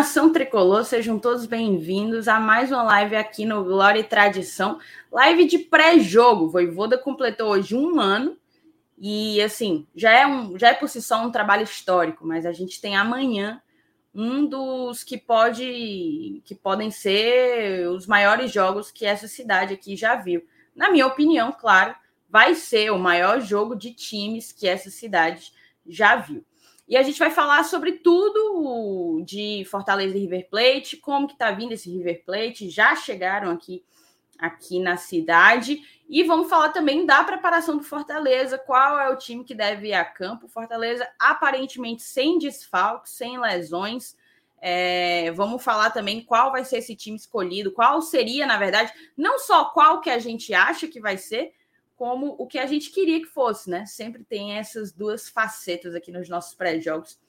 Nação Tricolor, sejam todos bem-vindos a mais uma live aqui no Glória e Tradição. Live de pré-jogo. Voivoda completou hoje um ano e, assim, já é, um, já é por si só um trabalho histórico, mas a gente tem amanhã um dos que pode que podem ser os maiores jogos que essa cidade aqui já viu. Na minha opinião, claro, vai ser o maior jogo de times que essa cidade já viu. E a gente vai falar sobre tudo de Fortaleza e River Plate, como que tá vindo esse River Plate, já chegaram aqui aqui na cidade e vamos falar também da preparação do Fortaleza, qual é o time que deve ir a campo. Fortaleza aparentemente sem desfalques, sem lesões. É, vamos falar também qual vai ser esse time escolhido, qual seria, na verdade, não só qual que a gente acha que vai ser, como o que a gente queria que fosse, né? Sempre tem essas duas facetas aqui nos nossos pré-jogos.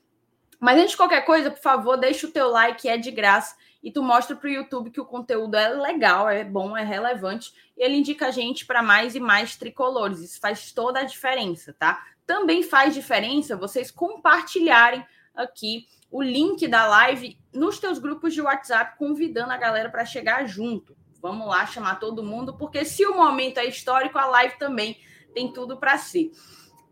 Mas antes de qualquer coisa, por favor, deixa o teu like, é de graça, e tu mostra para o YouTube que o conteúdo é legal, é bom, é relevante, e ele indica a gente para mais e mais tricolores. Isso faz toda a diferença, tá? Também faz diferença vocês compartilharem aqui o link da live nos teus grupos de WhatsApp, convidando a galera para chegar junto. Vamos lá chamar todo mundo, porque se o momento é histórico, a live também tem tudo para si.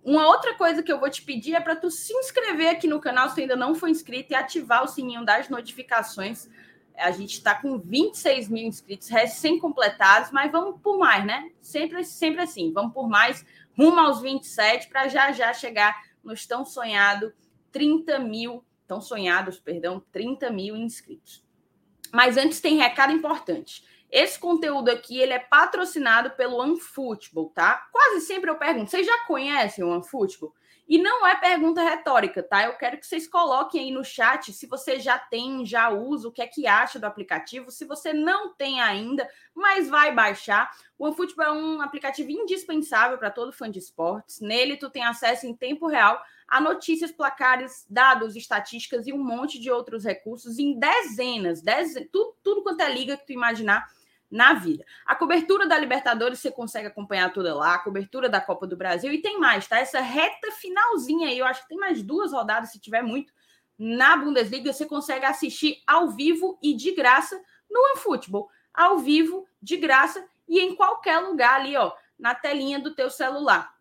Uma outra coisa que eu vou te pedir é para tu se inscrever aqui no canal se ainda não for inscrito e ativar o sininho das notificações. A gente está com 26 mil inscritos recém-completados, mas vamos por mais, né? Sempre, sempre assim, vamos por mais, rumo aos 27, para já já chegar nos tão sonhado 30 mil, tão sonhados, perdão, 30 mil inscritos. Mas antes tem recado importante. Esse conteúdo aqui ele é patrocinado pelo OneFootball, tá? Quase sempre eu pergunto: vocês já conhecem o OneFootball? E não é pergunta retórica, tá? Eu quero que vocês coloquem aí no chat se você já tem, já usa, o que é que acha do aplicativo. Se você não tem ainda, mas vai baixar. O OneFootball é um aplicativo indispensável para todo fã de esportes. Nele, tu tem acesso em tempo real a notícias, placares, dados, estatísticas e um monte de outros recursos em dezenas, dezenas tudo, tudo quanto é liga que tu imaginar na vida. A cobertura da Libertadores você consegue acompanhar toda lá, a cobertura da Copa do Brasil e tem mais, tá? Essa reta finalzinha aí, eu acho que tem mais duas rodadas, se tiver muito, na Bundesliga você consegue assistir ao vivo e de graça no OneFootball, ao vivo, de graça e em qualquer lugar ali, ó, na telinha do teu celular.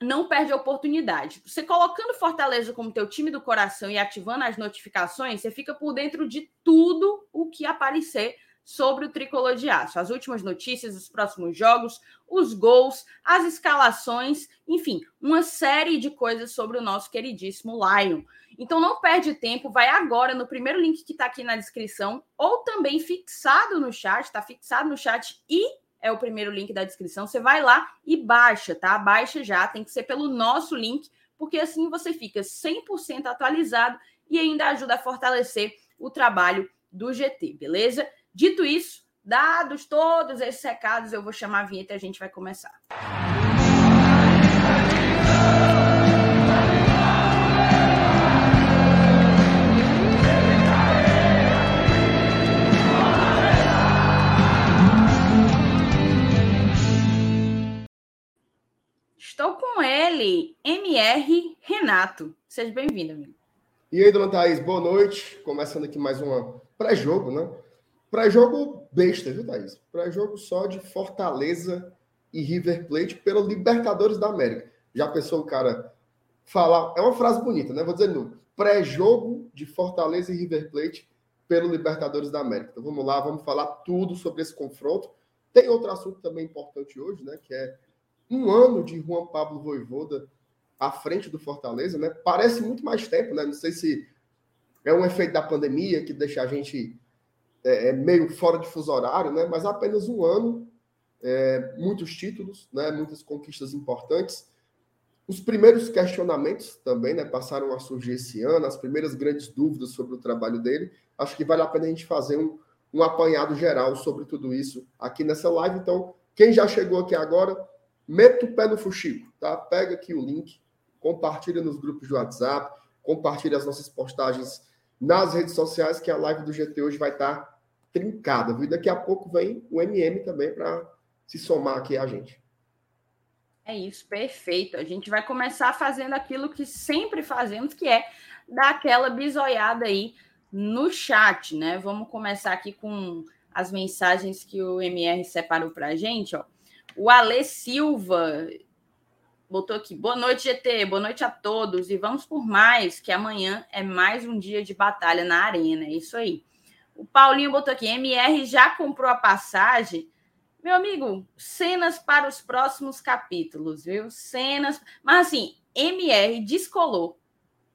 Não perde a oportunidade. Você colocando Fortaleza como teu time do coração e ativando as notificações, você fica por dentro de tudo o que aparecer sobre o tricolor de aço. As últimas notícias, os próximos jogos, os gols, as escalações, enfim, uma série de coisas sobre o nosso queridíssimo Lion. Então não perde tempo, vai agora no primeiro link que está aqui na descrição, ou também fixado no chat, está fixado no chat e é o primeiro link da descrição. Você vai lá e baixa, tá? Baixa já, tem que ser pelo nosso link, porque assim você fica 100% atualizado e ainda ajuda a fortalecer o trabalho do GT, beleza? Dito isso, dados todos esses recados, eu vou chamar a vinheta e a gente vai começar. Estou com ele, MR Renato. Seja bem-vindo, amigo. E aí, dona Thaís, boa noite. Começando aqui mais uma pré-jogo, né? Pré-jogo besta, viu, Thaís? Pré-jogo só de Fortaleza e River Plate pelo Libertadores da América. Já pensou o cara falar. É uma frase bonita, né? Vou dizer não. Pré-jogo de Fortaleza e River Plate pelo Libertadores da América. Então vamos lá, vamos falar tudo sobre esse confronto. Tem outro assunto também importante hoje, né? Que é um ano de Juan Pablo Voivoda à frente do Fortaleza, né? Parece muito mais tempo, né? Não sei se é um efeito da pandemia que deixa a gente é, é, meio fora de fuso horário, né? mas apenas um ano, é, muitos títulos, né? muitas conquistas importantes. Os primeiros questionamentos também né, passaram a surgir esse ano, as primeiras grandes dúvidas sobre o trabalho dele. Acho que vale a pena a gente fazer um, um apanhado geral sobre tudo isso aqui nessa live. Então, quem já chegou aqui agora, meta o pé no fuxico, tá? Pega aqui o link, compartilha nos grupos de WhatsApp, compartilha as nossas postagens nas redes sociais, que a live do GT hoje vai estar trincada, viu? Daqui a pouco vem o MM também para se somar aqui a gente. É isso, perfeito. A gente vai começar fazendo aquilo que sempre fazemos, que é dar aquela bisoiada aí no chat, né? Vamos começar aqui com as mensagens que o MR separou para a gente, ó. O Ale Silva botou aqui: boa noite, GT, boa noite a todos, e vamos por mais, que amanhã é mais um dia de batalha na arena. É isso aí. O Paulinho botou aqui: MR já comprou a passagem. Meu amigo, cenas para os próximos capítulos, viu? Cenas. Mas assim, MR descolou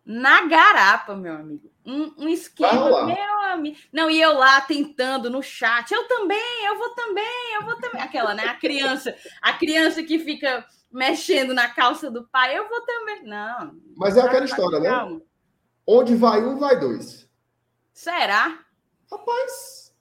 na garapa, meu amigo. Um, um esquema, meu amigo. Não, e eu lá tentando no chat. Eu também, eu vou também, eu vou também. Aquela, né? A criança, a criança que fica mexendo na calça do pai, eu vou também. Não. Mas é aquela história, né? calma. né? Onde vai um, vai dois. Será? Rapaz,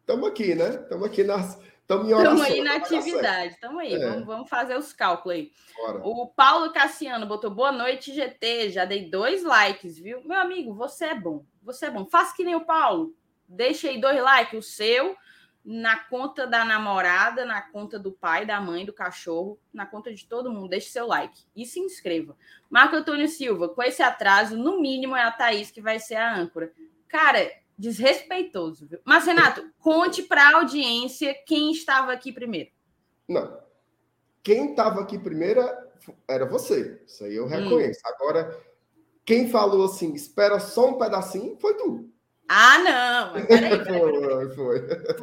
estamos aqui, né? Estamos aqui nas. Estamos aí na atividade. Estamos aí. É. Vamos, vamos fazer os cálculos aí. Bora. O Paulo Cassiano botou boa noite, GT. Já dei dois likes, viu? Meu amigo, você é bom. Você é bom. Faça que nem o Paulo. Deixa aí dois likes. O seu, na conta da namorada, na conta do pai, da mãe, do cachorro, na conta de todo mundo. Deixe seu like e se inscreva. Marco Antônio Silva, com esse atraso, no mínimo é a Thaís que vai ser a âncora. Cara, desrespeitoso. Viu? Mas, Renato, conte para a audiência quem estava aqui primeiro. Não. Quem estava aqui primeiro era você. Isso aí eu hum. reconheço. Hum. Agora, quem falou assim, espera só um pedacinho, foi tu. Ah, não, peraí, peraí. foi,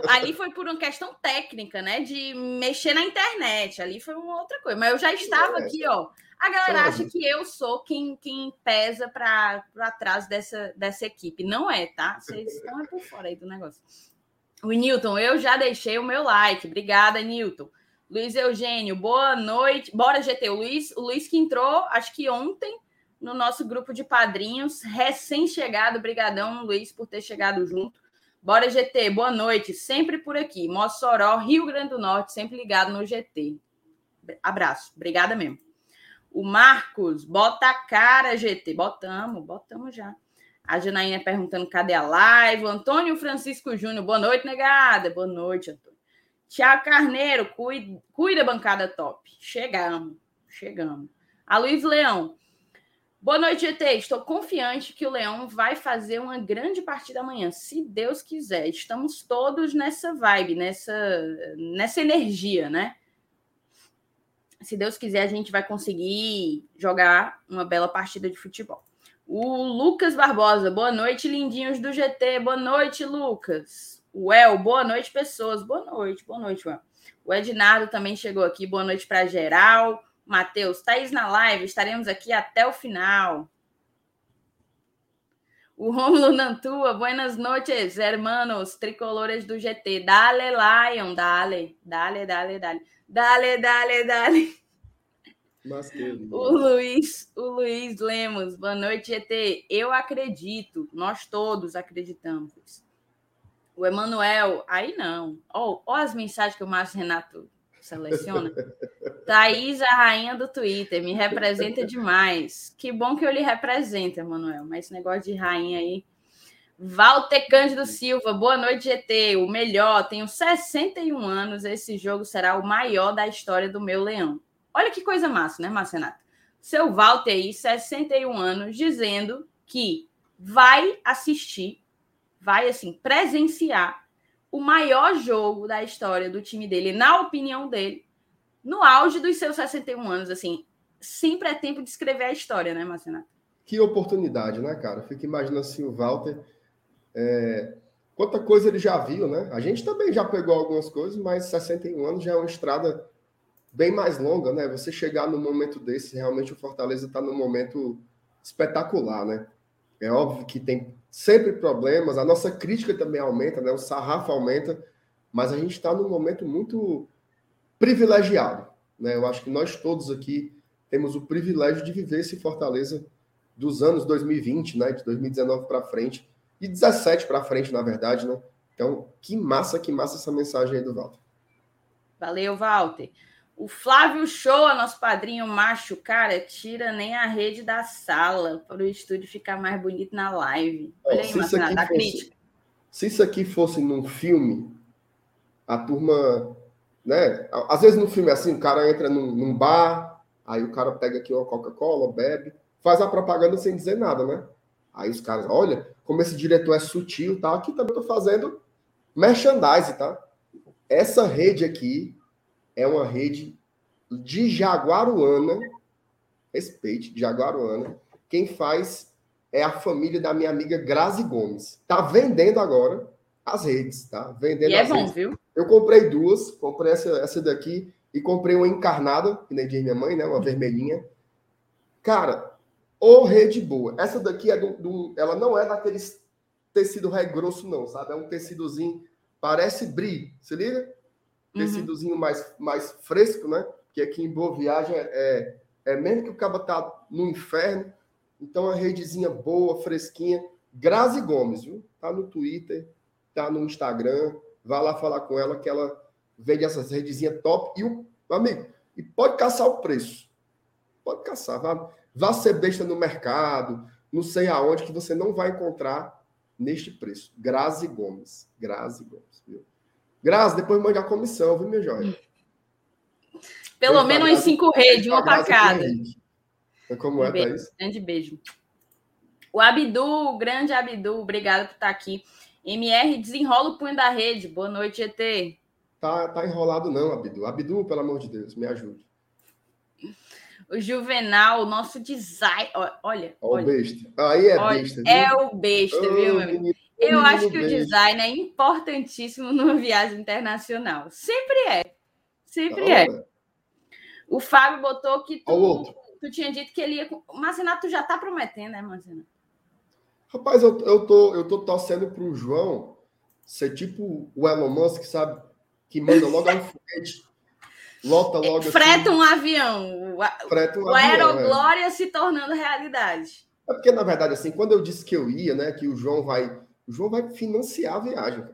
Ali foi por uma questão técnica, né? De mexer na internet. Ali foi uma outra coisa. Mas eu já estava é. aqui, ó. A galera acha que eu sou quem, quem pesa para trás dessa, dessa equipe. Não é, tá? Vocês estão é por fora aí do negócio. O Newton, eu já deixei o meu like. Obrigada, Newton. Luiz Eugênio, boa noite. Bora, GT. O Luiz, o Luiz que entrou, acho que ontem, no nosso grupo de padrinhos, recém-chegado. Brigadão, Luiz, por ter chegado junto. Bora, GT, boa noite. Sempre por aqui. Mossoró, Rio Grande do Norte, sempre ligado no GT. Abraço. Obrigada mesmo. O Marcos, bota a cara, GT. Botamos, botamos já. A Janaína perguntando cadê a live. O Antônio Francisco Júnior, boa noite, negada. Boa noite, Antônio. Tiago Carneiro, cuida, cuida bancada top. Chegamos, chegamos. A Luiz Leão, Boa noite, GT. Estou confiante que o Leão vai fazer uma grande partida amanhã, se Deus quiser. Estamos todos nessa vibe, nessa, nessa energia, né? Se Deus quiser, a gente vai conseguir jogar uma bela partida de futebol. O Lucas Barbosa, boa noite, lindinhos do GT. Boa noite, Lucas. O El, boa noite, pessoas. Boa noite, boa noite, El. O Ednardo também chegou aqui. Boa noite para geral. Matheus, Thaís na live, estaremos aqui até o final. O Romulo Nantua, buenas noches, hermanos, tricolores do GT. Dale, Lion, dale, dale, dale, dale, dale, dale, dale. O Luiz, o Luiz Lemos, boa noite, GT. Eu acredito, nós todos acreditamos. O Emanuel, aí não. Ó, oh, as mensagens que o Márcio Renato seleciona. Thaís, a rainha do Twitter, me representa demais. Que bom que eu lhe represento, Emanuel, mas esse negócio de rainha aí. Walter Cândido Silva, boa noite, GT. O melhor, tenho 61 anos. Esse jogo será o maior da história do meu leão. Olha que coisa massa, né, Marcenato? Seu Walter aí, 61 anos, dizendo que vai assistir, vai assim, presenciar o maior jogo da história do time dele, na opinião dele, no auge dos seus 61 anos, assim, sempre é tempo de escrever a história, né, Marcena? Que oportunidade, né, cara? Fico imaginando assim o Walter. É... Quanta coisa ele já viu, né? A gente também já pegou algumas coisas, mas 61 anos já é uma estrada bem mais longa, né? Você chegar num momento desse, realmente o Fortaleza está num momento espetacular, né? É óbvio que tem sempre problemas, a nossa crítica também aumenta, né? o sarrafo aumenta, mas a gente está num momento muito privilegiado. Né? Eu acho que nós todos aqui temos o privilégio de viver esse Fortaleza dos anos 2020, né? de 2019 para frente, e 17 para frente, na verdade. Né? Então, que massa, que massa essa mensagem aí do Walter. Valeu, Walter. O Flávio Show, nosso padrinho macho, cara, tira nem a rede da sala para o estúdio ficar mais bonito na live. Olha aí, Marcelo, da crítica. Se isso aqui fosse num filme, a turma, né? Às vezes no filme é assim, o cara entra num, num bar, aí o cara pega aqui uma Coca-Cola, bebe, faz a propaganda sem dizer nada, né? Aí os caras, olha, como esse diretor é sutil, tá? Aqui também tô fazendo merchandise, tá? Essa rede aqui é uma rede de Jaguaruana, respeite, Jaguaruana. Quem faz é a família da minha amiga Grazi Gomes. Tá vendendo agora as redes, tá? Vendendo e é bom, redes. viu? Eu comprei duas, comprei essa, essa daqui e comprei uma encarnada, que nem diz minha mãe, né? Uma vermelhinha. Cara, ô rede boa. Essa daqui é do, do, ela não é daqueles tecido ré grosso, não, sabe? É um tecidozinho, parece brie, se liga? Uhum. Tecidozinho mais, mais fresco, né? Que aqui em Boa Viagem é, é, é mesmo que o cabo tá no inferno. Então, a redezinha boa, fresquinha. Grazi Gomes, viu? Tá no Twitter, tá no Instagram. Vá lá falar com ela que ela vende essas redezinhas top. E o amigo, e pode caçar o preço. Pode caçar. Vá, vá ser besta no mercado, não sei aonde, que você não vai encontrar neste preço. Grazi Gomes. Grazi Gomes, viu? Grazi, depois mande a comissão, viu, meu joia? Pelo menos em cinco redes, uma para cada. Como é, um beijo, Thaís? Grande beijo. O Abdu, grande Abdu, obrigado por estar aqui. MR, desenrola o punho da rede. Boa noite, ET. Tá, tá enrolado não, Abdu. Abdu, pelo amor de Deus, me ajude. O Juvenal, nosso design. Olha, olha. o besta. Aí é olha, besta. Viu? É o besta, oh, viu, meu amigo? Eu acho que besta. o design é importantíssimo numa viagem internacional. Sempre é. Sempre olha. é. O Fábio botou que tu, tu tinha dito que ele ia. Marcenato, tu já tá prometendo, né, Marcenato? Rapaz, eu, eu, tô, eu tô torcendo pro João ser tipo o Elon Musk, sabe? Que manda logo um foguete, lota logo. Freta assim, um avião. Freta um o avião. Aeroglória é. se tornando realidade. É porque, na verdade, assim, quando eu disse que eu ia, né, que o João vai. O João vai financiar a viagem.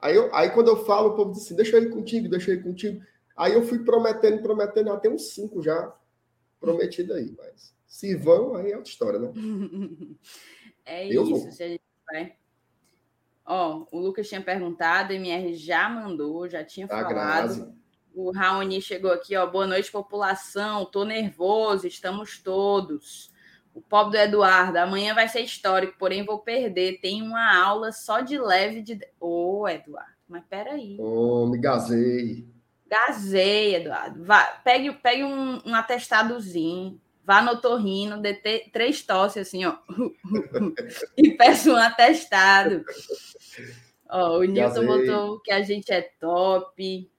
Aí, eu, aí quando eu falo, o povo diz assim: deixa eu ir contigo, deixa eu ir contigo. Aí eu fui prometendo, prometendo, até uns cinco já prometido aí. Mas se vão, aí é outra história, né? É eu isso, vou. se a gente vai. Ó, o Lucas tinha perguntado, o MR já mandou, já tinha tá falado. Grazi. O Raoni chegou aqui, ó. Boa noite, população. Tô nervoso, estamos todos. O pobre do Eduardo, amanhã vai ser histórico, porém vou perder. Tem uma aula só de leve de. Ô, oh, Eduardo, mas peraí. Ô, oh, me gazei. Gazei, Eduardo. Vá, pegue pegue um, um atestadozinho, vá no torrino, dê três tosses assim, ó. e peça um atestado. Ó, o Nilton botou que a gente é top.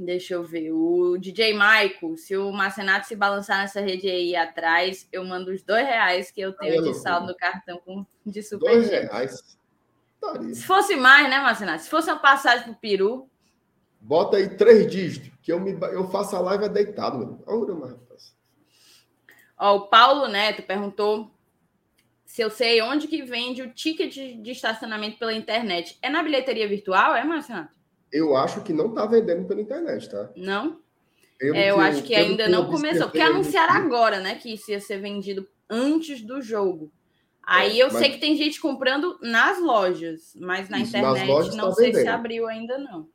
Deixa eu ver. O DJ Maico, se o Marcenato se balançar nessa rede aí atrás, eu mando os dois reais que eu tenho de saldo no cartão com, de super. Dois reais. Se fosse mais, né, Marcenato? Se fosse uma passagem pro Peru, Bota aí três dígitos, que eu, me, eu faço a live deitado, mano. Olha, rapaz. Ó, o Paulo Neto perguntou se eu sei onde que vende o ticket de estacionamento pela internet. É na bilheteria virtual, é, Marcelo? Eu acho que não tá vendendo pela internet, tá? Não? é, eu acho que ainda não começou, porque anunciaram agora, né, que isso ia ser vendido antes do jogo. Aí é, eu mas... sei que tem gente comprando nas lojas, mas na isso, internet não tá sei vendendo. se abriu ainda não.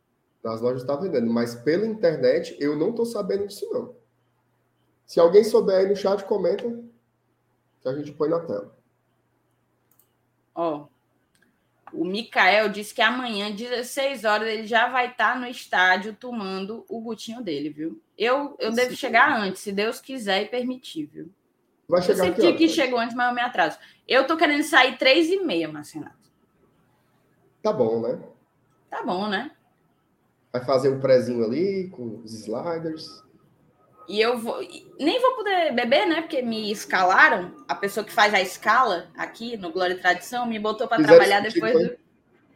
Nas lojas está vendendo, mas pela internet eu não estou sabendo disso não. Se alguém souber aí no chat, comenta que a gente põe na tela. Ó, o Mikael disse que amanhã, 16 horas, ele já vai estar tá no estádio tomando o gutinho dele, viu? Eu, eu devo chegar antes, se Deus quiser e permitir, viu? Vai chegar eu sei que chegou antes, mas eu me atraso. Eu tô querendo sair três e meia, Marcenato. Tá bom, né? Tá bom, né? Vai fazer um prezinho ali com os sliders. E eu vou. Nem vou poder beber, né? Porque me escalaram. A pessoa que faz a escala aqui no Glória e Tradição me botou para trabalhar depois do.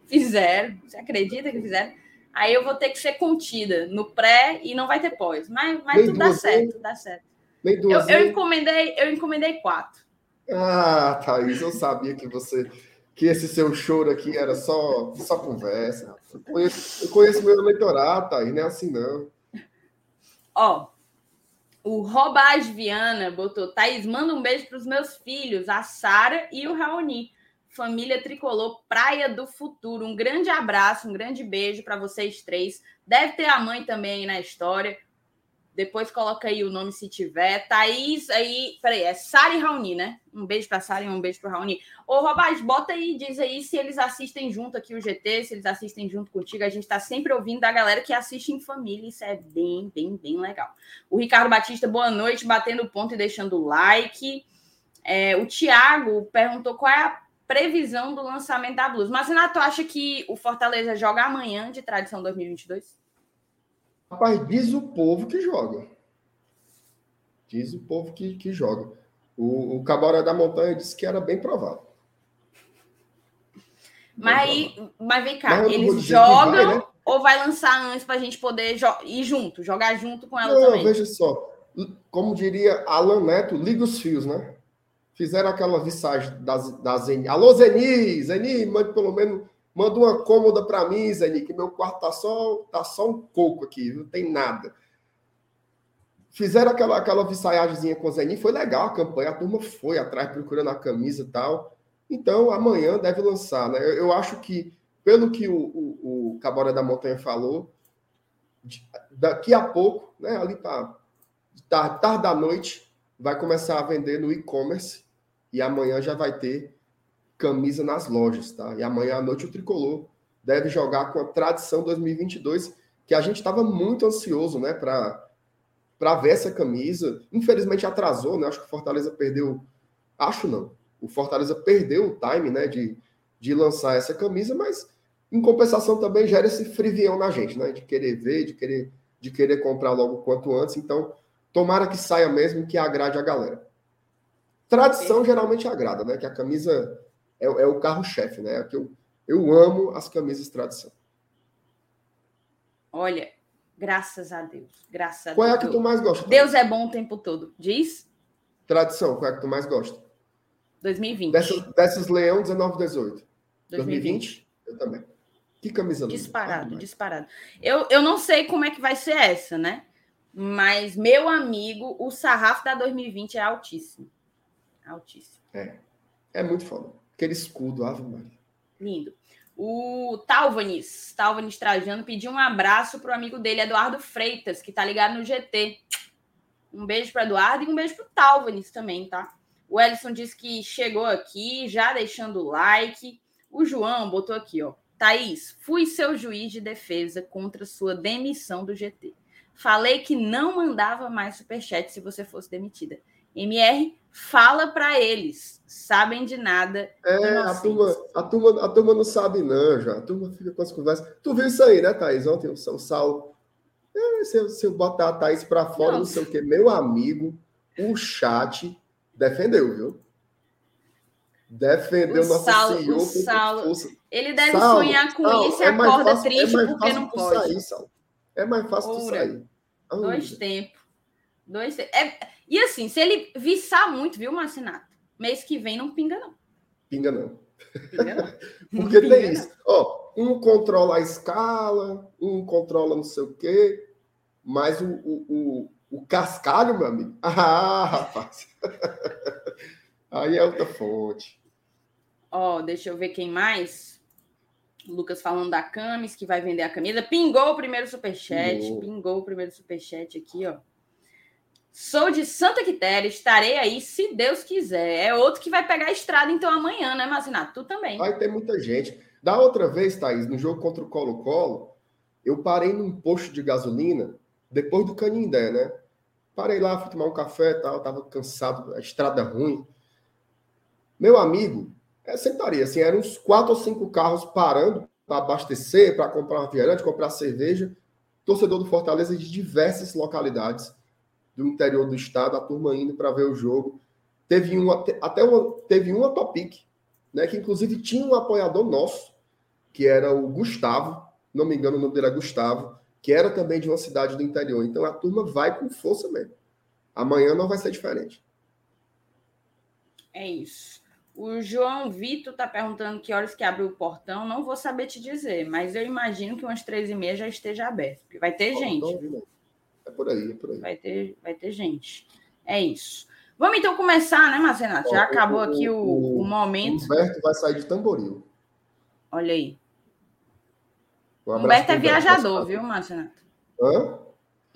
Fizeram. Você acredita que fizeram? Aí eu vou ter que ser contida no pré e não vai ter pós. Mas, mas tudo dá certo, tudo dá certo. Eu, eu, encomendei, eu encomendei quatro. Ah, Thaís, eu sabia que você que esse seu choro aqui era só, só conversa. Eu conheço, eu conheço meu eleitorado? E não é assim, não. Ó, o Robás Viana botou, Thaís, manda um beijo para os meus filhos, a Sara e o Raoni. Família Tricolor Praia do Futuro. Um grande abraço, um grande beijo para vocês três. Deve ter a mãe também aí na história. Depois coloca aí o nome se tiver. Thaís, aí, peraí, é Sari Raoni, né? Um beijo para Sari e um beijo para Raoni. Ô, Robás, bota aí, diz aí se eles assistem junto aqui o GT, se eles assistem junto contigo. A gente está sempre ouvindo da galera que assiste em família. Isso é bem, bem, bem legal. O Ricardo Batista, boa noite, batendo ponto e deixando like. É, o Thiago perguntou qual é a previsão do lançamento da Blues. Mas, Renato, acha que o Fortaleza joga amanhã de tradição 2022? Rapaz, diz o povo que joga. Diz o povo que, que joga. O, o Cabaré da Montanha disse que era bem provável. Mas, mas vem cá, mas eles jogam vai, né? ou vai lançar antes para a gente poder ir junto, jogar junto com ela Não, também? Veja só, como diria Alan Neto, liga os fios, né? Fizeram aquela visagem das, das Zeni. Alô, Zeni! Zeni, mande pelo menos Manda uma cômoda para mim, Zeni, que meu quarto tá só, tá só um coco aqui, não tem nada. Fizeram aquela, aquela vissaiagemzinha com o Zeni, foi legal a campanha, a turma foi atrás procurando a camisa e tal. Então, amanhã deve lançar, né? Eu, eu acho que, pelo que o, o, o Cabora da Montanha falou, daqui a pouco, né, ali para tarde, tarde da noite, vai começar a vender no e-commerce e amanhã já vai ter camisa nas lojas, tá? E amanhã à noite o Tricolor deve jogar com a tradição 2022, que a gente estava muito ansioso, né, para para ver essa camisa. Infelizmente atrasou, né? Acho que o Fortaleza perdeu, acho não. O Fortaleza perdeu o time, né, de, de lançar essa camisa, mas em compensação também gera esse frivião na gente, né, de querer ver, de querer de querer comprar logo quanto antes. Então, tomara que saia mesmo que agrade a galera. Tradição geralmente agrada, né? Que a camisa é, é o carro-chefe, né? É que eu, eu amo as camisas tradição. Olha, graças a Deus. Graças a qual Deus. é a que tu mais gosta? Deus é bom o tempo todo. Diz? Tradição, qual é a que tu mais gosta? 2020. Dessas, dessas Leão 19, 18. 2020? 2020? Eu também. Que camisa Disparado, ah, disparado. Eu, eu não sei como é que vai ser essa, né? Mas, meu amigo, o sarrafo da 2020 é altíssimo. Altíssimo. É. É muito foda. Aquele escudo, Ave Maria. Lindo. O Talvanis, Talvanis Trajano, pediu um abraço para o amigo dele, Eduardo Freitas, que tá ligado no GT. Um beijo para Eduardo e um beijo para o Talvanis também, tá? O Ellison disse que chegou aqui, já deixando o like. O João botou aqui, ó. Thaís, fui seu juiz de defesa contra sua demissão do GT. Falei que não mandava mais superchat se você fosse demitida. MR, fala para eles, sabem de nada. É, a turma, a, turma, a turma não sabe, não, já. A turma fica com as conversas. Tu viu isso aí, né, Thaís? Ontem o, o Saulo. É, se, eu, se eu botar a Thaís para fora, não. não sei o quê. Meu amigo, o chat defendeu, viu? Defendeu o nosso Saulo, senhor. O Saulo, ele deve Saulo, sonhar com Saulo, isso e é acorda fácil, é triste é porque não pode. Sair. É mais fácil Oura. tu sair. Dois tempos. Dois. É, e assim, se ele viçar muito, viu, Marcinato? Mês que vem não pinga, não. Pinga, não. Pinga, não. Porque pinga, tem isso. Ó, um controla a escala, um controla não sei o quê, mas o, o, o, o cascalho, meu amigo. Ah, rapaz. Aí é outra fonte. Ó, deixa eu ver quem mais. Lucas falando da Camis, que vai vender a camisa. Pingou o primeiro superchat. Pingou, pingou o primeiro superchat aqui, ó. Sou de Santa Quitéria, estarei aí se Deus quiser. É outro que vai pegar a estrada então amanhã, né, Marcinato? Tu também. Vai ter muita gente. Da outra vez, Thaís, no jogo contra o Colo-Colo, eu parei num posto de gasolina, depois do Canindé, né? Parei lá, fui tomar um café e tal, tava cansado, a estrada ruim. Meu amigo, é sentaria, assim, eram uns quatro ou cinco carros parando para abastecer, para comprar refrigerante, comprar cerveja. Torcedor do Fortaleza de diversas localidades do interior do estado, a turma indo para ver o jogo. Teve um, até uma, teve uma Topic, né, que inclusive tinha um apoiador nosso, que era o Gustavo, não me engano o nome dele é Gustavo, que era também de uma cidade do interior. Então a turma vai com força mesmo. Amanhã não vai ser diferente. É isso. O João Vitor está perguntando que horas que abre o portão. Não vou saber te dizer, mas eu imagino que umas três e meia já esteja aberto. Vai ter gente. Viu? É por aí, é por aí. Vai ter, vai ter gente. É isso. Vamos então começar, né, Marcenato? Já acabou aqui o, o, o momento. O Humberto vai sair de Tamboril. Olha aí. Um Humberto é viajador, viu, Marcenato? Hã?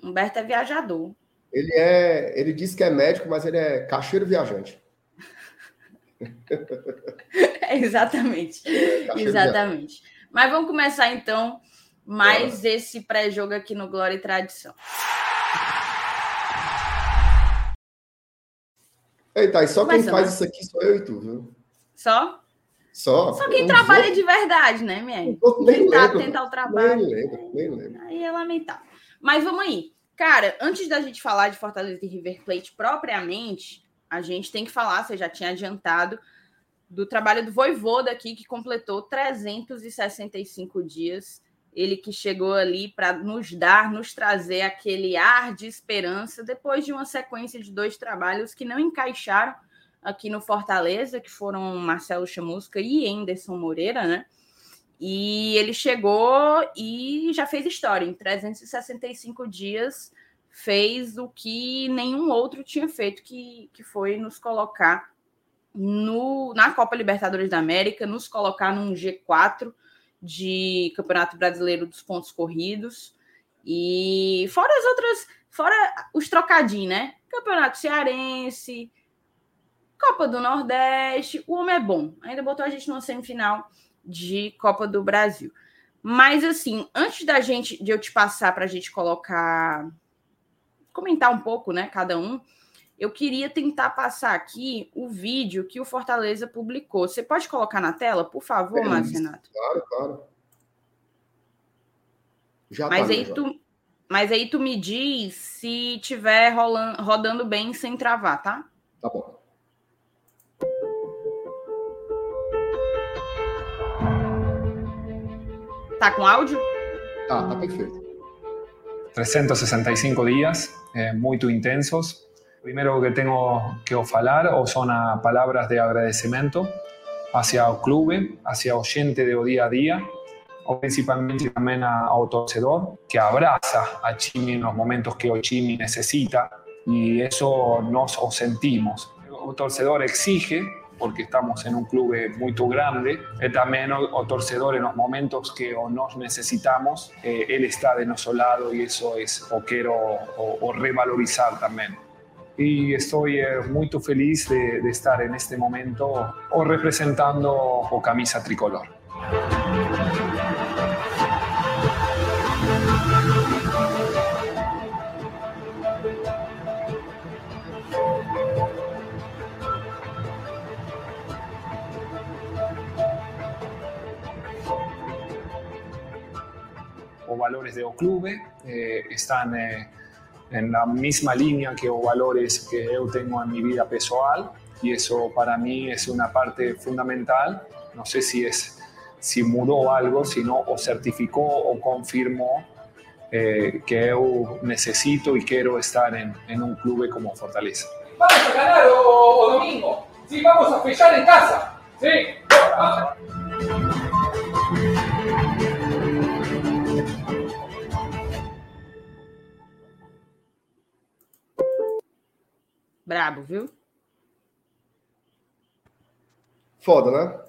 Humberto é viajador. Ele é, ele diz que é médico, mas ele é caixeiro viajante. é, exatamente. É, exatamente. Viajante. Mas vamos começar então mais esse pré-jogo aqui no Glória e Tradição. Eita, e só quem faz isso aqui sou eu e tu, viu? Só? Só. Só quem trabalha vou... de verdade, né, minha? Nem tá lembro. tentar o trabalho. Nem lembro, nem lembro. Aí é lamentável. Mas vamos aí. Cara, antes da gente falar de Fortaleza e River Plate propriamente, a gente tem que falar, você já tinha adiantado, do trabalho do Voivoda aqui, que completou 365 dias. Ele que chegou ali para nos dar, nos trazer aquele ar de esperança depois de uma sequência de dois trabalhos que não encaixaram aqui no Fortaleza, que foram Marcelo Chamusca e Anderson Moreira, né? E ele chegou e já fez história. Em 365 dias, fez o que nenhum outro tinha feito, que, que foi nos colocar no, na Copa Libertadores da América, nos colocar num G4 de Campeonato Brasileiro dos Pontos Corridos. E fora as outras, fora os trocadinhos, né? Campeonato Cearense, Copa do Nordeste, o homem é bom. Ainda botou a gente numa semifinal de Copa do Brasil. Mas assim, antes da gente de eu te passar para a gente colocar comentar um pouco, né, cada um, eu queria tentar passar aqui o vídeo que o Fortaleza publicou. Você pode colocar na tela, por favor, é Márcio Renato? Claro, claro. Já mas tá, aí já. tu mas aí tu me diz se tiver rolando, rodando bem sem travar, tá? Tá bom. ¿Está con audio? Ah, está perfecto. 365 días eh, muy intensos. Primero que tengo que hablar o son palabras de agradecimiento hacia el club, hacia el oyente de día a día, o principalmente también al torcedor que abraza a Chimi en los momentos que hoy Chimi necesita y eso nos sentimos. El torcedor exige porque estamos en un club muy grande, y también o, torcedor en los momentos que o nos necesitamos, eh, él está de nuestro lado y eso es o quiero o, revalorizar también. Y estoy eh, muy feliz de, estar en este momento o representando o camisa tricolor. valores de Oclube eh, están eh, en la misma línea que los valores que yo tengo en mi vida personal y eso para mí es una parte fundamental. No sé si es si mudó algo, sino o certificó o confirmó eh, que yo necesito y quiero estar en, en, un club como Fortaleza. Vamos a ganar o, domingo. Sí, vamos a fechar en casa. Sí. Brabo, viu? Foda, né?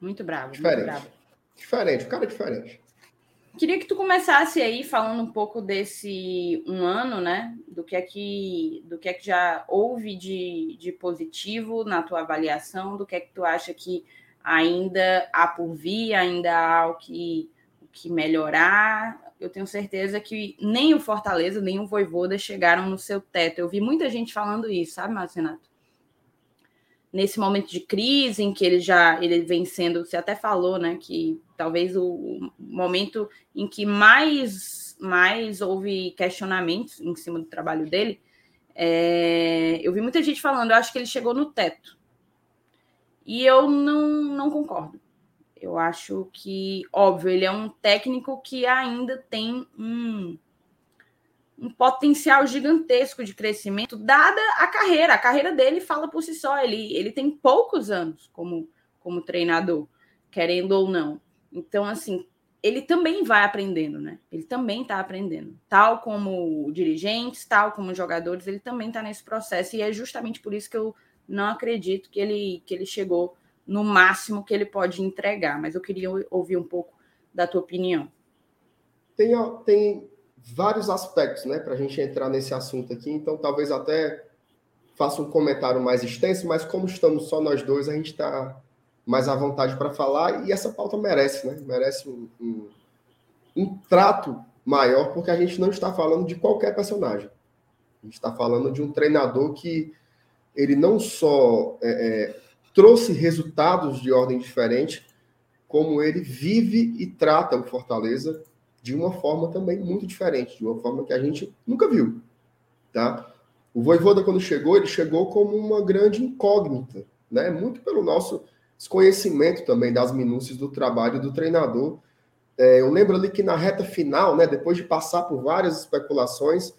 Muito brabo. Diferente. Muito brabo. Diferente, o cara é diferente. Queria que tu começasse aí falando um pouco desse um ano, né? Do que é que, do que, é que já houve de, de positivo na tua avaliação, do que é que tu acha que ainda há por vir, ainda há o que, o que melhorar, eu tenho certeza que nem o Fortaleza, nem o Voivoda chegaram no seu teto. Eu vi muita gente falando isso, sabe, Márcio Renato? Nesse momento de crise em que ele já ele vem sendo, você até falou, né, que talvez o momento em que mais mais houve questionamentos em cima do trabalho dele, é, eu vi muita gente falando, eu acho que ele chegou no teto. E eu não, não concordo. Eu acho que, óbvio, ele é um técnico que ainda tem um, um potencial gigantesco de crescimento, dada a carreira. A carreira dele fala por si só. Ele, ele tem poucos anos como, como treinador, querendo ou não. Então, assim, ele também vai aprendendo, né? Ele também está aprendendo. Tal como dirigentes, tal como jogadores, ele também está nesse processo. E é justamente por isso que eu não acredito que ele, que ele chegou no máximo que ele pode entregar. Mas eu queria ouvir um pouco da tua opinião. Tem, tem vários aspectos, né, para a gente entrar nesse assunto aqui. Então, talvez até faça um comentário mais extenso, mas como estamos só nós dois, a gente está mais à vontade para falar e essa pauta merece, né? Merece um, um, um, trato maior, porque a gente não está falando de qualquer personagem. A gente está falando de um treinador que ele não só é, é, trouxe resultados de ordem diferente, como ele vive e trata o Fortaleza de uma forma também muito diferente, de uma forma que a gente nunca viu, tá? O Voivoda, quando chegou, ele chegou como uma grande incógnita, né? Muito pelo nosso desconhecimento também das minúcias do trabalho do treinador. É, eu lembro ali que na reta final, né, depois de passar por várias especulações,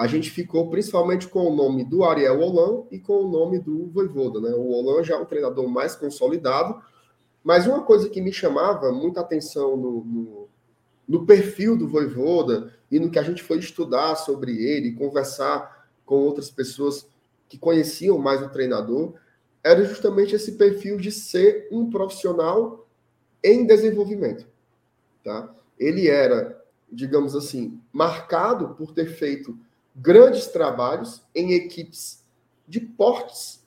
a gente ficou principalmente com o nome do Ariel Holan e com o nome do Voivoda. Né? O Holan já é um treinador mais consolidado, mas uma coisa que me chamava muita atenção no, no, no perfil do Voivoda e no que a gente foi estudar sobre ele, conversar com outras pessoas que conheciam mais o treinador, era justamente esse perfil de ser um profissional em desenvolvimento. Tá? Ele era, digamos assim, marcado por ter feito grandes trabalhos em equipes de portes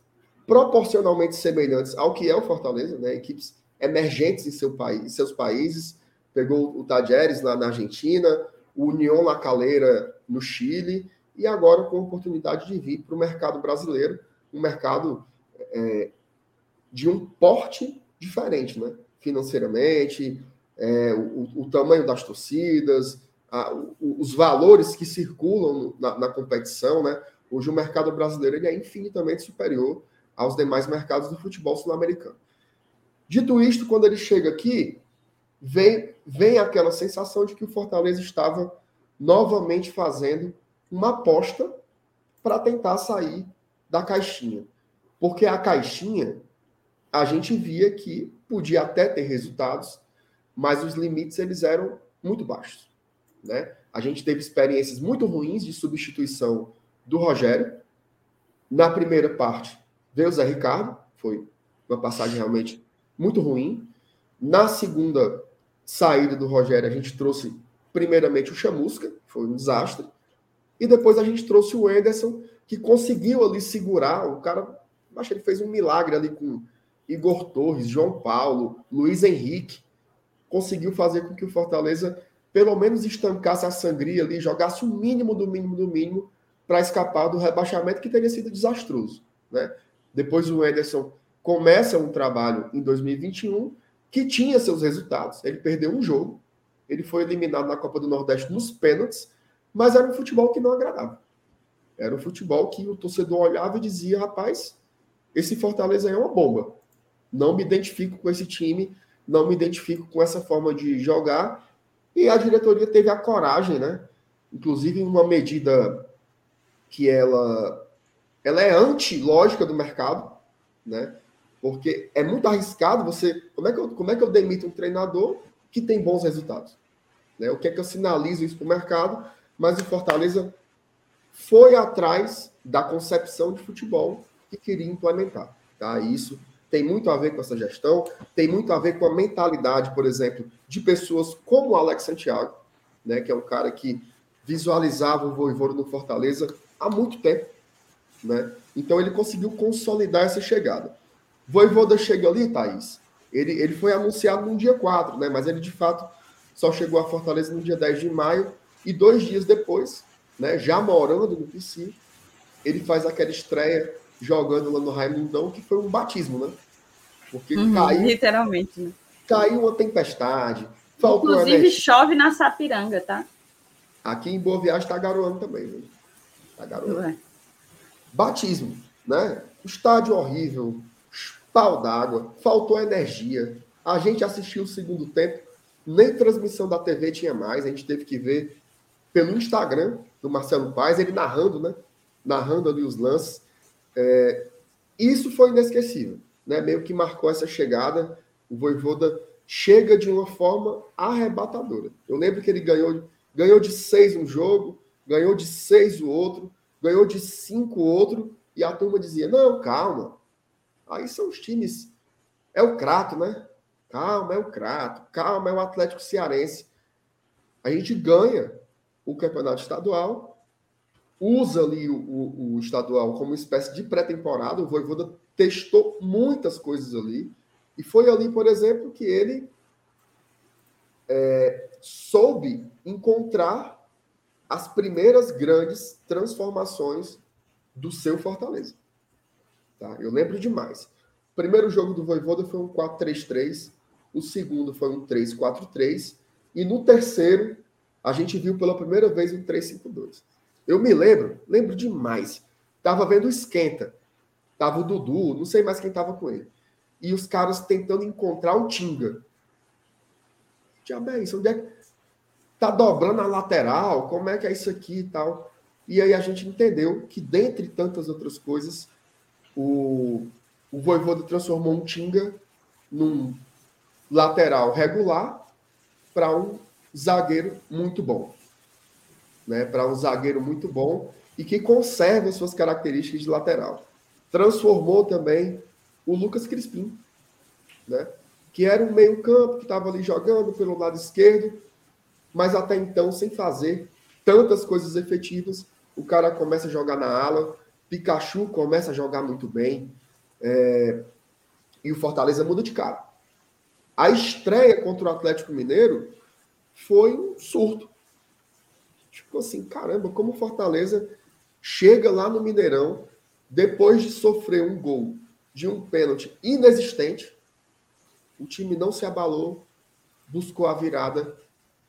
proporcionalmente semelhantes ao que é o Fortaleza, né? equipes emergentes em seu país, seus países. Pegou o Tajeres lá na Argentina, o União La Calera no Chile, e agora com a oportunidade de vir para o mercado brasileiro, um mercado é, de um porte diferente, né? financeiramente, é, o, o, tamanho das torcidas, a, os valores que circulam na, na, competição, né? Hoje o mercado brasileiro ele é infinitamente superior aos demais mercados do futebol sul-americano. Dito isto, quando ele chega aqui, vem, vem aquela sensação de que o Fortaleza estava novamente fazendo uma aposta para tentar sair da caixinha. Porque a caixinha, a gente via que podia até ter resultados, mas os limites eles eram muito baixos. Né? A gente teve experiências muito ruins de substituição do Rogério. Na primeira parte, veio o Zé Ricardo, foi uma passagem realmente muito ruim. Na segunda saída do Rogério, a gente trouxe primeiramente o Chamusca, foi um desastre. E depois a gente trouxe o Enderson, que conseguiu ali segurar. O cara, acho que ele fez um milagre ali com Igor Torres, João Paulo, Luiz Henrique. Conseguiu fazer com que o Fortaleza pelo menos estancasse a sangria ali, jogasse o mínimo do mínimo do mínimo para escapar do rebaixamento que teria sido desastroso. Né? Depois o Ederson começa um trabalho em 2021 que tinha seus resultados. Ele perdeu um jogo, ele foi eliminado na Copa do Nordeste nos pênaltis, mas era um futebol que não agradava. Era um futebol que o torcedor olhava e dizia: rapaz, esse Fortaleza é uma bomba. Não me identifico com esse time, não me identifico com essa forma de jogar e a diretoria teve a coragem, né? Inclusive uma medida que ela, ela é anti-lógica do mercado, né? Porque é muito arriscado você. Como é que eu, como é que eu demito um treinador que tem bons resultados? Né? O que é que eu sinalizo isso para o mercado? Mas o Fortaleza foi atrás da concepção de futebol que queria implementar. Tá? Isso tem muito a ver com essa gestão, tem muito a ver com a mentalidade, por exemplo, de pessoas como o Alex Santiago, né, que é um cara que visualizava o Voivoda no Fortaleza há muito tempo. Né? Então ele conseguiu consolidar essa chegada. Voivoda chega ali, Thaís, ele, ele foi anunciado no dia 4, né? mas ele de fato só chegou a Fortaleza no dia 10 de maio, e dois dias depois, né, já morando no PC, ele faz aquela estreia jogando lá no Raimundão, que foi um batismo, né? Porque uhum, caiu. Literalmente, né? Caiu uma tempestade. Inclusive chove na Sapiranga, tá? Aqui em Boa Viagem tá garoando também, viu? Tá garoando. Ué. Batismo, né? Estádio horrível, pau d'água, faltou energia. A gente assistiu o segundo tempo, nem transmissão da TV tinha mais, a gente teve que ver pelo Instagram do Marcelo Paes, ele narrando, né? Narrando ali os lances. É, isso foi inesquecível, né? Meio que marcou essa chegada. O Voivoda chega de uma forma arrebatadora. Eu lembro que ele ganhou, ganhou de seis um jogo, ganhou de seis o outro, ganhou de cinco o outro, e a turma dizia: não, calma. Aí são os times. É o Crato, né? Calma, é o Crato. Calma, é o Atlético Cearense. A gente ganha o campeonato estadual, usa ali o, o, o estadual como espécie de pré-temporada. O Voivoda testou muitas coisas ali. E foi ali, por exemplo, que ele é, soube encontrar as primeiras grandes transformações do seu Fortaleza. Tá? Eu lembro demais. O primeiro jogo do Voivoda foi um 4-3-3, o segundo foi um 3-4-3, e no terceiro a gente viu pela primeira vez um 3-5-2. Eu me lembro, lembro demais. Tava vendo o esquenta. Tava o Dudu, não sei mais quem tava com ele. E os caras tentando encontrar o Tinga. Diabo é isso? Onde é que tá dobrando a lateral? Como é que é isso aqui e tal? E aí a gente entendeu que, dentre tantas outras coisas, o, o transformou um Tinga num lateral regular para um zagueiro muito bom. Né? Para um zagueiro muito bom e que conserva suas características de lateral. Transformou também o Lucas Crispim, né? que era um meio-campo que estava ali jogando pelo lado esquerdo, mas até então sem fazer tantas coisas efetivas. O cara começa a jogar na ala, Pikachu começa a jogar muito bem, é... e o Fortaleza muda de cara. A estreia contra o Atlético Mineiro foi um surto. Tipo assim, caramba, como o Fortaleza chega lá no Mineirão depois de sofrer um gol de um pênalti inexistente, o time não se abalou, buscou a virada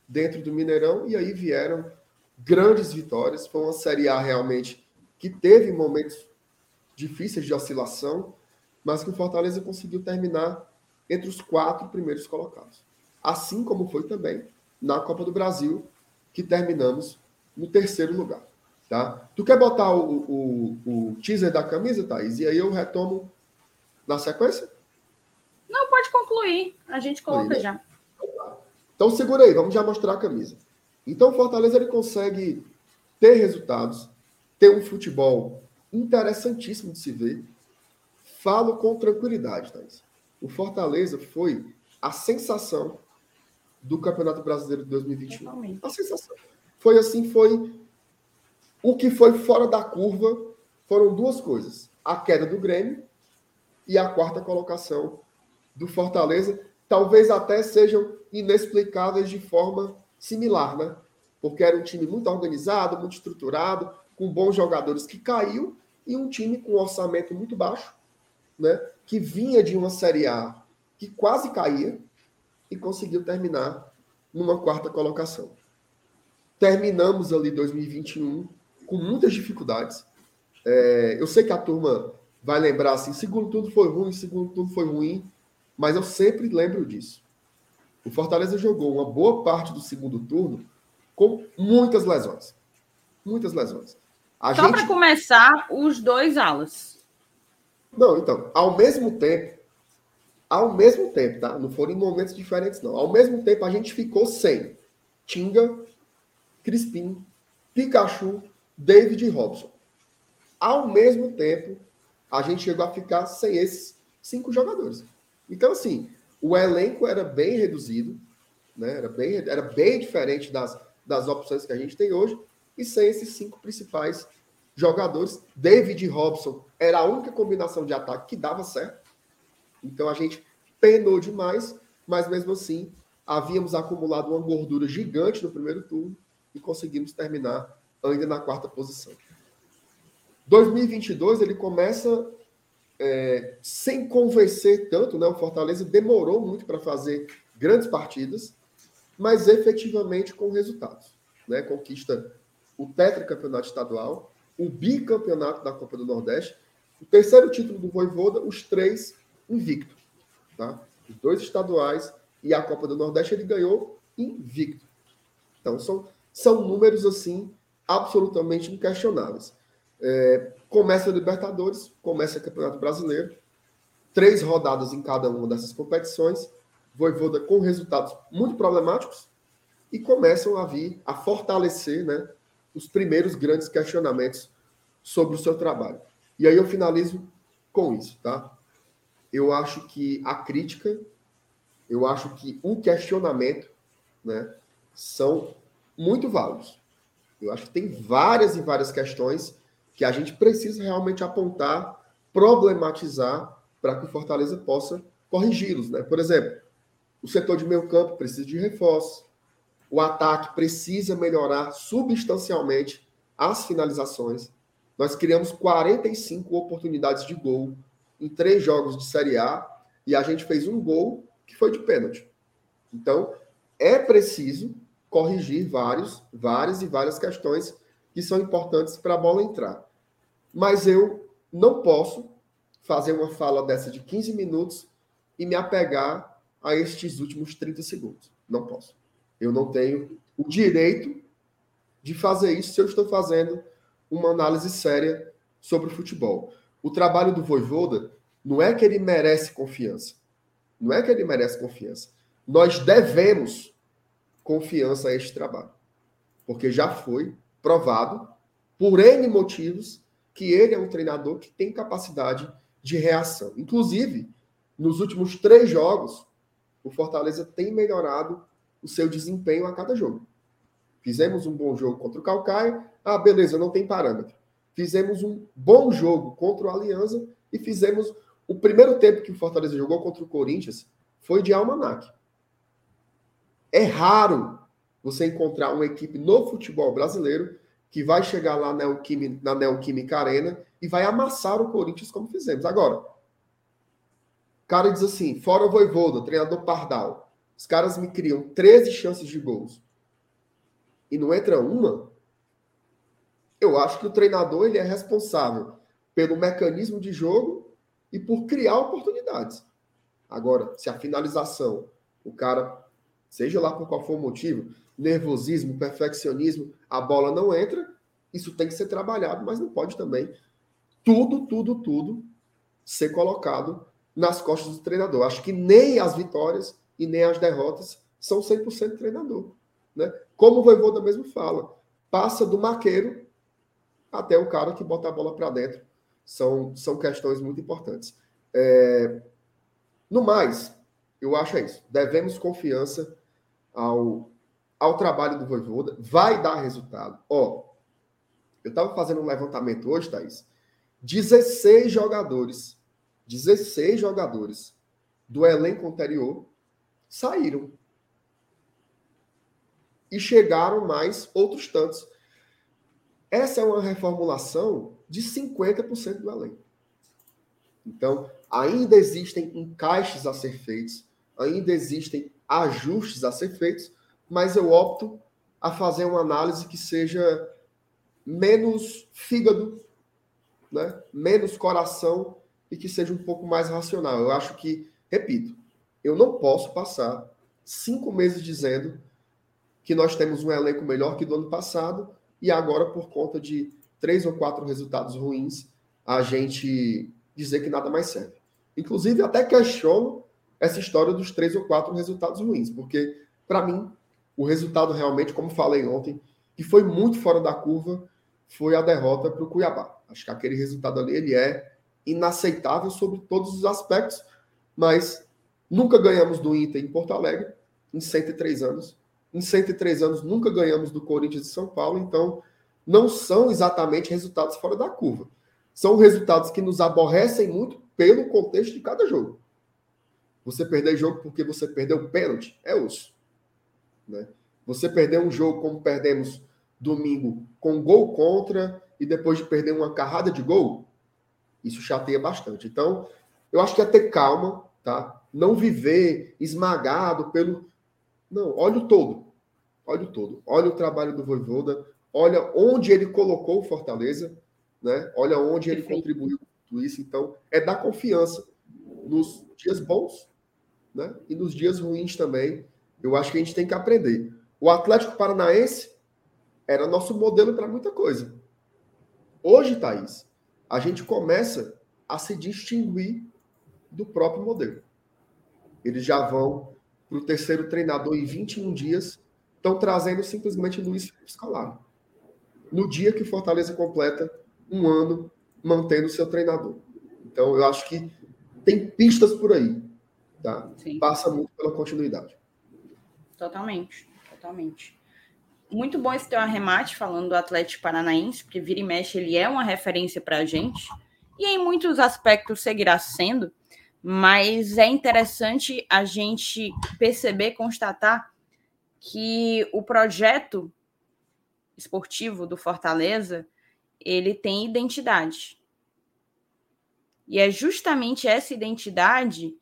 dentro do Mineirão e aí vieram grandes vitórias. Foi uma Série A realmente que teve momentos difíceis de oscilação, mas que o Fortaleza conseguiu terminar entre os quatro primeiros colocados. Assim como foi também na Copa do Brasil, que terminamos no terceiro lugar. Tá? Tu quer botar o, o, o teaser da camisa, Thaís? E aí eu retomo na sequência? Não, pode concluir. A gente coloca já. Então segura aí, vamos já mostrar a camisa. Então o Fortaleza ele consegue ter resultados, ter um futebol interessantíssimo de se ver. Falo com tranquilidade, Thaís. O Fortaleza foi a sensação do Campeonato Brasileiro de 2021. A sensação. Foi assim, foi o que foi fora da curva foram duas coisas: a queda do Grêmio e a quarta colocação do Fortaleza, talvez até sejam inexplicáveis de forma similar, né? Porque era um time muito organizado, muito estruturado, com bons jogadores que caiu e um time com um orçamento muito baixo, né? Que vinha de uma Série A que quase caía e conseguiu terminar numa quarta colocação. Terminamos ali 2021 com muitas dificuldades. É, eu sei que a turma vai lembrar assim, segundo tudo foi ruim, segundo tudo foi ruim, mas eu sempre lembro disso. O Fortaleza jogou uma boa parte do segundo turno com muitas lesões. Muitas lesões. A Só gente... para começar, os dois alas. Não, então, ao mesmo tempo, ao mesmo tempo, tá? Não foram em momentos diferentes, não. Ao mesmo tempo, a gente ficou sem Tinga, Crispim, Pikachu, David e Robson. Ao mesmo tempo, a gente chegou a ficar sem esses cinco jogadores. Então, assim, o elenco era bem reduzido, né? era, bem, era bem diferente das, das opções que a gente tem hoje, e sem esses cinco principais jogadores. David e Robson era a única combinação de ataque que dava certo. Então a gente penou demais, mas mesmo assim havíamos acumulado uma gordura gigante no primeiro turno e conseguimos terminar ainda na quarta posição. 2022 ele começa é, sem convencer tanto, né? O Fortaleza demorou muito para fazer grandes partidas, mas efetivamente com resultados, né? Conquista o tetracampeonato estadual, o bicampeonato da Copa do Nordeste, o terceiro título do Voivoda, os três invicto, tá? Os dois estaduais e a Copa do Nordeste ele ganhou invicto. Então são são números assim absolutamente inquestionáveis. É, começa a Libertadores, começa o Campeonato Brasileiro, três rodadas em cada uma dessas competições, Voivoda com resultados muito problemáticos e começam a vir a fortalecer né, os primeiros grandes questionamentos sobre o seu trabalho. E aí eu finalizo com isso, tá? Eu acho que a crítica, eu acho que o questionamento, né, são muito válidos. Eu acho que tem várias e várias questões que a gente precisa realmente apontar, problematizar, para que o Fortaleza possa corrigi-los. Né? Por exemplo, o setor de meio campo precisa de reforço, o ataque precisa melhorar substancialmente as finalizações. Nós criamos 45 oportunidades de gol em três jogos de Série A e a gente fez um gol que foi de pênalti. Então, é preciso corrigir vários, várias e várias questões que são importantes para a bola entrar. Mas eu não posso fazer uma fala dessa de 15 minutos e me apegar a estes últimos 30 segundos. Não posso. Eu não tenho o direito de fazer isso se eu estou fazendo uma análise séria sobre o futebol. O trabalho do Voivoda não é que ele merece confiança. Não é que ele merece confiança. Nós devemos confiança a este trabalho. Porque já foi provado, por N motivos, que ele é um treinador que tem capacidade de reação. Inclusive, nos últimos três jogos, o Fortaleza tem melhorado o seu desempenho a cada jogo. Fizemos um bom jogo contra o Calcaia. Ah, beleza, não tem parâmetro. Fizemos um bom jogo contra o Aliança e fizemos o primeiro tempo que o Fortaleza jogou contra o Corinthians foi de almanac. É raro você encontrar uma equipe no futebol brasileiro que vai chegar lá na Neoquímica Arena e vai amassar o Corinthians como fizemos. Agora, o cara diz assim, fora o Voivoda, treinador Pardal, os caras me criam 13 chances de gols e não entra uma, eu acho que o treinador ele é responsável pelo mecanismo de jogo e por criar oportunidades. Agora, se a finalização, o cara, seja lá por qual for o motivo, nervosismo, perfeccionismo, a bola não entra, isso tem que ser trabalhado, mas não pode também tudo, tudo, tudo ser colocado nas costas do treinador. Acho que nem as vitórias e nem as derrotas são 100% treinador. Né? Como o Voivoda mesmo fala, passa do maqueiro até o cara que bota a bola para dentro. São, são questões muito importantes. É... No mais, eu acho é isso. Devemos confiança ao, ao trabalho do Voivoda. Vai dar resultado. Ó, eu estava fazendo um levantamento hoje, Thaís. 16 jogadores, 16 jogadores do elenco anterior saíram e chegaram mais outros tantos. Essa é uma reformulação de 50% do elenco. Então, ainda existem encaixes a ser feitos, ainda existem ajustes a ser feitos, mas eu opto a fazer uma análise que seja menos fígado, né? menos coração e que seja um pouco mais racional. Eu acho que, repito, eu não posso passar cinco meses dizendo que nós temos um elenco melhor que do ano passado e agora, por conta de três ou quatro resultados ruins, a gente dizer que nada mais serve. Inclusive, até questiono essa história dos três ou quatro resultados ruins, porque, para mim, o resultado realmente, como falei ontem, que foi muito fora da curva, foi a derrota para o Cuiabá. Acho que aquele resultado ali ele é inaceitável sobre todos os aspectos, mas nunca ganhamos do Inter em Porto Alegre em 103 anos. Em 103 anos, nunca ganhamos do Corinthians de São Paulo, então não são exatamente resultados fora da curva. São resultados que nos aborrecem muito pelo contexto de cada jogo. Você perder jogo porque você perdeu o pênalti é osso. Né? Você perder um jogo como perdemos domingo com gol contra e depois de perder uma carrada de gol, isso chateia bastante. Então, eu acho que é ter calma, tá? Não viver esmagado pelo. Não, olha o todo. Olha o todo. Olha o trabalho do Voivoda, olha onde ele colocou o Fortaleza, né? Olha onde ele Perfeito. contribuiu com tudo isso. Então, é dar confiança nos dias bons, né? E nos dias ruins também. Eu acho que a gente tem que aprender. O Atlético Paranaense era nosso modelo para muita coisa. Hoje, Thaís, a gente começa a se distinguir do próprio modelo. Eles já vão para o terceiro treinador em 21 dias estão trazendo simplesmente Luiz Felipe Scolari. No dia que o Fortaleza completa um ano mantendo seu treinador. Então, eu acho que tem pistas por aí. Tá? Passa muito pela continuidade. Totalmente, totalmente. muito bom esse teu arremate falando do Atlético Paranaense, porque vira e mexe ele é uma referência para a gente, e em muitos aspectos seguirá sendo, mas é interessante a gente perceber, constatar que o projeto esportivo do Fortaleza ele tem identidade. E é justamente essa identidade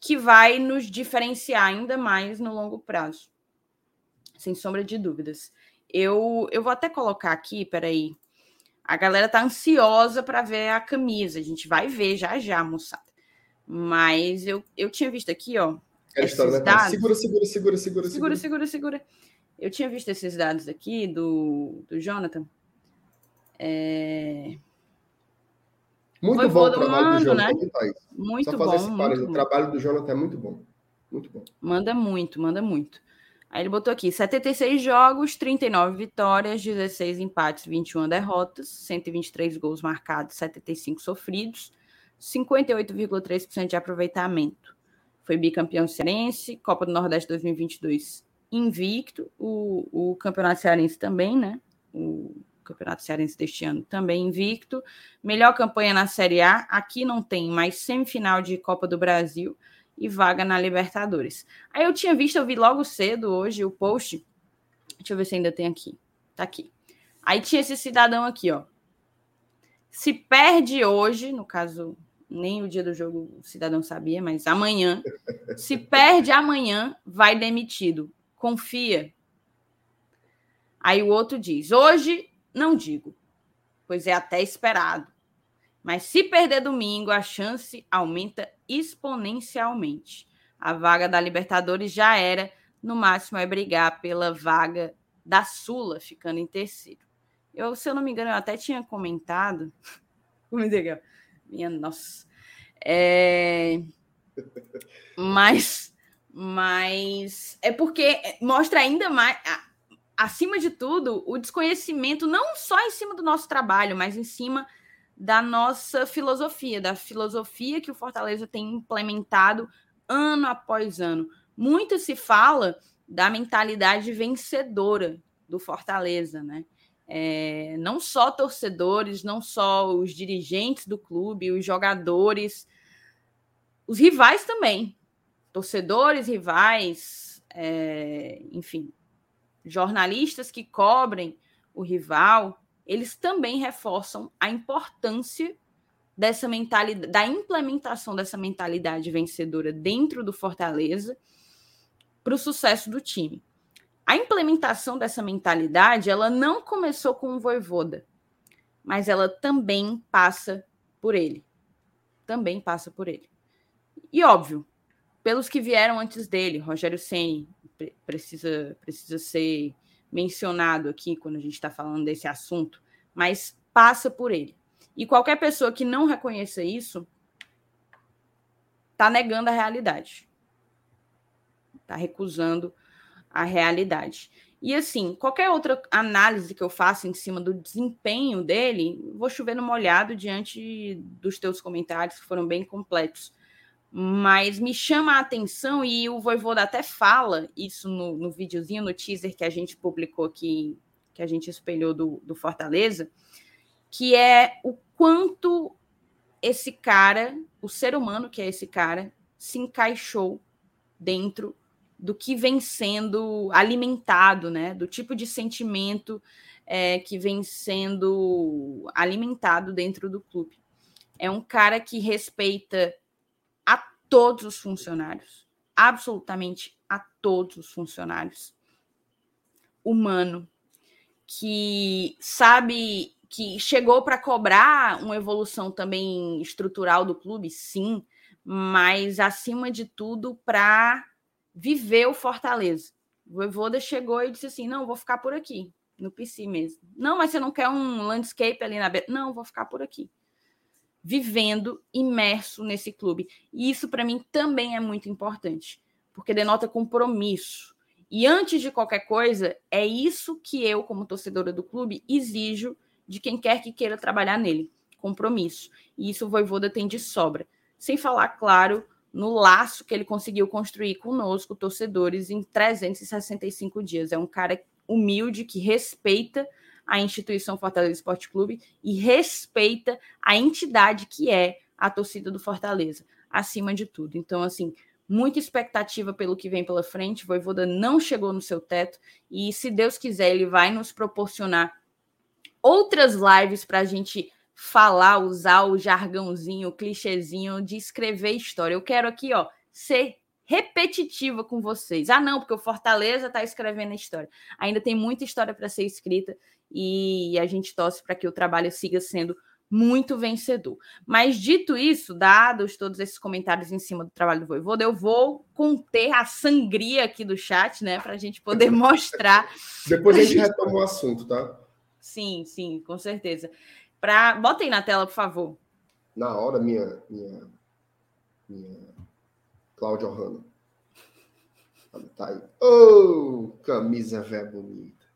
que vai nos diferenciar ainda mais no longo prazo. Sem sombra de dúvidas. Eu, eu vou até colocar aqui, peraí. A galera tá ansiosa para ver a camisa. A gente vai ver já já, moçada. Mas eu, eu tinha visto aqui, ó. É história, né? Dados. Segura, segura, segura, segura, segura. Segura, segura, segura. Eu tinha visto esses dados aqui do, do Jonathan. É... Muito bom o trabalho do Jonathan, né? Muito Só fazer bom. Esse o trabalho do Jonathan é muito bom. Muito bom. Manda muito, manda muito. Aí ele botou aqui: 76 jogos, 39 vitórias, 16 empates, 21 derrotas, 123 gols marcados, 75 sofridos, 58,3% de aproveitamento. Foi bicampeão cearense, Copa do Nordeste 2022 invicto, o, o Campeonato Cearense também, né? O Campeonato Cearense deste ano também invicto. Melhor campanha na Série A. Aqui não tem mais semifinal de Copa do Brasil e vaga na Libertadores. Aí eu tinha visto, eu vi logo cedo hoje o post. Deixa eu ver se ainda tem aqui. Tá aqui. Aí tinha esse cidadão aqui, ó. Se perde hoje, no caso, nem o dia do jogo o cidadão sabia, mas amanhã. Se perde amanhã, vai demitido. Confia. Aí o outro diz: hoje não digo, pois é até esperado. Mas se perder domingo, a chance aumenta exponencialmente. A vaga da Libertadores já era, no máximo é brigar pela vaga da Sula, ficando em terceiro. Eu, se eu não me engano, eu até tinha comentado. Minha nossa. É... Mas, mas é porque mostra ainda mais acima de tudo, o desconhecimento não só em cima do nosso trabalho, mas em cima da nossa filosofia, da filosofia que o Fortaleza tem implementado ano após ano. Muito se fala da mentalidade vencedora do Fortaleza, né? É, não só torcedores, não só os dirigentes do clube, os jogadores, os rivais também, torcedores, rivais, é, enfim, jornalistas que cobrem o rival, eles também reforçam a importância dessa mentalidade, da implementação dessa mentalidade vencedora dentro do Fortaleza para o sucesso do time. A implementação dessa mentalidade, ela não começou com o Voivoda, mas ela também passa por ele. Também passa por ele. E óbvio, pelos que vieram antes dele, Rogério Ceni, precisa, precisa ser mencionado aqui quando a gente está falando desse assunto, mas passa por ele. E qualquer pessoa que não reconheça isso está negando a realidade. Está recusando a realidade. E assim, qualquer outra análise que eu faça em cima do desempenho dele, vou chover no molhado diante dos teus comentários, que foram bem completos mas me chama a atenção e o Voivoda até fala isso no, no videozinho, no teaser que a gente publicou aqui, que a gente espelhou do, do Fortaleza, que é o quanto esse cara, o ser humano que é esse cara, se encaixou dentro do que vem sendo alimentado, né? Do tipo de sentimento é, que vem sendo alimentado dentro do clube. É um cara que respeita todos os funcionários, absolutamente a todos os funcionários. Humano, que sabe que chegou para cobrar uma evolução também estrutural do clube, sim, mas acima de tudo para viver o Fortaleza. O Evoda chegou e disse assim: não, vou ficar por aqui, no PC mesmo. Não, mas você não quer um landscape ali na beira? Não, vou ficar por aqui vivendo imerso nesse clube. E isso para mim também é muito importante, porque denota compromisso. E antes de qualquer coisa, é isso que eu, como torcedora do clube, exijo de quem quer que queira trabalhar nele: compromisso. E isso o Voivoda tem de sobra. Sem falar, claro, no laço que ele conseguiu construir conosco, torcedores, em 365 dias. É um cara humilde, que respeita a instituição Fortaleza Esporte Clube e respeita a entidade que é a torcida do Fortaleza, acima de tudo. Então, assim, muita expectativa pelo que vem pela frente. Voivoda não chegou no seu teto e, se Deus quiser, ele vai nos proporcionar outras lives para a gente falar, usar o jargãozinho, o clichêzinho de escrever história. Eu quero aqui, ó, ser repetitiva com vocês. Ah, não, porque o Fortaleza está escrevendo a história. Ainda tem muita história para ser escrita e a gente torce para que o trabalho siga sendo muito vencedor. Mas dito isso, dados todos esses comentários em cima do trabalho do Voivoda, eu vou conter a sangria aqui do chat, né, para a gente poder mostrar. Depois a gente retoma o assunto, tá? Sim, sim, com certeza. Pra... Bota aí na tela, por favor. Na hora, minha, minha, minha Cláudia Ohana. Tá aí. Oh, camisa velha bonita.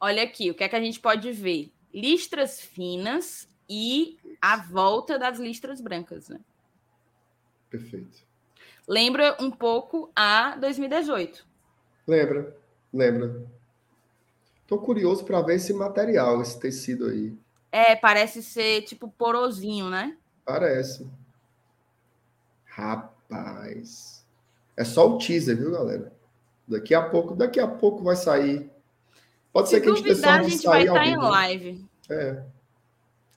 Olha aqui, o que é que a gente pode ver? Listras finas e a volta das listras brancas, né? Perfeito. Lembra um pouco a 2018. Lembra, lembra. Tô curioso para ver esse material, esse tecido aí. É, parece ser tipo porosinho, né? Parece. Rapaz. É só o teaser, viu, galera? Daqui a pouco, daqui a pouco vai sair. Pode Se ser que duvidar, a gente, a gente vai estar tá em live. É.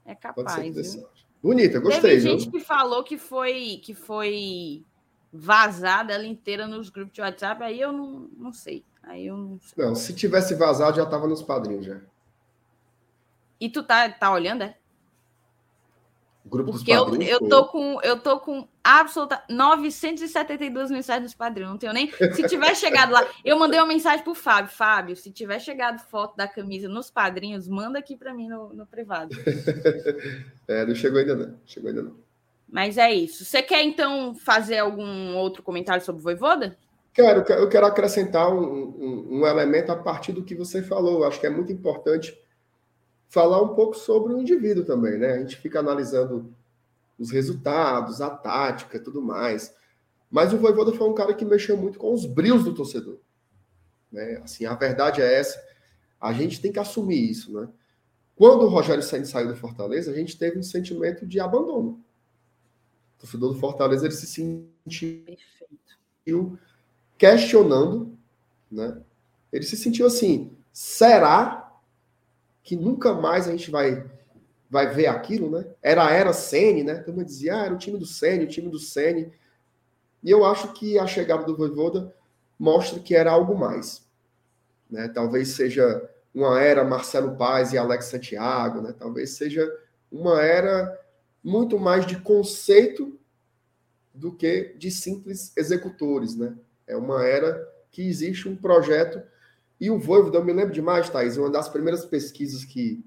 É capaz. Bonita, gostei. Teve gente viu? que falou que foi que foi vazada ela inteira nos grupos de WhatsApp, aí eu não, não sei. Aí eu não sei. Não, se tivesse vazado, já tava nos padrinhos já. E tu tá, tá olhando, é? Grupo Porque eu, eu, tô com, eu tô com absoluta 972 mensagens dos padrinhos. Não tenho nem. Se tiver chegado lá, eu mandei uma mensagem pro Fábio. Fábio, se tiver chegado foto da camisa nos padrinhos, manda aqui para mim no, no privado. é, não chegou ainda não. Chegou ainda não. Mas é isso. Você quer então fazer algum outro comentário sobre o Voivoda? Quero, eu quero acrescentar um, um, um elemento a partir do que você falou. Acho que é muito importante falar um pouco sobre o indivíduo também, né? A gente fica analisando os resultados, a tática, tudo mais. Mas o Voivoda foi um cara que mexeu muito com os brilhos do torcedor. Né? Assim, a verdade é essa. A gente tem que assumir isso, né? Quando o Rogério Senna saiu do Fortaleza, a gente teve um sentimento de abandono. O torcedor do Fortaleza ele se sentiu questionando, né? Ele se sentiu assim: será que nunca mais a gente vai vai ver aquilo, né? Era a era Sene, né? Todo mundo dizia, ah, era o time do Sene, o time do Sene. E eu acho que a chegada do Voivoda mostra que era algo mais. Né? Talvez seja uma era Marcelo Paz e Alex Santiago, né? Talvez seja uma era muito mais de conceito do que de simples executores, né? É uma era que existe um projeto e o Voivoda, eu me lembro demais, Thaís, uma das primeiras pesquisas que,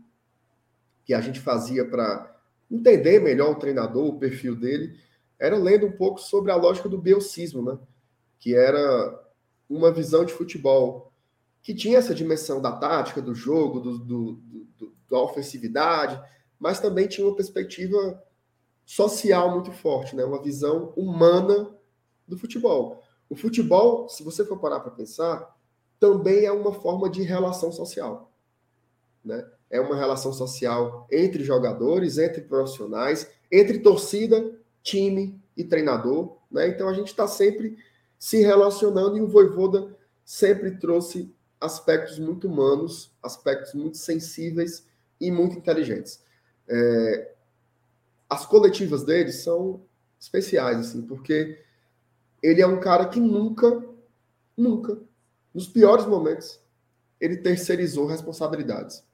que a gente fazia para entender melhor o treinador, o perfil dele, era lendo um pouco sobre a lógica do biocismo, né? Que era uma visão de futebol que tinha essa dimensão da tática, do jogo, do, do, do, da ofensividade, mas também tinha uma perspectiva social muito forte, né? Uma visão humana do futebol. O futebol, se você for parar para pensar, também é uma forma de relação social. Né? É uma relação social entre jogadores, entre profissionais, entre torcida, time e treinador. Né? Então a gente está sempre se relacionando e o Voivoda sempre trouxe aspectos muito humanos, aspectos muito sensíveis e muito inteligentes. É... As coletivas dele são especiais, assim, porque ele é um cara que nunca, nunca nos piores momentos, ele terceirizou responsabilidades.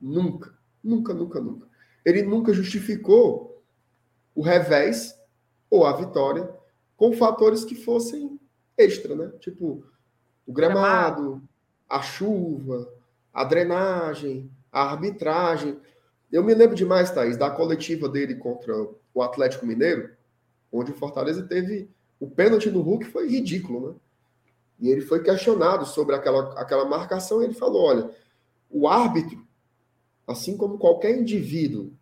Nunca, nunca, nunca, nunca. Ele nunca justificou o revés ou a vitória com fatores que fossem extra, né? Tipo, o gramado, a chuva, a drenagem, a arbitragem. Eu me lembro demais, Thaís, da coletiva dele contra o Atlético Mineiro, onde o Fortaleza teve o pênalti no Hulk foi ridículo, né? E ele foi questionado sobre aquela, aquela marcação e ele falou: olha, o árbitro, assim como qualquer indivíduo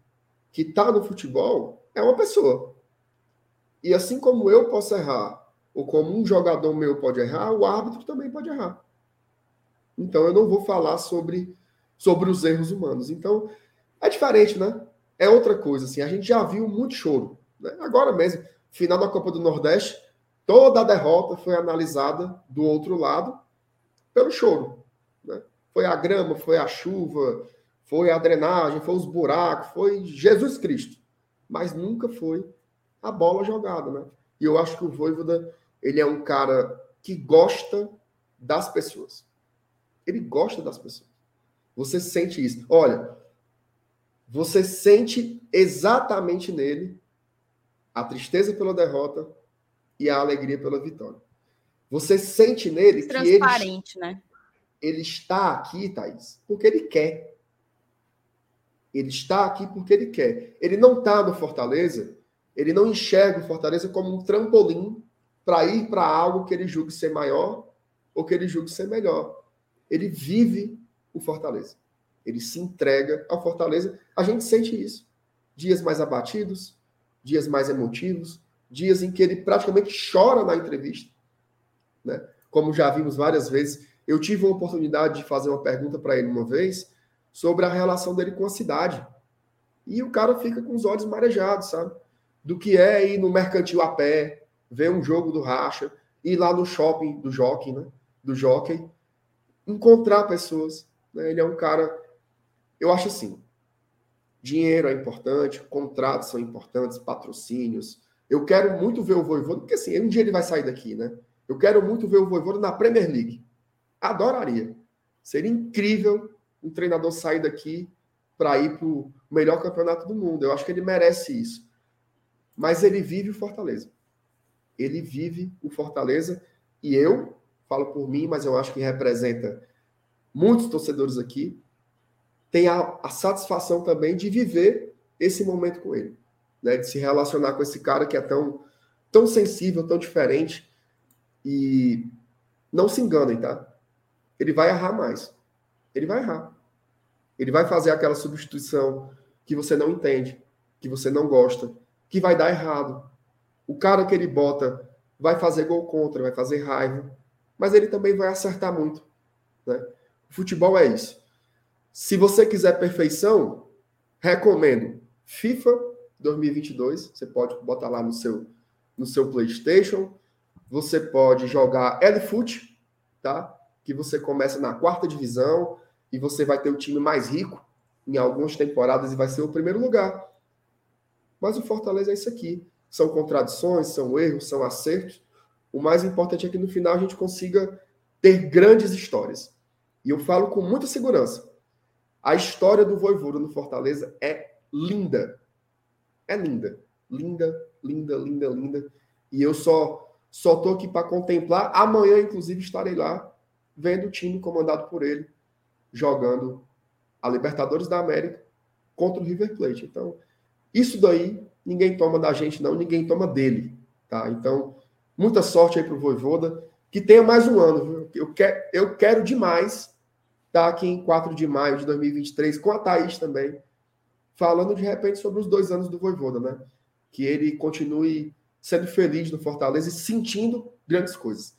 que está no futebol, é uma pessoa. E assim como eu posso errar, ou como um jogador meu pode errar, o árbitro também pode errar. Então eu não vou falar sobre, sobre os erros humanos. Então é diferente, né? É outra coisa. Assim, a gente já viu muito choro. Né? Agora mesmo, final da Copa do Nordeste, toda a derrota foi analisada do outro lado pelo choro. Né? Foi a grama, foi a chuva, foi a drenagem, foi os buracos, foi Jesus Cristo. Mas nunca foi a bola jogada, né? E eu acho que o Voivoda, ele é um cara que gosta das pessoas. Ele gosta das pessoas. Você sente isso. Olha, você sente exatamente nele a tristeza pela derrota e a alegria pela vitória. Você sente nele que ele, né? ele está aqui, Thaís, porque ele quer. Ele está aqui porque ele quer. Ele não está no Fortaleza, ele não enxerga o Fortaleza como um trampolim para ir para algo que ele julgue ser maior ou que ele julgue ser melhor. Ele vive o Fortaleza. Ele se entrega ao Fortaleza. A gente sente isso. Dias mais abatidos, dias mais emotivos, dias em que ele praticamente chora na entrevista. Né? Como já vimos várias vezes. Eu tive uma oportunidade de fazer uma pergunta para ele uma vez sobre a relação dele com a cidade. E o cara fica com os olhos marejados, sabe? Do que é ir no mercantil a pé, ver um jogo do racha, ir lá no shopping do jockey, né? Do jockey, encontrar pessoas. Né? Ele é um cara. Eu acho assim: dinheiro é importante, contratos são importantes, patrocínios. Eu quero muito ver o Voivoda, porque assim, um dia ele vai sair daqui, né? Eu quero muito ver o Voivoda na Premier League. Adoraria. Seria incrível um treinador sair daqui para ir para o melhor campeonato do mundo. Eu acho que ele merece isso. Mas ele vive o Fortaleza. Ele vive o Fortaleza e eu falo por mim, mas eu acho que representa muitos torcedores aqui, tem a, a satisfação também de viver esse momento com ele, né? De se relacionar com esse cara que é tão, tão sensível, tão diferente. E não se enganem, tá? Ele vai errar mais. Ele vai errar. Ele vai fazer aquela substituição que você não entende, que você não gosta, que vai dar errado. O cara que ele bota vai fazer gol contra, vai fazer raiva, mas ele também vai acertar muito. Né? Futebol é isso. Se você quiser perfeição, recomendo FIFA 2022. Você pode botar lá no seu, no seu PlayStation. Você pode jogar LFoot, tá? Que você começa na quarta divisão e você vai ter o time mais rico em algumas temporadas e vai ser o primeiro lugar. Mas o Fortaleza é isso aqui. São contradições, são erros, são acertos. O mais importante é que no final a gente consiga ter grandes histórias. E eu falo com muita segurança. A história do Voivoda no Fortaleza é linda. É linda. Linda, linda, linda, linda. E eu só só tô aqui para contemplar. Amanhã, inclusive, estarei lá vendo o time comandado por ele jogando a Libertadores da América contra o River Plate. Então, isso daí ninguém toma da gente não, ninguém toma dele, tá? Então, Muita sorte aí para o Voivoda. Que tenha mais um ano. Viu? Eu, quero, eu quero demais estar aqui em 4 de maio de 2023 com a Thaís também, falando de repente sobre os dois anos do Voivoda, né? Que ele continue sendo feliz no Fortaleza e sentindo grandes coisas.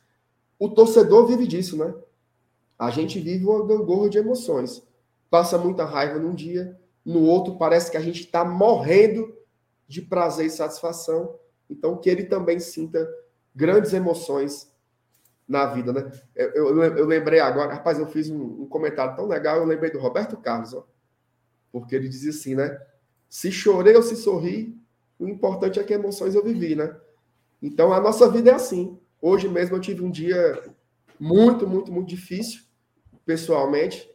O torcedor vive disso, né? A gente vive uma gangorra de emoções. Passa muita raiva num dia, no outro parece que a gente está morrendo de prazer e satisfação. Então, que ele também sinta grandes emoções na vida, né? Eu, eu, eu lembrei agora, rapaz, eu fiz um, um, comentário tão legal, eu lembrei do Roberto Carlos, ó, porque ele dizia assim, né? Se chorei ou se sorri, o importante é que emoções eu vivi, né? Então a nossa vida é assim. Hoje mesmo eu tive um dia muito, muito, muito difícil, pessoalmente,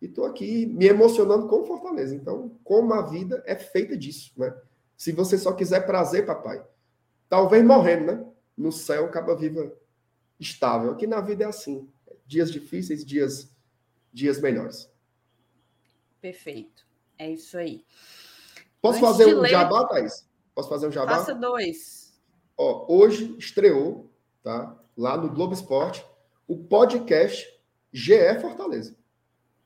e estou aqui me emocionando com Fortaleza. Então, como a vida é feita disso, né? Se você só quiser prazer, papai, talvez morrendo, né? no céu acaba viva estável. Aqui na vida é assim. Dias difíceis, dias, dias melhores. Perfeito. É isso aí. Posso Antes fazer um ler... jabá, Thaís? Posso fazer um jabá? Faça dois. Ó, hoje estreou, tá? Lá no Globo Esporte, o podcast GE Fortaleza.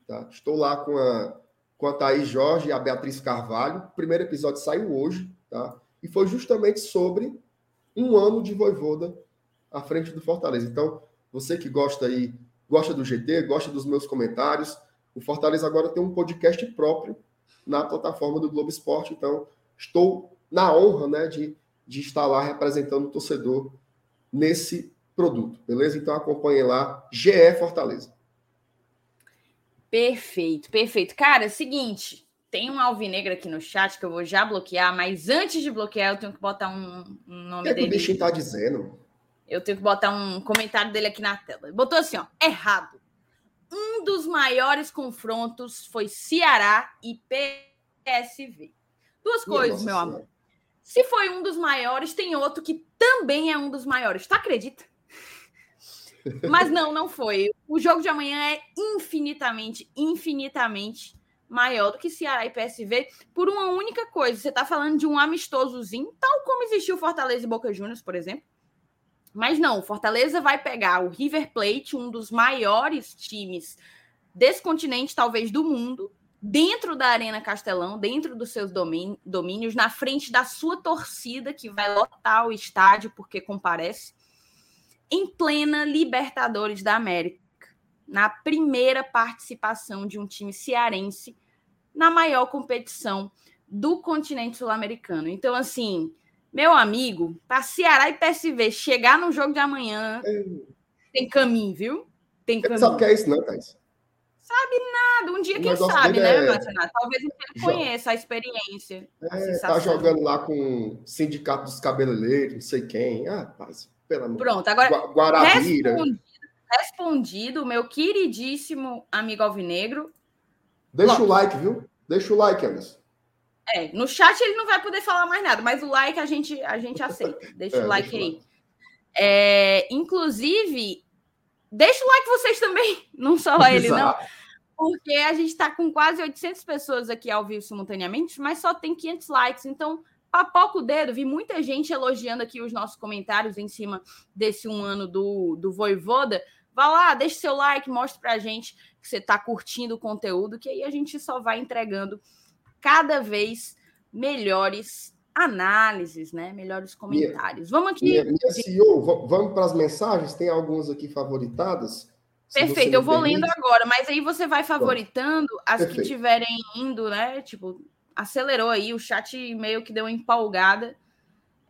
Tá? Estou lá com a, com a Thaís Jorge e a Beatriz Carvalho. O primeiro episódio saiu hoje, tá? E foi justamente sobre um ano de Voivoda à frente do Fortaleza. Então, você que gosta aí gosta do GT, gosta dos meus comentários. O Fortaleza agora tem um podcast próprio na plataforma do Globo Esporte, então estou na honra né, de, de estar lá representando o torcedor nesse produto, beleza? Então acompanhe lá, GE Fortaleza. Perfeito, perfeito. Cara, é seguinte, tem um alvinegro aqui no chat que eu vou já bloquear, mas antes de bloquear, eu tenho que botar um, um nome o que dele. O bichinho tá dizendo. Eu tenho que botar um comentário dele aqui na tela. Botou assim, ó, errado. Um dos maiores confrontos foi Ceará e PSV. Duas coisas, meu amor. Se foi um dos maiores, tem outro que também é um dos maiores. Tu acredita? Mas não, não foi. O jogo de amanhã é infinitamente, infinitamente maior do que Ceará e PSV por uma única coisa. Você está falando de um amistosozinho, tal como existiu Fortaleza e Boca Juniors, por exemplo. Mas não, Fortaleza vai pegar o River Plate, um dos maiores times desse continente, talvez do mundo, dentro da Arena Castelão, dentro dos seus domínios, na frente da sua torcida, que vai lotar o estádio porque comparece, em plena Libertadores da América, na primeira participação de um time cearense na maior competição do continente sul-americano. Então, assim, meu amigo, para Ceará e PSV chegar no jogo de amanhã, é. tem caminho, viu? Tem caminho. Sabe o que é isso, não, Thais? Sabe nada. Um dia, o quem sabe, né, é... Marcelo? Talvez ele conheça a experiência. É, tá jogando lá com o sindicato dos cabeleireiros, não sei quem. Ah, paz, pelo amor. Pronto, agora. Guarabira. Respondido, respondido, meu queridíssimo amigo Alvinegro. Deixa o like, viu? Deixa o like, Anderson. É, no chat ele não vai poder falar mais nada, mas o like a gente, a gente aceita. Deixa é, o like deixa aí. É, inclusive, deixa o like vocês também, não só ele, não. Porque a gente está com quase 800 pessoas aqui ao vivo simultaneamente, mas só tem 500 likes. Então, papoca o dedo. Vi muita gente elogiando aqui os nossos comentários em cima desse um ano do, do Voivoda. Vá lá, deixe seu like, mostre para a gente que você está curtindo o conteúdo, que aí a gente só vai entregando cada vez melhores análises, né? Melhores comentários. Minha, vamos aqui. Minha, minha CEO, vamos para as mensagens? Tem alguns aqui favoritadas? Perfeito, eu vou lendo agora, mas aí você vai favoritando as Perfeito. que estiverem indo, né? Tipo, acelerou aí, o chat meio que deu uma empolgada.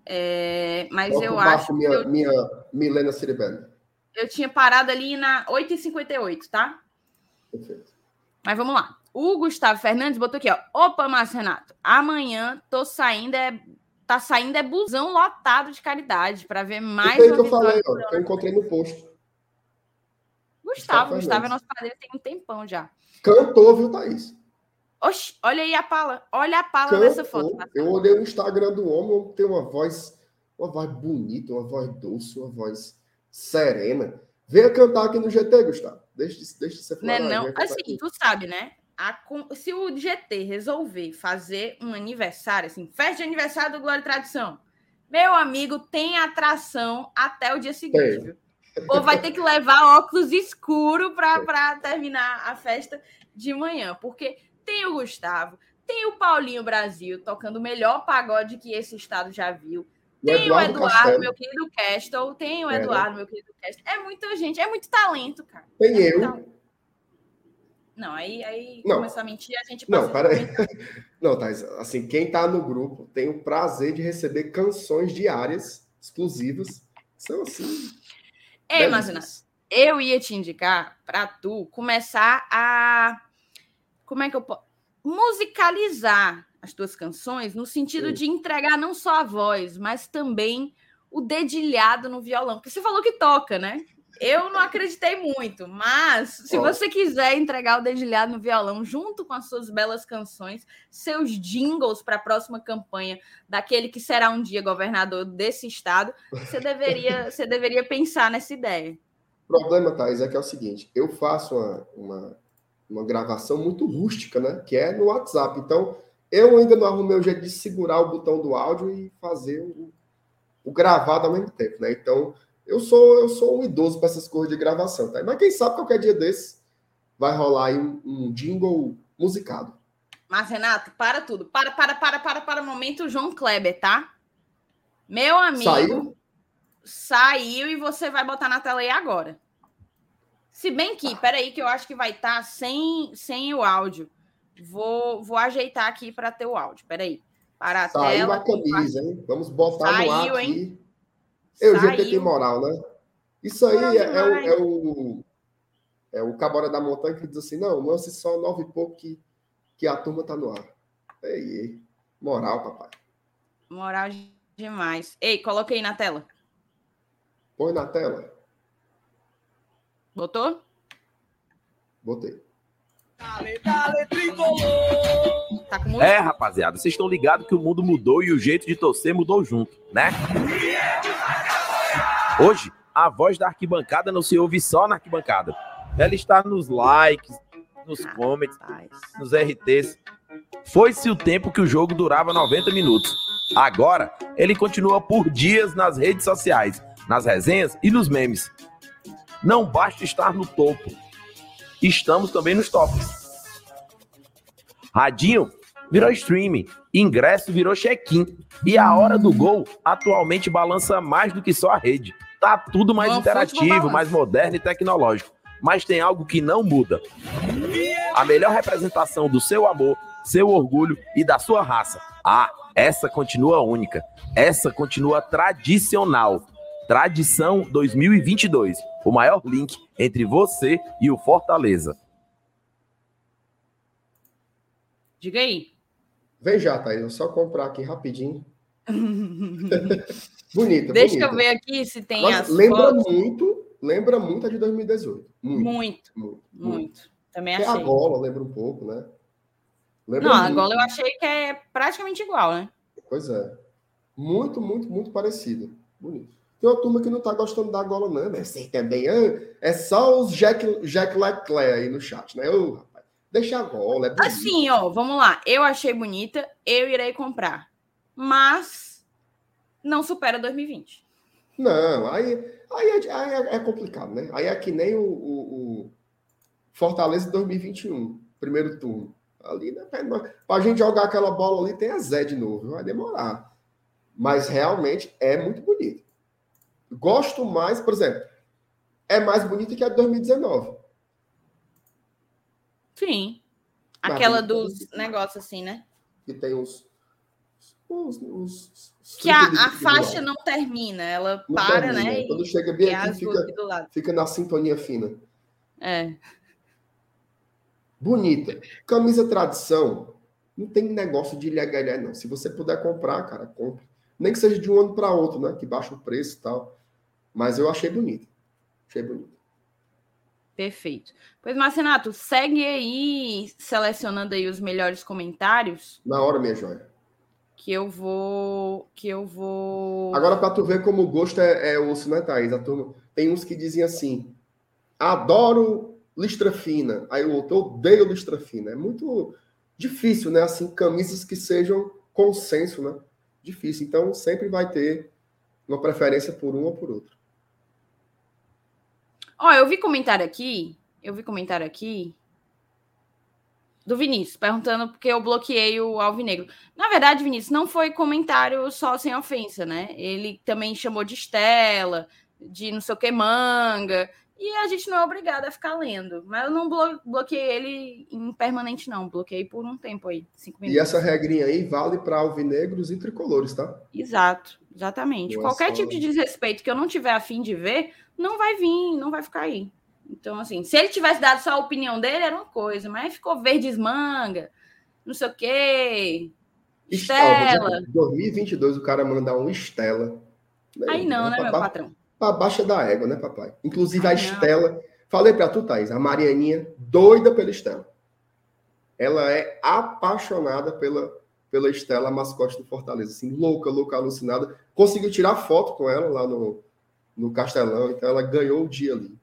É, mas eu acho. Minha, eu, minha Milena Ciribelli. Eu tinha parado ali na 8h58, tá? Perfeito. Mas vamos lá. O Gustavo Fernandes botou aqui, ó. Opa, Márcio Renato, amanhã tô saindo, é, tá saindo é busão lotado de caridade para ver mais uma que eu falei, ó, eu encontrei no posto. Gustavo, Gustavo, é nosso padrinho tem um tempão já. Cantou, viu, Thaís? Oxi, olha aí a pala. Olha a pala Cantou. nessa foto. Eu olhei o Instagram do homem, tem uma voz, uma voz bonita, uma voz doce, uma voz serena. Venha cantar aqui no GT, Gustavo. Deixa, deixa de ser falar. Não, não. Assim, tu sabe, né? A, se o GT resolver fazer um aniversário, assim, festa de aniversário do Glória e Tradição, meu amigo, tem atração até o dia seguinte, viu? Ou vai ter que levar óculos escuro para terminar a festa de manhã, porque tem o Gustavo, tem o Paulinho Brasil tocando o melhor pagode que esse estado já viu. Tem Eduardo o Eduardo, meu querido Castle, tem o é, Eduardo, é, meu querido Castle. É muita gente, é muito talento, cara. Tem é eu. Talento. Não, aí, aí não. começou a mentir, a gente Não, peraí. Não, Thais, assim, quem está no grupo tem o prazer de receber canções diárias, exclusivas. São assim. É, Imagina, eu ia te indicar para tu começar a. Como é que eu posso. Musicalizar as tuas canções no sentido Sim. de entregar não só a voz, mas também o dedilhado no violão. Porque você falou que toca, né? Eu não acreditei muito, mas se você quiser entregar o dedilhado no violão junto com as suas belas canções, seus jingles para a próxima campanha daquele que será um dia governador desse estado, você deveria, você deveria pensar nessa ideia. O problema, Thais, é que é o seguinte: eu faço uma, uma, uma gravação muito rústica, né? Que é no WhatsApp. Então, eu ainda não arrumei o jeito de segurar o botão do áudio e fazer o, o gravado ao mesmo tempo, né? Então eu sou, eu sou um idoso para essas coisas de gravação, tá? Mas quem sabe qualquer dia desse vai rolar aí um, um jingle musicado. Mas, Renato, para tudo. Para, para, para, para, para o momento, João Kleber, tá? Meu amigo. Saiu? Saiu e você vai botar na tela aí agora. Se bem que, peraí, que eu acho que vai estar tá sem, sem o áudio. Vou, vou ajeitar aqui para ter o áudio. Peraí. Para a Saiu tela. a camisa, hein? Vamos botar Saiu, no ar aqui. hein? Eu já tem moral, né? Isso aí é, é o, é o é o Cabora da Montanha que diz assim: não, lance só nove e pouco que, que a turma tá no ar. Ei, ei. Moral, papai. Moral demais. Ei, coloca aí na tela. Põe na tela. Botou? Botei. Tá com música? É, rapaziada, vocês estão ligados que o mundo mudou e o jeito de torcer mudou junto, né? Hoje, a voz da arquibancada não se ouve só na arquibancada. Ela está nos likes, nos comments, nos RTs. Foi-se o tempo que o jogo durava 90 minutos. Agora, ele continua por dias nas redes sociais, nas resenhas e nos memes. Não basta estar no topo. Estamos também nos tops. Radinho virou streaming, ingresso virou check-in e a hora do gol atualmente balança mais do que só a rede. Tá tudo mais interativo, mais moderno e tecnológico. Mas tem algo que não muda. A melhor representação do seu amor, seu orgulho e da sua raça. Ah, essa continua única. Essa continua tradicional. Tradição 2022. O maior link entre você e o Fortaleza. Diga aí. Vem já, Thaís. Vou só comprar aqui rapidinho. Bonita, Deixa bonita. eu ver aqui se tem Nossa, as lembra fotos. muito, lembra muito a de 2018. Muito, muito, Muito, muito. muito. Também Até a achei. gola lembra um pouco, né? Lembra Não, muito. agora eu achei que é praticamente igual, né? Pois é. Muito, muito, muito parecido. Bonito. Tem uma turma que não tá gostando da gola, não, mas sei também. É só os Jack, Jack Leclerc aí no chat, né? Ô, rapaz, deixa a gola, é bonito. Assim, ó, vamos lá. Eu achei bonita, eu irei comprar. Mas não supera 2020. Não, aí, aí, é, aí é- é complicado, né? Aí é que nem o, o- o Fortaleza 2021, primeiro turno. Ali, né? Pra gente jogar aquela bola ali, tem a Zé de novo, vai demorar. Mas realmente é muito bonito. Gosto mais, por exemplo, é mais bonita que a de 2019. Sim. Aquela dos negócios assim, né? Que tem os. Os, os- os Que a, a faixa não termina, ela Não para, termina. né? Quando chega bem aqui, fica, aqui fica na sintonia fina. É. Bonita. Camisa tradição, não tem negócio de ilegalidade, não. Se você puder comprar, cara, compre. Nem que seja de um ano para outro, né? Que baixa o preço e tal. Mas eu achei bonito. Achei bonito. Perfeito. Pois, Marcenato, segue aí selecionando aí os melhores comentários Na hora, minha joia. Que eu vou. Que eu vou. Agora, para tu ver como o gosto é, é osso, né, Thaís? A turma, tem uns que dizem assim: adoro listra fina. Aí o outro odeio listra fina. É muito difícil, né? Assim, camisas que sejam consenso, né? Difícil. Então, sempre vai ter uma preferência por um ou por outro. Ó, eu vi comentário aqui. Eu vi comentário aqui. Do Vinícius, perguntando porque eu bloqueei o Alvinegro. Na verdade, Vinícius, não foi comentário só sem ofensa, né? Ele também chamou de Estela, de não sei o que manga. E a gente não é obrigado a ficar lendo. Mas eu não blo bloqueei ele em permanente, não. Bloqueei por um tempo aí, cinco minutos. E essa regrinha aí vale para alvinegros e tricolores, tá? Exato, exatamente. É Qualquer só- tipo de desrespeito que eu não tiver afim de ver, não vai vir, não vai ficar aí. Então, assim, se ele tivesse dado só a opinião dele, era uma coisa, mas ficou verdes manga, não sei o quê. Estela. 2022, o cara mandar um Estela. Aí não, né, Pra meu patrão? Pra baixa da égua, né, papai? Inclusive a Ai, não. Estela. Falei pra tu, Thaís, a Marianinha, doida pela Estela. Ela é apaixonada pela, pela Estela, a mascote do Fortaleza. Assim, louca, louca, alucinada. Conseguiu tirar foto com ela lá no, no Castelão, então ela ganhou o dia ali.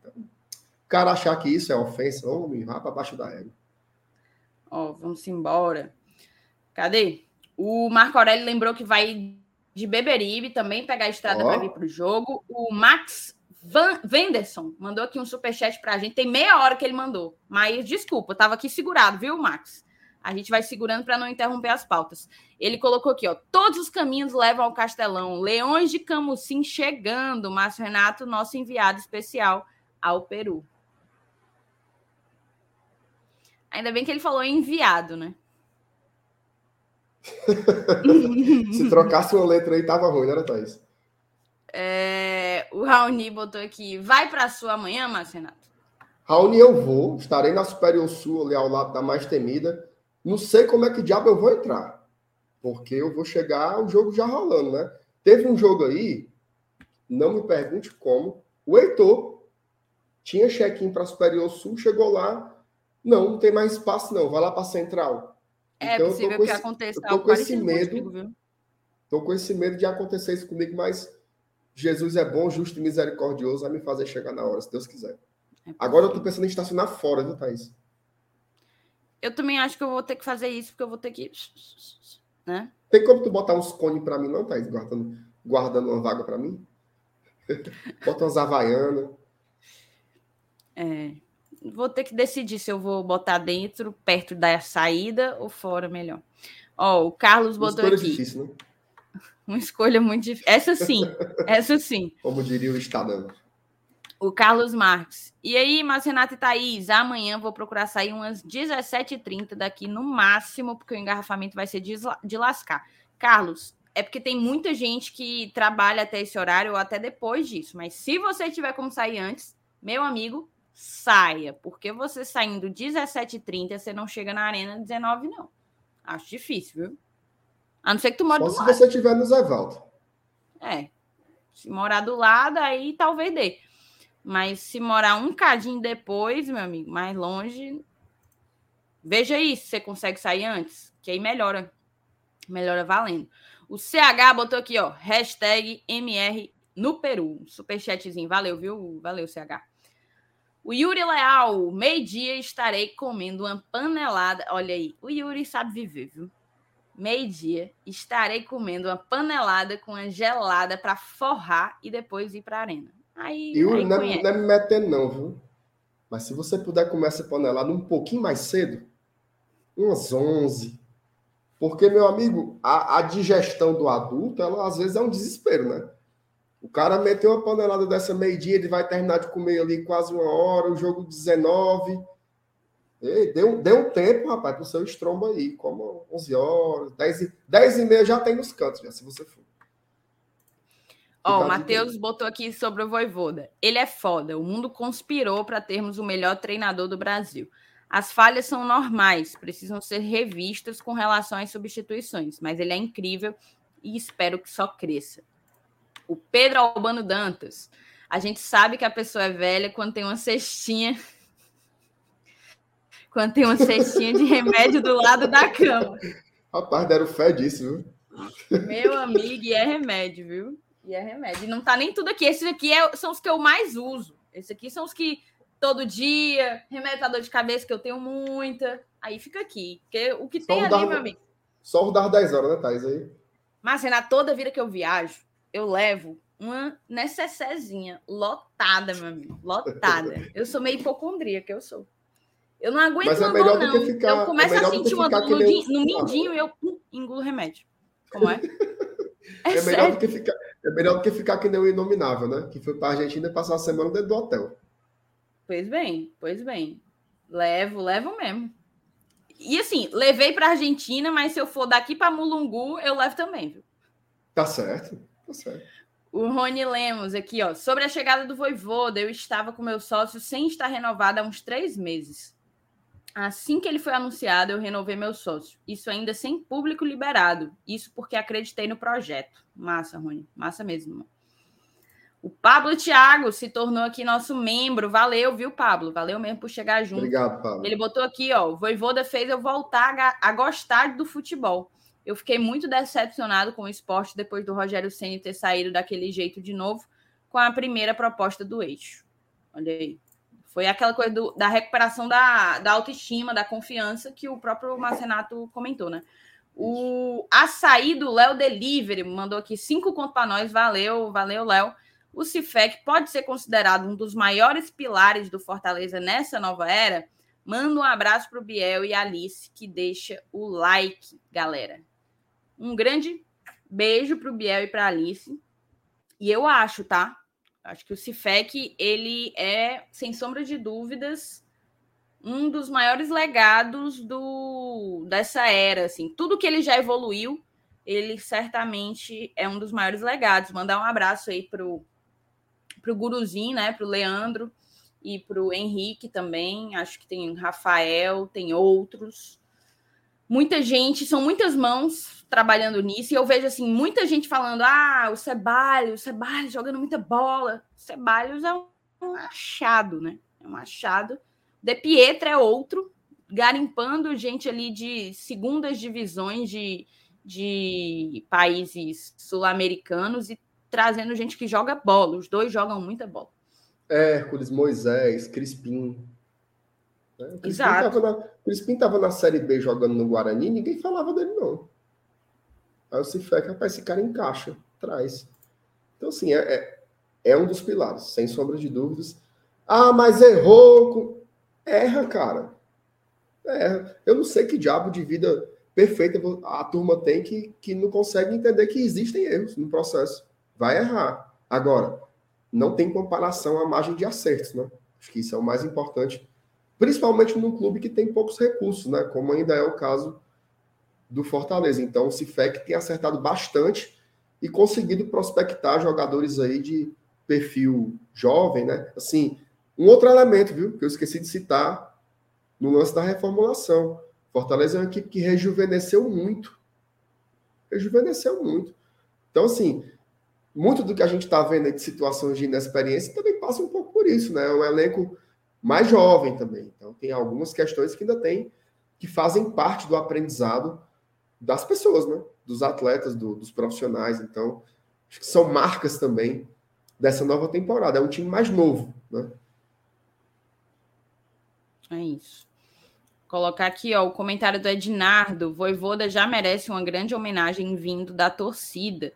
O cara achar que isso é ofensa, homem, vá pra baixo da égua. Ó, vamos embora. Cadê? O Marco Aurélio lembrou que vai de Beberibe também pegar a estrada para vir para o jogo. O Max Van Venderson mandou aqui um superchat para a gente. Tem meia hora que ele mandou. Mas desculpa, estava aqui segurado, viu, Max? A gente vai segurando para não interromper as pautas. Ele colocou aqui, ó. Todos os caminhos levam ao Castelão. Leões de Camucim chegando. Márcio Renato, nosso enviado especial ao Peru. Ainda bem que ele falou enviado, né? Se trocasse uma letra aí, tava ruim, não era, Thaís? É, o Raoni botou aqui. Vai para sua amanhã, Márcio Renato? Raoni, eu vou. Estarei na Superior Sul, ali ao lado da mais temida. Não sei como é que diabo eu vou entrar. Porque eu vou chegar o jogo já rolando, né? Teve um jogo aí, não me pergunte como. O Heitor tinha check-in para Superior Sul, chegou lá. Não, não tem mais espaço, não. Vai lá para Central. É então, possível que esse, aconteça algo com esse medo. Contigo, viu? Tô com esse medo de acontecer isso comigo, mas Jesus é bom, justo e misericordioso, vai me fazer chegar na hora, se Deus quiser. É Agora eu tô pensando em estacionar fora, viu, Thaís? Eu também acho que eu vou ter que fazer isso, porque eu vou ter que. Né? Tem como tu botar uns cones para mim, não, Thaís? Guardando, guardando uma vaga para mim? Bota umas havaianas. É. Vou ter que decidir se eu vou botar dentro, perto da saída ou fora, melhor. Ó, o Carlos botou Uma escolha aqui. difícil, né? Uma escolha muito difícil. Essa sim, essa sim. Como diria o Estadão. O Carlos Marques. E aí, mas Renata e Thaís, amanhã vou procurar sair umas 17h30 daqui no máximo, porque o engarrafamento vai ser de lascar. Carlos, é porque tem muita gente que trabalha até esse horário ou até depois disso. Mas se você tiver como sair antes, meu amigo, saia. Porque você saindo 17h30, você não chega na arena 19 não. Acho difícil, viu? A não ser que tu mora do se lado. você estiver no Zé Valdo. É. Se morar do lado, aí talvez dê. Mas se morar um cadinho depois, meu amigo, mais longe, veja aí se você consegue sair antes, que aí melhora. Melhora valendo. O CH botou aqui, ó, hashtag MR no Peru. Superchatzinho. Valeu, viu? Valeu, CH. O Yuri Leal, meio-dia estarei comendo uma panelada. Olha aí, o Yuri sabe viver, viu? Meio-dia estarei comendo uma panelada com uma gelada para forrar e depois ir para a arena. Aí, Yuri, aí não, é, não é me metendo, não, viu? Mas se você puder comer essa panelada um pouquinho mais cedo, umas 11. Porque, meu amigo, a, a digestão do adulto, ela às vezes é um desespero, né? O cara meteu uma panelada dessa meio-dia, ele vai terminar de comer ali quase uma hora, o jogo 19. Ei, deu, deu um tempo, rapaz, pro seu estrombo aí, como 11 horas, 10, 10 e meia já tem nos cantos, já, se você for. Ó, oh, o Matheus botou aqui sobre o Voivoda. Ele é foda. O mundo conspirou para termos o melhor treinador do Brasil. As falhas são normais, precisam ser revistas com relação às substituições, mas ele é incrível e espero que só cresça. O Pedro Albano Dantas. A gente sabe que a pessoa é velha quando tem uma cestinha. quando tem uma cestinha de remédio do lado da cama. Rapaz, deram fé disso, viu? Meu amigo, e é remédio, viu? E é remédio. E não tá nem tudo aqui. Esses aqui é, são os que eu mais uso. Esses aqui são os que todo dia, remédio pra dor de cabeça, que eu tenho muita. Aí fica aqui. Porque o que Só tem ali, dar, meu amigo. Só o dar 10 horas, né, Thais? Aí. Mas, na toda vida que eu viajo, eu levo uma necessezinha lotada, meu amigo. Lotada. eu sou meio hipocondríaca, eu sou. Eu não aguento Mas é melhor do que ficar, Eu começo é a sentir uma dor no, no mindinho e eu pum, engulo remédio. Como é? É, é melhor do que ficar, é melhor do que ficar que nem o Inominável, né? Que foi para a Argentina passar a semana dentro do hotel. Pois bem, pois bem. Levo, levo mesmo. E assim, levei para Argentina, mas se eu for daqui para Mulungu, eu levo também, viu? Tá certo, tá certo. O Rony Lemos aqui, ó. Sobre a chegada do Voivoda, eu estava com meu sócio sem estar renovado há uns três meses. Assim que ele foi anunciado, eu renovei meu sócio. Isso ainda sem público liberado. Isso porque acreditei no projeto. Massa, Rony. Massa mesmo. O Pablo Thiago se tornou aqui nosso membro. Valeu, viu, Pablo? Valeu mesmo por chegar junto. Obrigado, Pablo. Ele botou aqui, ó. O Voivoda fez eu voltar a gostar do futebol. Eu fiquei muito decepcionado com o esporte depois do Rogério Senna ter saído daquele jeito de novo com a primeira proposta do eixo. Olha aí. Foi aquela coisa do, da recuperação da, da autoestima, da confiança que o próprio Marcenato comentou, né? O açaí do Léo Delivery mandou aqui cinco contos para nós. Valeu, valeu, Léo. O Cifec pode ser considerado um dos maiores pilares do Fortaleza nessa nova era. Manda um abraço para o Biel e Alice, que deixa o like, galera. Um grande beijo para o Biel e para Alice. E eu acho, tá? Acho que o Cifec, ele é, sem sombra de dúvidas, um dos maiores legados do dessa era, assim. Tudo que ele já evoluiu, ele certamente é um dos maiores legados. Mandar um abraço aí pro pro Guruzinho, né, pro Leandro e pro Henrique também. Acho que tem Rafael, tem outros. Muita gente, são muitas mãos trabalhando nisso, e eu vejo assim, muita gente falando: ah, o Ceballos, o Ceballos jogando muita bola. O Ceballos é um achado, né? É um achado de Pietra é outro, garimpando gente ali de segundas divisões de, de países sul-americanos e trazendo gente que joga bola. Os dois jogam muita bola. Hércules, Moisés, Crispim. Né? Exato. Na, Crispim estava na Série B jogando no Guarani, ninguém falava dele, não. Aí o Cifec, rapaz, esse cara encaixa, traz. Então, assim, é, é, é um dos pilares, sem sombra de dúvidas. Ah, mas errou. Erra, cara. Erra. Eu não sei que diabo de vida perfeita a turma tem que, que não consegue entender que existem erros no processo. Vai errar. Agora, não tem comparação à margem de acertos, né? Acho que isso é o mais importante, principalmente num clube que tem poucos recursos, né? Como ainda é o caso do Fortaleza. Então, o Cifec tem acertado bastante e conseguido prospectar jogadores aí de perfil jovem, né? Assim, um outro elemento, viu, que eu esqueci de citar no lance da reformulação. Fortaleza é uma equipe que rejuvenesceu muito. Rejuvenesceu muito. Então, assim, muito do que a gente está vendo de situações de inexperiência também passa um pouco por isso, né? É um elenco mais jovem também. Então, tem algumas questões que ainda tem, que fazem parte do aprendizado das pessoas, né? Dos atletas, do, dos profissionais. Então, acho que são marcas também dessa nova temporada. É um time mais novo, né? É isso. Colocar aqui, ó, o comentário do Ednardo. Voivoda já merece uma grande homenagem vindo da torcida.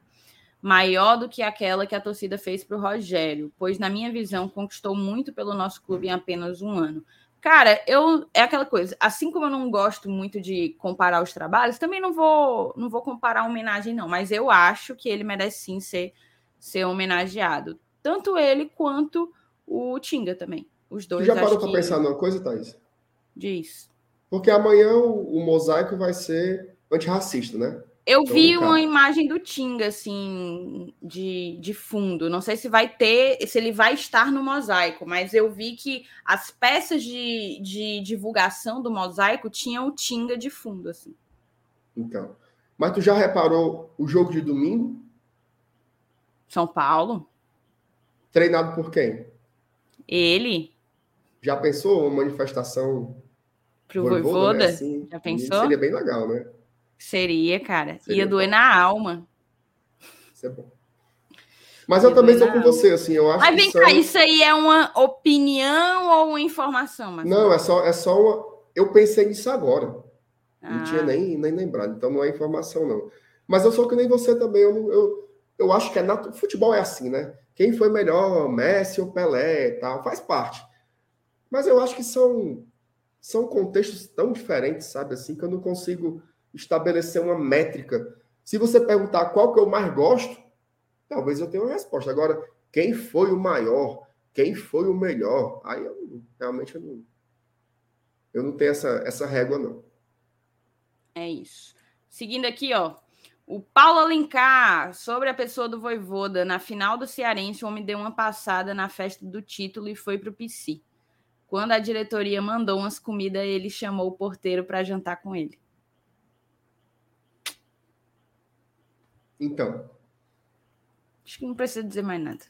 Maior do que aquela que a torcida fez para o Rogério, pois, na minha visão, conquistou muito pelo nosso clube em apenas um ano. Cara, eu é aquela coisa. Assim como eu não gosto muito de comparar os trabalhos, também não vou não vou comparar a homenagem não, mas eu acho que ele merece sim ser ser homenageado, tanto ele quanto o Tinga também. Os dois. Você já parou para que- pensar numa coisa, Thaís? Diz. Porque amanhã o, o mosaico vai ser antirracista, né? Eu vi cara. uma imagem do Tinga, assim, de, de fundo. Não sei se vai ter, se ele vai estar no mosaico, mas eu vi que as peças de, de divulgação do mosaico tinham o Tinga de fundo, assim. Então. Mas tu já reparou o jogo de domingo? São Paulo, Treinado por quem? ele, Já pensou uma manifestação pro Voivoda, Voivoda, né? Assim, Já pensou? Seria bem legal, né? Seria, cara. Seria Ia doer bom. na alma. Isso é bom. Mas eu Ia também doer estou com na você, assim, eu acho Mas vem são... cá, isso aí é uma opinião ou uma informação? Marcelo? Não, é só, é só uma... Eu pensei nisso agora. Não Ah, tinha nem, nem lembrado, então não é informação, não. Mas eu sou que nem você também, eu, não- eu, eu acho que é natu... futebol é assim, né? Quem foi melhor, Messi ou Pelé e tal, faz parte. Mas eu acho que são, são contextos tão diferentes, sabe? Assim, que eu não consigo estabelecer uma métrica. Se você perguntar qual que eu mais gosto, talvez eu tenha uma resposta. Agora, quem foi o maior, quem foi o melhor, aí eu realmente eu não, eu não tenho essa, essa régua, não. É isso. Seguindo aqui, ó. O Paulo Alencar, sobre a pessoa do Voivoda, na final do Cearense, o homem deu uma passada na festa do título e foi pro PC. Quando a diretoria mandou umas comidas, ele chamou o porteiro para jantar com ele. Então, Acho que não precisa dizer mais nada.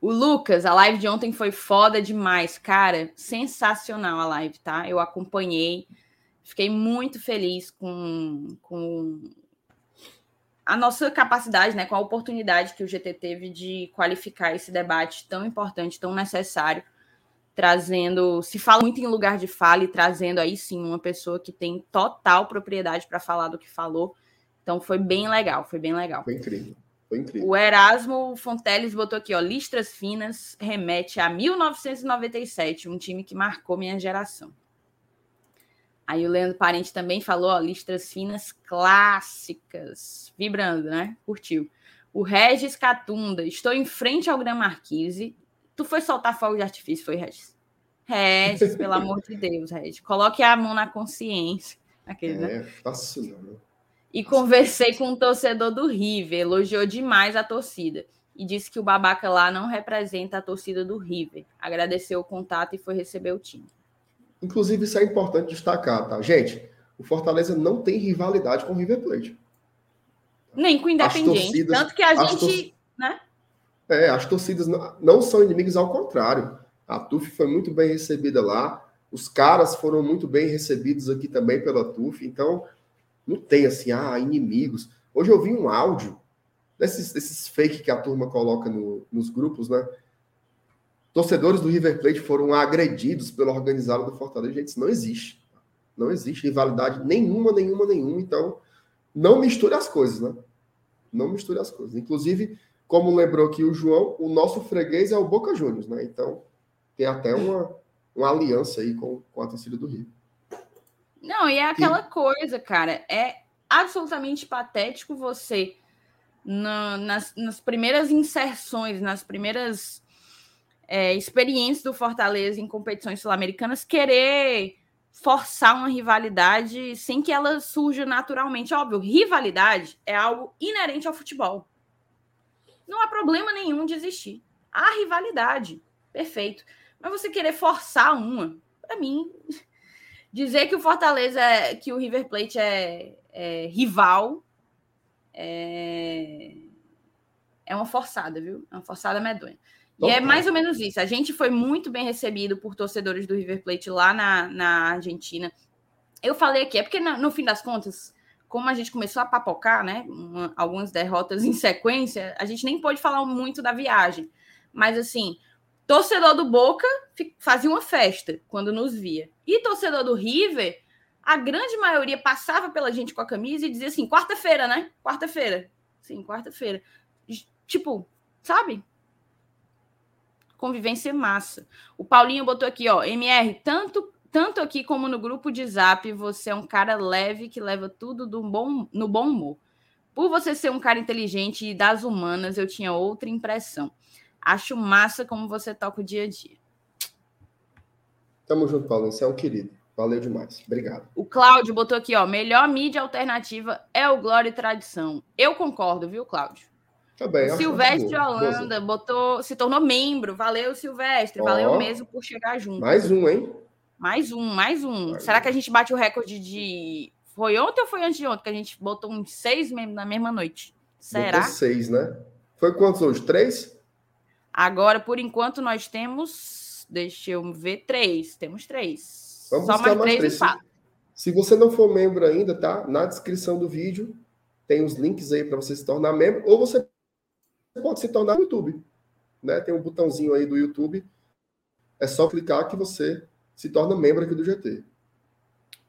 O Lucas, a live de ontem foi foda demais, cara. Sensacional a live, tá? Eu acompanhei. Fiquei muito feliz com, com a nossa capacidade, né? Com a oportunidade que o GT teve de qualificar esse debate tão importante, tão necessário, trazendo. Se fala muito em lugar de fala e trazendo aí sim uma pessoa que tem total propriedade para falar do que falou. Então foi bem legal, foi bem legal. foi incrível. Foi incrível. O Erasmo Fonteles botou aqui, ó, listras finas remete a 1997, um time que marcou minha geração. Aí o Leandro Parente também falou, ó, listras finas clássicas, vibrando, né? Curtiu. O Regis Catunda, estou em frente ao Gran Marquise. Tu foi soltar fogo de artifício, foi, Regis? Regis, pelo amor de Deus, Regis. Coloque a mão na consciência. Aquele, né? É, fácil não. E conversei com um torcedor do River, elogiou demais a torcida e disse que o babaca lá não representa a torcida do River. Agradeceu o contato e foi receber o time. Inclusive, isso é importante destacar, tá? Gente, o Fortaleza não tem rivalidade com o River Plate. Nem com o Independente. Torcidas, Tanto que a gente. Tor... Né? É, as torcidas não, não são inimigos, ao contrário. A TUF foi muito bem recebida lá. Os caras foram muito bem recebidos aqui também pela TUF. Então, não tem assim, ah, inimigos. Hoje eu vi um áudio desses, desses fake que a turma coloca no, nos grupos, né? Torcedores do River Plate foram agredidos pelo organizado do Fortaleza. Gente, isso não existe. Não existe rivalidade nenhuma, nenhuma, nenhuma. Então, não misture as coisas, né? Não misture as coisas. Inclusive, como lembrou aqui o João, o nosso freguês é o Boca Juniors, né? Então, tem até uma, uma aliança aí com, com a torcida do Rio. Não, e é aquela e... coisa, cara. É absolutamente patético você, na, nas, nas primeiras inserções, nas primeiras é, experiências do Fortaleza em competições sul-americanas, querer forçar uma rivalidade sem que ela surja naturalmente. Óbvio, rivalidade é algo inerente ao futebol. Não há problema nenhum de existir. Há rivalidade, perfeito. Mas você querer forçar uma, para mim, dizer que o Fortaleza, é, que o River Plate é, é rival, é, é uma forçada, viu? É uma forçada medonha. E é mais ou menos isso. A gente foi muito bem recebido por torcedores do River Plate lá na, na Argentina. Eu falei aqui, é porque no, no fim das contas, como a gente começou a papocar, né? Uma, algumas derrotas em sequência, a gente nem pôde falar muito da viagem. Mas assim, torcedor do Boca fazia uma festa quando nos via. E torcedor do River, a grande maioria passava pela gente com a camisa e dizia assim: quarta-feira, né? Quarta-feira. Sim, quarta-feira. Tipo, sabe? convivência massa. O Paulinho botou aqui, ó, MR, tanto tanto aqui como no grupo de Zap, você é um cara leve que leva tudo do bom, no bom humor. Por você ser um cara inteligente e das humanas, eu tinha outra impressão. Acho massa como você toca o dia a dia. Tamo junto, Paulinho. Você é um querido. Valeu demais. Obrigado. O Cláudio botou aqui, ó. Melhor mídia alternativa é o Glória e Tradição. Eu concordo, viu, Cláudio? Também, tá Silvestre Holanda botou, se tornou membro. Valeu, Silvestre. Oh, valeu mesmo por chegar junto. Mais um, hein? Mais um, mais um. Mais Será um. que a gente bate o recorde de. Foi ontem ou foi antes de ontem que a gente botou uns seis membros na mesma noite? Será? Botou seis, né? Foi quantos hoje? Três? Agora, por enquanto, nós temos. Deixa eu ver, três. Temos três. Vamos Só mais, três, três. Se, se você não for membro ainda, tá? Na descrição do vídeo tem os links aí para você se tornar membro, ou você pode se tornar no YouTube. Né? Tem um botãozinho aí do YouTube. É só clicar que você se torna membro aqui do GT.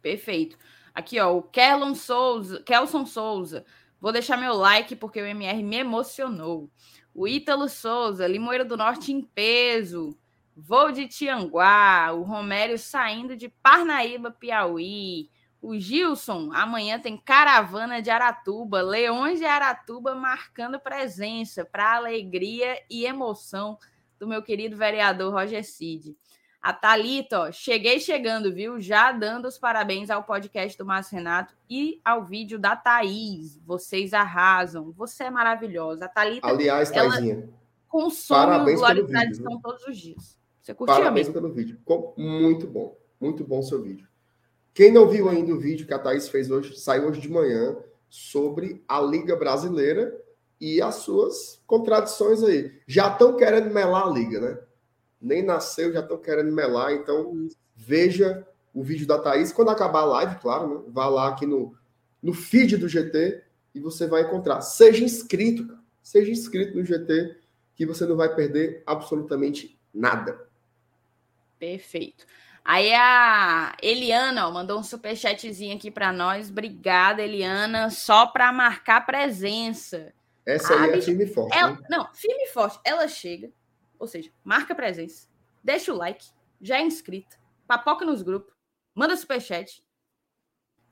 Perfeito. Aqui, ó, o Kelson Souza, Kelson Souza. Vou deixar meu like porque o MR me emocionou. O Ítalo Souza, Limoeiro do Norte em peso. Vou de Tianguá. O Romério saindo de Parnaíba, Piauí. O Gilson, amanhã tem caravana de Aratuba, Leões de Aratuba marcando presença para alegria e emoção do meu querido vereador Roger Cid. A Thalita, ó, cheguei chegando, viu? Já dando os parabéns ao podcast do Márcio Renato e ao vídeo da Thaís. Vocês arrasam. Você é maravilhosa. A Thalita, Aliás, Thaisinha, consome parabéns o Glória e Tradição todos os dias. Você curtiu, Parabéns amigo? pelo vídeo. Muito bom. Muito bom o seu vídeo. Quem não viu ainda o vídeo que a Thaís fez hoje, saiu hoje de manhã, sobre a Liga Brasileira e as suas contradições aí. Já estão querendo melar a Liga, né? Nem nasceu, já estão querendo melar. Então, veja o vídeo da Thaís. Quando acabar a live, claro, né? Vá lá aqui no, no feed do GT e você vai encontrar. Seja inscrito, cara. Seja inscrito no GT, que você não vai perder absolutamente nada. Perfeito. Aí a Eliana ó, mandou um superchatzinho aqui para nós. Obrigada, Eliana. Só para marcar presença. Essa aí é firme e forte. Ela, não, firme e forte. Ela chega, ou seja, marca presença, deixa o like, já é inscrita, papoca nos grupos, manda superchat.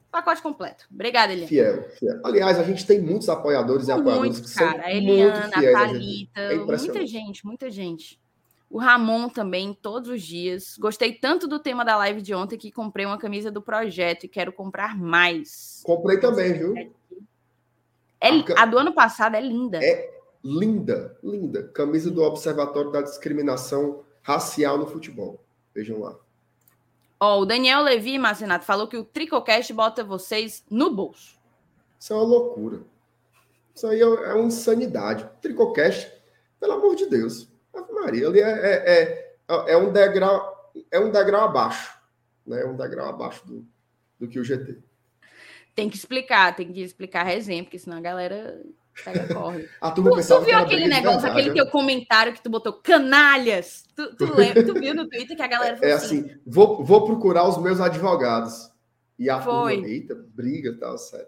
Pacote completo. Obrigada, Eliana. Fiel, fiel. Aliás, a gente tem muitos apoiadores e apoiadores muito, que cara. são a Eliana, muito fiéis, a Thalita, a muita gente, muita gente. O Ramon também, todos os dias. Gostei tanto do tema da live de ontem que comprei uma camisa do projeto e quero comprar mais. Comprei também, viu? É, a do ano passado é linda. É linda, linda. Camisa do Observatório da Discriminação Racial no Futebol. Vejam lá. Ó, oh, o Daniel Levi, Marcinato, falou que o Tricocast bota vocês no bolso. Isso é uma loucura. Isso aí é, é uma insanidade. Tricocast, pelo amor de Deus. Ave Maria, ali é, é, é, é, um degrau, é um degrau abaixo. Né? É um degrau abaixo do, do que o GT. Tem que explicar, tem que explicar a resenha, porque senão a galera pega corre. a turma tu, tu viu aquele negócio, aquele teu comentário que tu botou canalhas? Tu, tu lembra? Tu viu no Twitter que a galera falou É assim, assim vou, vou procurar os meus advogados. E a Foi. turma, eita, briga e tal, sério.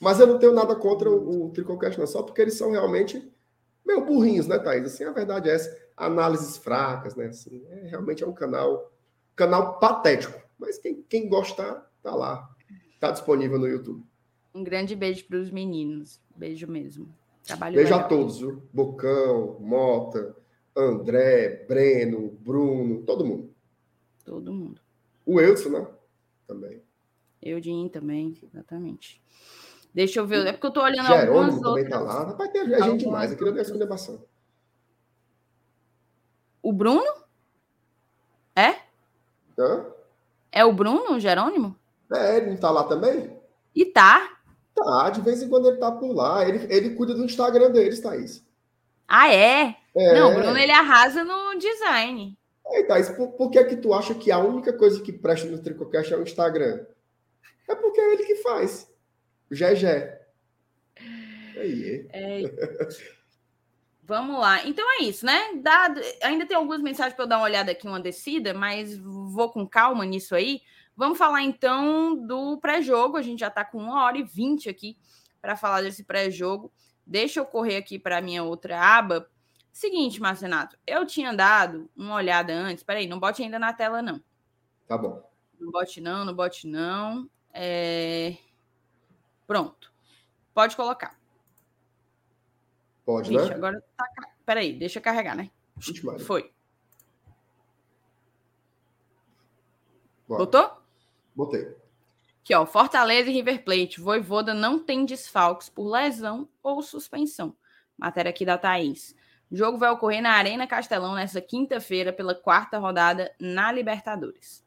Mas eu não tenho nada contra o, o Tricocast, não, só porque eles são realmente meio burrinhos, né, Thaís? Assim, a verdade é essa. Análises fracas, né? Assim, é, realmente é um canal, canal patético. Mas quem, quem gostar, tá lá. Tá disponível no YouTube. Um grande beijo para os meninos. Beijo mesmo. Trabalho beijo legal. a todos, viu? Bocão, Mota, André, Breno, Bruno, todo mundo. Todo mundo. O Eudson, né? Também. Eudin também, exatamente. Deixa eu ver. É porque eu tô olhando Jerônimo algumas também outras. tá lá. Rapaz, tem gente demais. Aqui não tem elevação. O Bruno? É? Hã? É o Bruno, o Jerônimo? É, ele não tá lá também? E tá. Tá, de vez em quando ele tá por lá. Ele, ele cuida do Instagram deles, Thaís. Ah, é? é. Não, o Bruno ele arrasa no design. Aí, Thaís, por, por que é que tu acha que a única coisa que presta no Tricocast é o Instagram? É porque é ele que faz. Gegé. Aí. É. Vamos lá. Então é isso, né? Dado, ainda tem algumas mensagens para eu dar uma olhada aqui, uma descida, mas vou com calma nisso aí. Vamos falar então do pré-jogo. A gente já está com uma hora e vinte aqui para falar desse pré-jogo. Deixa eu correr aqui para a minha outra aba. Seguinte, Marcenato, eu tinha dado uma olhada antes. Peraí, não bote ainda na tela, não. Tá bom. Não bote não, não bote não. É... Pronto. Pode colocar. Pode, Vixe, né? Agora tá. Peraí, deixa eu carregar, né? Foi. Bora. Botou? Botei. Aqui, ó. Fortaleza e River Plate. Voivoda não tem desfalques por lesão ou suspensão. Matéria aqui da Thaís. O jogo vai ocorrer na Arena Castelão nesta quinta-feira pela quarta rodada na Libertadores.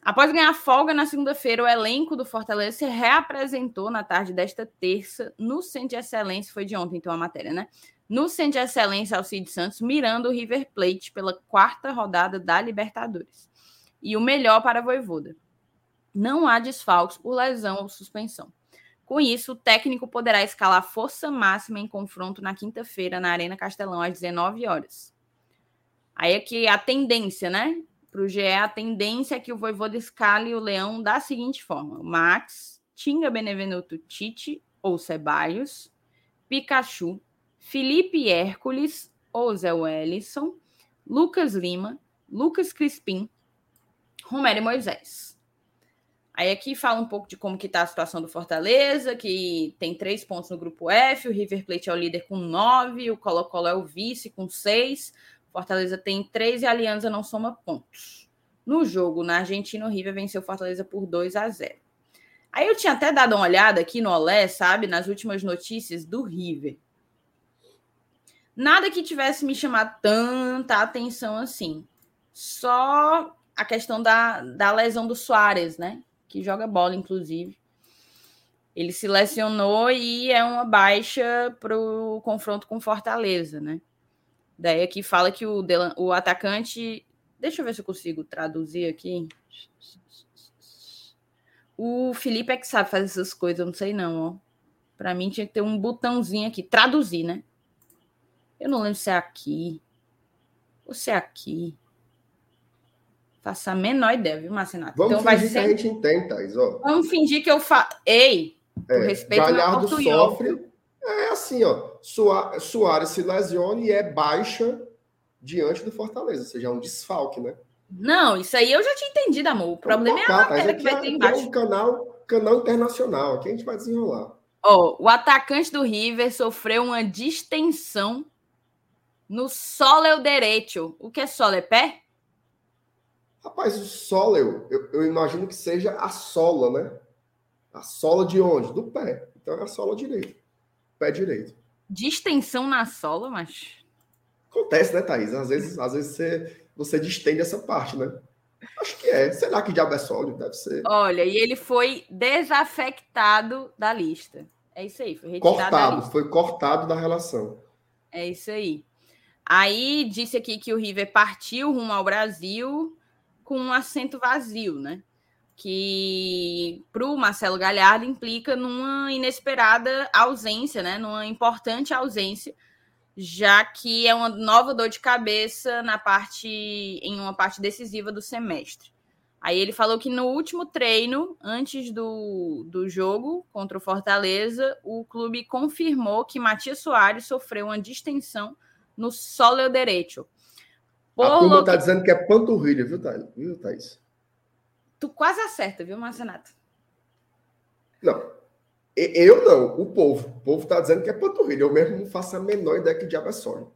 Após ganhar folga na segunda-feira, o elenco do Fortaleza se reapresentou na tarde desta terça no Centro de Excelência, foi de ontem então a matéria, né? No Centro de Excelência Alcide Santos, mirando o River Plate pela quarta rodada da Libertadores. E o melhor para a Voivoda. Não há desfalques por lesão ou suspensão. Com isso, o técnico poderá escalar força máxima em confronto na quinta-feira na Arena Castelão às 19 horas. Aí aqui a tendência, né? para o GE, a tendência é que o Voivoda escale o Leão da seguinte forma: Max, Tinga Benevenuto Tite ou Ceballos, Pikachu, Felipe Hércules ou Zé Wellison, Lucas Lima, Lucas Crispim, Romero e Moisés. Aí aqui fala um pouco de como que está a situação do Fortaleza, que tem três pontos no grupo F, o River Plate é o líder com nove, o Colo-Colo é o vice com seis, Fortaleza tem três e a Aliança não soma pontos. No jogo, na Argentina, o River venceu Fortaleza por 2 a 0. Aí eu tinha até dado uma olhada aqui no Olé, sabe, nas últimas notícias do River. Nada que tivesse me chamado tanta atenção assim. Só a questão da, da lesão do Soares, né? Que joga bola, inclusive. Ele se lesionou e é uma baixa para o confronto com Fortaleza, né? Daí aqui fala que o, Delan, o atacante. Deixa eu ver se eu consigo traduzir aqui. O Felipe é que sabe fazer essas coisas, eu não sei não, ó. Pra mim tinha que ter um botãozinho aqui, traduzir, né? Eu não lembro se é aqui. Ou se é aqui. Faça a menor ideia, viu, Marcenato? Vamos então fingir vai ser... que a gente entende, Thais, ó. Vamos fingir que eu faço. Ei! É, respeito Galhardo sofre é assim, ó. Soares se lesiona e é baixa diante do Fortaleza, ou seja, é um desfalque, né? Não, isso aí eu já tinha entendido, amor. O problema é a matéria que vai ter embaixo. É um canal, canal internacional, aqui a gente vai desenrolar. Ó, o atacante do River sofreu uma distensão no solo direito. O que é solo? É pé? Rapaz, o solo, eu, eu imagino que seja a sola, né? A sola de onde? Do pé. Então é a sola direita. Pé direito. Distensão na sola, mas. Acontece, né, Thaís? Às vezes, às vezes você, você distende essa parte, né? Acho que é. Sei lá que diabo é sólido, deve ser. Olha, e ele foi desafectado da lista. É isso aí, foi retirado Cortado, foi cortado da relação. É isso aí. Aí disse aqui que o River partiu rumo ao Brasil com um assento vazio, né? Que para o Marcelo Galhardo implica numa inesperada ausência, né? Numa importante ausência, já que é uma nova dor de cabeça na parte em uma parte decisiva do semestre. Aí ele falou que no último treino, antes do, do jogo contra o Fortaleza, o clube confirmou que Matias Soares sofreu uma distensão no solo direito. Por a turma está que... dizendo que é panturrilha, viu, Thaís? Viu, Thaís? Tu quase acerta, viu, Marcenato? Não. Eu não, o povo. O povo está dizendo que é panturrilha. Eu mesmo não faço a menor ideia que diabo é solo.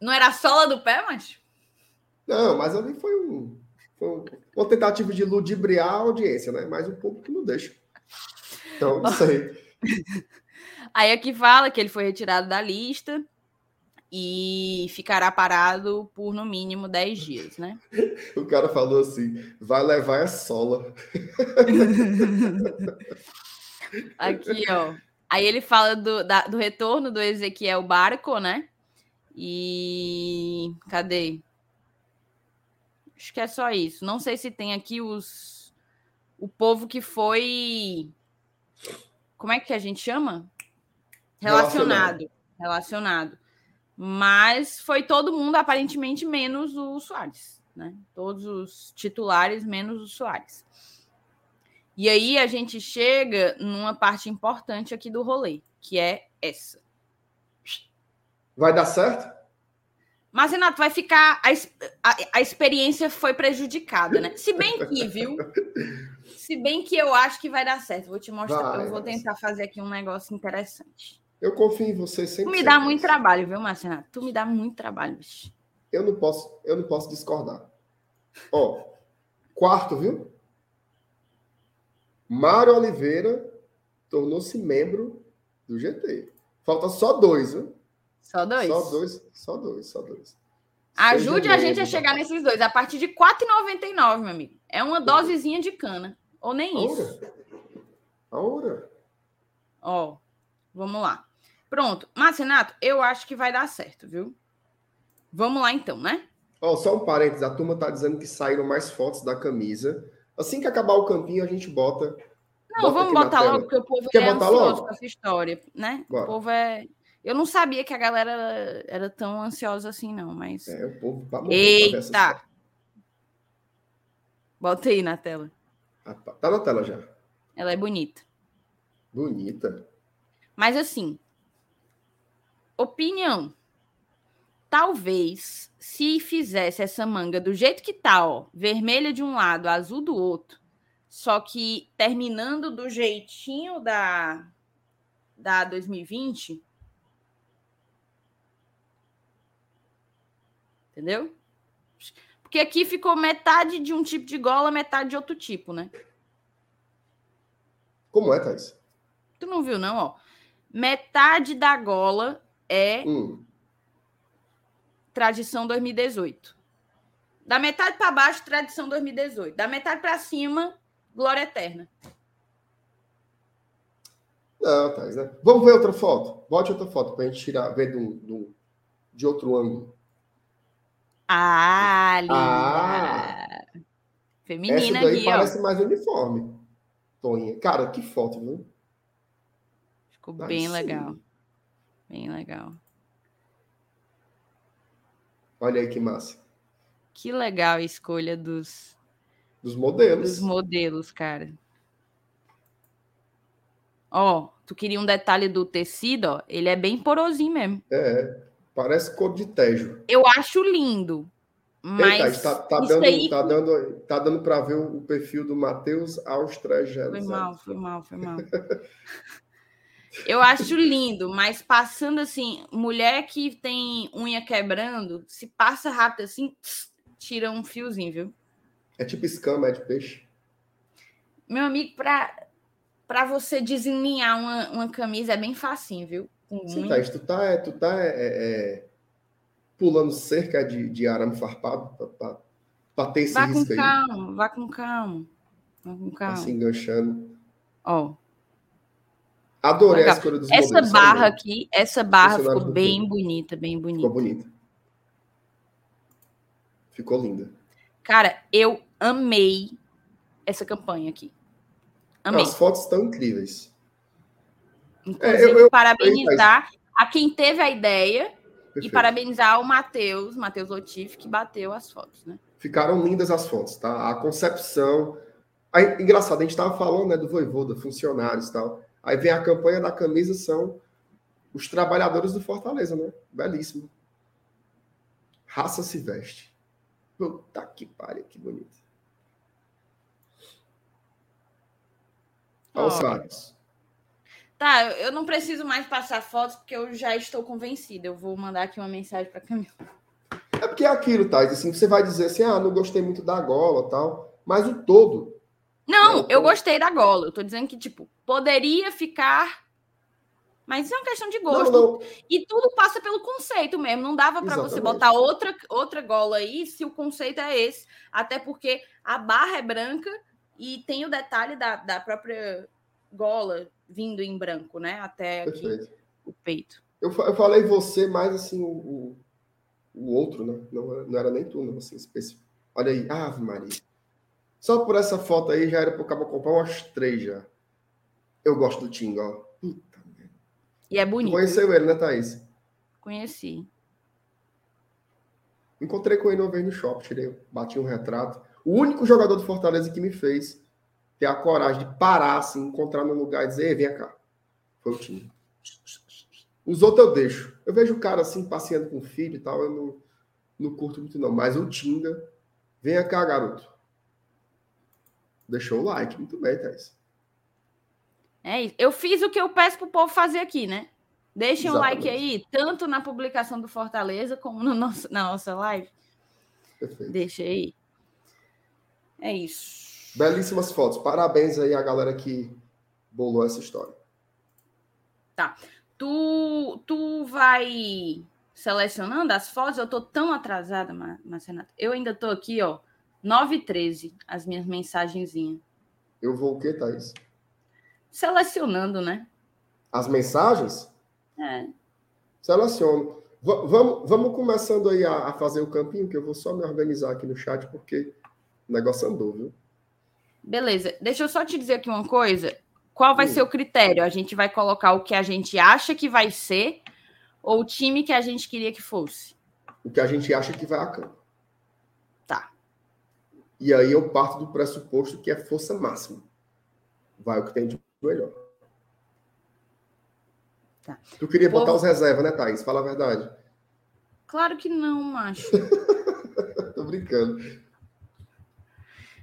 Não era a sola do pé, mas? Não, mas ali foi, um, foi uma tentativa de ludibriar a audiência, né? Mas o público não deixa. Então, isso aí. aí aqui fala que ele foi retirado da lista e ficará parado por no mínimo 10 dias, né? O cara falou assim: vai levar a sola. Aqui, ó. Aí ele fala do, da, do retorno do Ezequiel Barco, né? E cadê? Acho que é só isso. Não sei se tem aqui os o povo que foi como é que a gente chama? Relacionado. Relacionado. Mas foi todo mundo, aparentemente, menos o Soares. Né? Todos os titulares, menos o Soares. E aí a gente chega numa parte importante aqui do rolê, que é essa. Vai dar certo? Mas, Renato, vai ficar. A, a, a, experiência foi prejudicada, né? Se bem que, viu? Se bem que eu acho que vai dar certo. Vou te mostrar. Vai, eu vou tentar fazer aqui um negócio interessante. Eu confio em você sempre. Tu me dá muito trabalho, viu, Marcelo? Tu me dá muito trabalho, bicho. Eu não posso, eu não posso discordar. Ó, quarto, viu? Mário Oliveira tornou-se membro do GT. Falta só dois, viu? Só dois. Só dois, só dois, só dois. Ajude Seja a gente a chegar nesses dois, a partir de R$ 4,99, meu amigo. É uma dosezinha de cana. Ou nem a isso. A hora. Ó, vamos lá. Pronto. Mas, Renato, eu acho que vai dar certo, viu? Vamos lá então, né? Ó, só um parênteses, a turma tá dizendo que saíram mais fotos da camisa. Assim que acabar o campinho, a gente bota. Não, bota vamos botar logo, porque o povo Quer é ansioso logo? com essa história, né? Bora. O povo é eu não sabia que a galera era tão ansiosa assim, não, mas. É, o povo tá Eita! Bota aí na tela. Ah, tá. tá na tela já. Ela é bonita. Bonita. Mas assim, opinião. Talvez, se fizesse essa manga do jeito que tá, ó, vermelha de um lado, azul do outro, só que terminando do jeitinho da da 2020, Entendeu? Porque aqui ficou metade de um tipo de gola, metade de outro tipo, né? Como é, Thais? Tu não viu, não, ó. Metade da gola é hum. tradição 2018. Da metade para baixo, tradição 2018. Da metade para cima, glória eterna. Não, Thais, né? Vamos ver outra foto. Bote outra foto para a gente tirar, ver do, do, de outro ângulo. Ah, linda. Ah, Feminina essa daí aqui, parece ó. mais uniforme. Toninha. Cara, que foto, viu? Ficou bem sim. legal. Bem legal. Olha aí que massa. Que legal a escolha dos dos modelos. Dos modelos, cara. Ó, tu queria um detalhe do tecido, ó, ele é bem porosinho mesmo. É. Parece cor de tejo. Eu acho lindo. Mas Eita, tá, tá, dando, aí... tá, dando, tá dando para ver o perfil do Matheus Austragelo. Foi mal, foi mal, foi mal. Eu acho lindo, mas passando assim, mulher que tem unha quebrando, se passa rápido assim, tira um fiozinho, viu? É tipo escama, é de peixe. Meu amigo, para para você desenlinhar uma, uma camisa é bem facinho, viu? Com Sim, Thaís, tu tá, é, tu tá é, é, pulando cerca de, de arame farpado para ter esse vá risco com calma, Vá com calma, vá com calma. Assim, enganchando. Ó. Adorei a escolha dos Essa modelos, barra aqui, essa barra ficou bem bonita, bem bonita. Ficou bonita. Ficou linda. Cara, eu amei essa campanha aqui. Amei. As fotos estão incríveis. Inclusive, é, eu, eu, parabenizar eu, a quem teve a ideia Perfeito. e parabenizar o Matheus, Matheus Lotif, que bateu as fotos, né? Ficaram lindas as fotos, tá? A concepção. Aí, engraçado, a gente estava falando né, do Voivoda, funcionários e tal. Aí vem a campanha da camisa, são os trabalhadores do Fortaleza, né? Belíssimo. Raça se veste. Puta que pariu, que bonito. Olha os vários. Tá, eu não preciso mais passar fotos porque eu já estou convencida. Eu vou mandar aqui uma mensagem para Camila. É porque é aquilo, Thais, assim, você vai dizer assim, ah, não gostei muito da gola tal, mas o todo. Não, eu gostei da gola. Eu tô dizendo que, tipo, poderia ficar. Mas isso é uma questão de gosto. Não, não. E tudo passa pelo conceito mesmo. Não dava para você botar outra, outra gola aí se o conceito é esse. Até porque a barra é branca e tem o detalhe da, da própria gola vindo em branco, né? Até aqui, o peito. Eu, eu falei você, mais assim, o, o outro, né? Não, não era nem tu, não, assim, específico. Olha aí, Ave Maria. Só por essa foto aí já era para eu comprar umas três já. Eu gosto do Tinga, ó. Puta merda. E é bonito. Tu conheceu ele, né, Thaís? Conheci. Encontrei com ele uma vez no shopping, tirei, bati um retrato. O único jogador do Fortaleza que me fez ter a coragem de parar, assim, encontrar no lugar e dizer, vem cá. Foi o time. Os outros eu deixo. Eu vejo o cara assim, passeando com o filho e tal, eu não, não curto muito não. Mas o Tinga, venha cá, garoto. Deixou o like. Muito bem, Thais. É isso. Eu fiz o que eu peço pro povo fazer aqui, né? Deixem o um like aí, tanto na publicação do Fortaleza como no nosso, na nossa live. Perfeito. Deixa aí. É isso. Belíssimas fotos. Parabéns aí a galera que bolou essa história. Tá. Tu, tu vai selecionando as fotos? Eu tô tão atrasada, Marcenata. Eu ainda tô aqui, ó, 9 h 13, as minhas mensagenzinhas. Eu vou o quê, Thaís? Selecionando, né? As mensagens? É. Seleciono. V vamos, vamos começando aí a, a, fazer o campinho, que eu vou só me organizar aqui no chat, porque o negócio andou, viu? Beleza. Deixa eu só te dizer aqui uma coisa. Qual vai hum. ser o critério? A gente vai colocar o que a gente acha que vai ser ou o time que a gente queria que fosse? O que a gente acha que vai a campo. E aí eu parto do pressuposto que é força máxima. Vai o que tem de melhor. Tá. Tu queria botar os reservas, né, Thaís? Fala a verdade. Claro que não, macho. Tô brincando.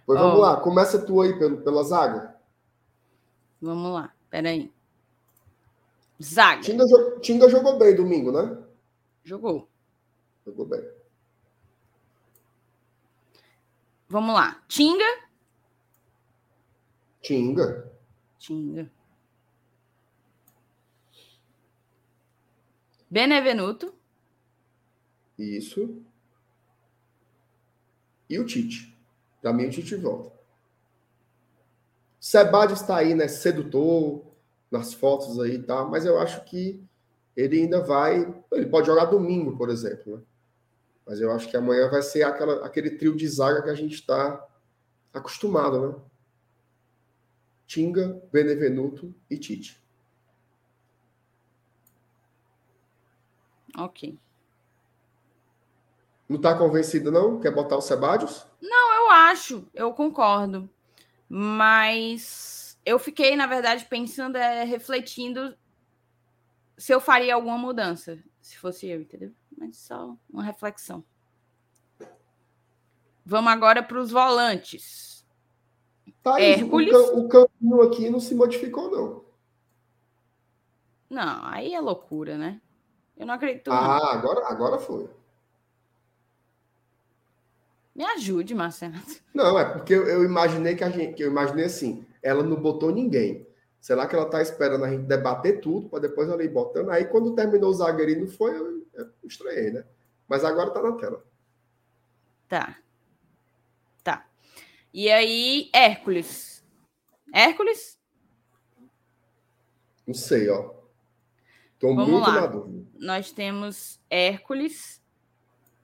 Pois oh. vamos lá, começa tu aí pelo, pela zaga. Vamos lá, peraí. Zaga. Tinga, Tinga jogou bem domingo, né? Jogou. Jogou bem. Vamos lá. Tinga. Tinga. Tinga. Benevenuto. Isso. E o Tite. Para mim, o Tite volta. Sebade está aí, né? Sedutor, nas fotos aí e tá? tal, mas eu acho que ele ainda vai. Ele pode jogar domingo, por exemplo, né? Mas eu acho que amanhã vai ser aquela, aquele trio de zaga que a gente está acostumado, né? Tinga, Benevenuto e Tite. Ok. Não está convencido, não? Quer botar o Sebadios? Não, eu acho, eu concordo. Mas eu fiquei, na verdade, pensando, é, refletindo se eu faria alguma mudança, se fosse eu, entendeu? Mas só uma reflexão. Vamos agora para os volantes. Tá, Hércules. O, o caminho aqui não se modificou, não. Não, aí é loucura, né? Eu não acredito. Ah, não. agora, agora foi. Me ajude, Marcelo. Não, é porque eu, eu imaginei que a gente, que eu imaginei assim, ela não botou ninguém. Será que ela tá esperando a gente debater tudo para depois ela ir botando? Aí quando terminou o zagueirinho foi, eu, eu estranhei, né? Mas agora tá na tela. Tá. Tá. E aí, Hércules. Hércules? Não sei, ó. Tô Vamos muito lá. na dúvida. Nós temos Hércules,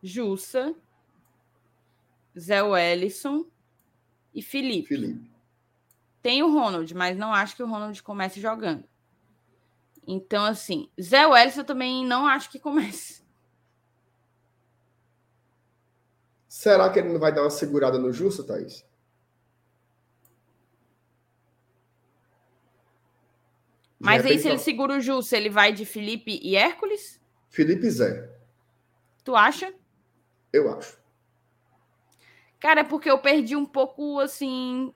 Jussa, Zé Wellison e Felipe. Felipe. Tem o Ronald, mas não acho que o Ronald comece jogando. Então, assim, Zé Wellison eu também não acho que comece. Será que ele não vai dar uma segurada no Justo, Thaís? Mas aí, repente, se ele segura o Jussa, ele vai de Felipe e Hércules? Felipe Zé, Tu acha? eu acho. Cara, é porque eu perdi um pouco, assim.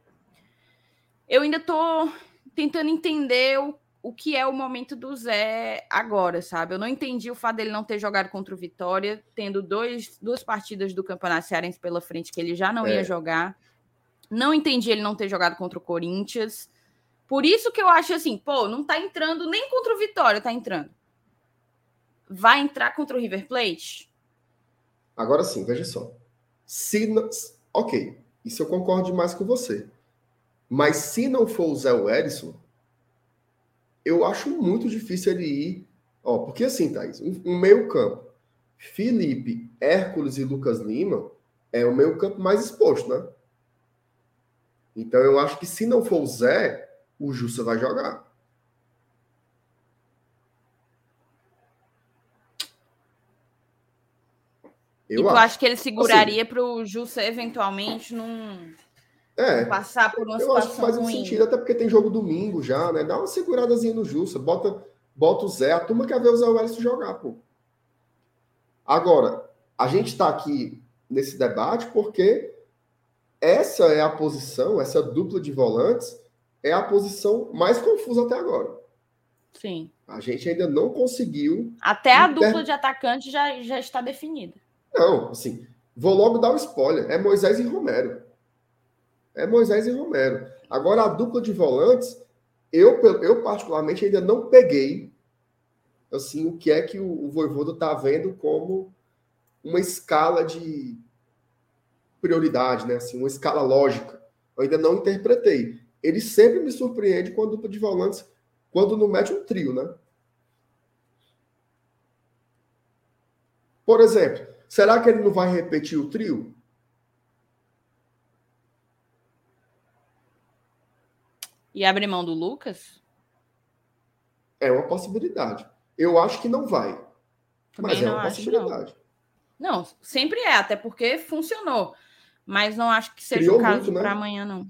Eu ainda tô tentando entender o, o que é o momento do Zé agora, sabe? Eu não entendi o fato dele não ter jogado contra o Vitória, tendo dois, duas partidas do Campeonato Cearense pela frente que ele já não É. ia jogar. Não entendi ele não ter jogado contra o Corinthians. Por isso que eu acho assim, pô, não tá entrando nem contra o Vitória, tá entrando. Vai entrar contra o River Plate? Agora sim, veja só. Se não- ok, isso eu concordo demais com você. Mas se não for o Zé Wellison, eu acho muito difícil ele ir. Ó, porque assim, Thaís, um, um meio-campo. Felipe, Hércules e Lucas Lima é o meio-campo mais exposto, né? Então eu acho que se não for o Zé, o Jussa vai jogar. e tu acha que ele seguraria para o Jussa eventualmente não é, passar por uma Eu acho que situação faz um ruim? sentido, até porque tem jogo domingo já, né? Dá uma seguradazinha no Jussa, bota, bota o Zé, a turma quer ver o Zé Wellison jogar, pô. Agora, a gente está aqui nesse debate porque essa é a posição, essa dupla de volantes é a posição mais confusa até agora. Sim. A gente ainda não conseguiu. Até a Inter- dupla de atacante já, já está definida. Não, assim, vou logo dar o spoiler. É Moisés e Romero. É Moisés e Romero. Agora, a dupla de volantes, eu, eu particularmente ainda não peguei assim o que é que o, o Voivoda está vendo como uma escala de prioridade, né? Assim, uma escala lógica. Eu ainda não interpretei. Ele sempre me surpreende com a dupla de volantes quando não mete um trio, né? Por exemplo, será que ele não vai repetir o trio? E abre mão do Lucas? É uma possibilidade. Eu acho que não vai. Também mas é não uma acho, não. possibilidade. Não, sempre é, até porque funcionou. Mas não acho que seja Criou o caso muito, né? para amanhã, não.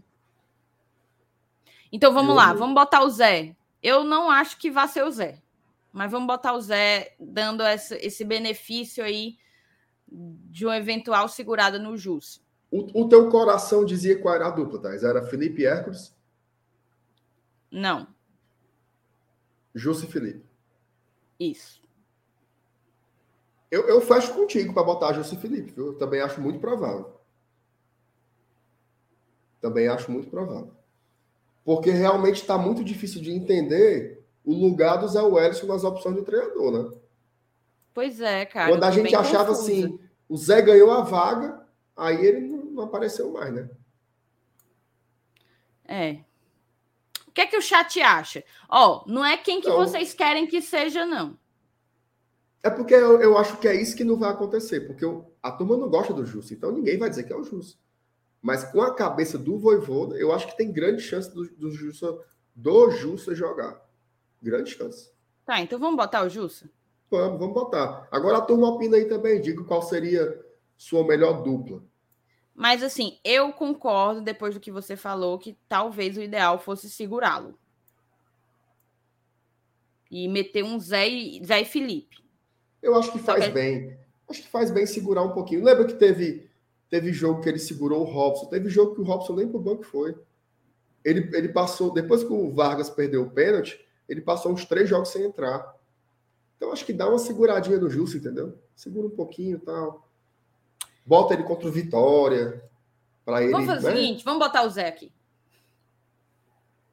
Então vamos Criou lá, muito. vamos botar o Zé. Eu não acho que vá ser o Zé. Mas vamos botar o Zé dando essa- esse benefício aí de uma eventual segurada no Jus. O, o teu coração dizia qual era a dupla, Thais? Era Felipe Hércules, Não, e Felipe. isso. Eu, eu fecho contigo para botar e Felipe, viu? Eu também acho muito provável. Também acho muito provável. Porque realmente está muito difícil de entender o lugar do Zé Wellison nas opções do treinador, né? Pois é, cara. Quando a gente achava confusa. assim, o Zé ganhou a vaga, aí ele não apareceu mais, né? É. O que é que o chat acha? Ó, não é quem que Não. vocês querem que seja, não. É porque eu, eu acho que é isso que não vai acontecer, porque eu- a turma não gosta do Justo, então ninguém vai dizer que é o Justo. Mas com a cabeça do Voivoda, eu acho que tem grande chance do, do Justo do Justo jogar. Grande chance. Tá, então vamos botar o Jussa? Vamos, vamos botar. Agora a turma opina aí também, diga qual seria sua melhor dupla. Mas assim, eu concordo, depois do que você falou, que talvez o ideal fosse segurá-lo. E meter um Zé e, Zé e Felipe. Eu acho que faz bem. Acho que faz bem segurar um pouquinho. Lembra que teve, teve jogo que ele segurou o Robson? Teve jogo que o Robson nem pro banco foi. Ele, ele passou, depois que o Vargas perdeu o pênalti, Ele passou uns três jogos sem entrar. Então acho que dá uma seguradinha no Justo, entendeu? Segura um pouquinho e tal. Bota ele contra o Vitória. Para ele. Vamos fazer né? o seguinte: vamos botar o Zé aqui.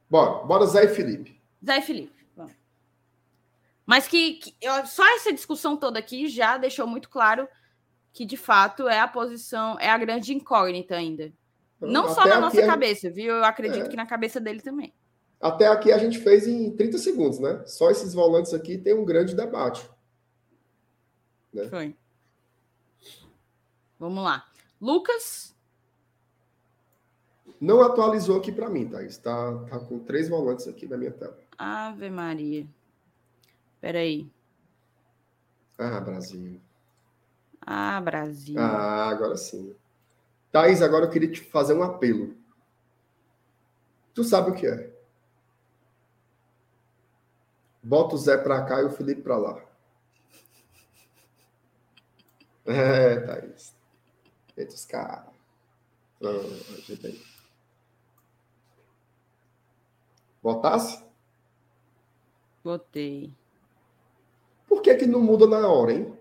Bora, bora Zé e Felipe. Zé e Felipe. Vamos. Mas que, que eu- só essa discussão toda aqui já deixou muito claro que, de fato, é a posição, é a grande incógnita ainda. Não só Até na aqui nossa cabeça, viu? Eu acredito É. que na cabeça dele também. Até aqui a gente fez em 30 segundos, né? Só esses volantes aqui tem um grande debate. É. Foi. Vamos lá. Lucas, Não atualizou aqui para mim, Thaís. Tá, tá com três volantes aqui na minha tela. Ave Maria. Peraí. Ah, Brasil. Ah, Brasil. Ah, agora sim. Thaís, agora eu queria te fazer um apelo. Tu sabe o que é? Bota o Zé pra cá e o Felipe pra lá. É, Thaís. Eita, os caras. Ajeita aí. Botasse? Botei. Por que que não muda na hora, hein?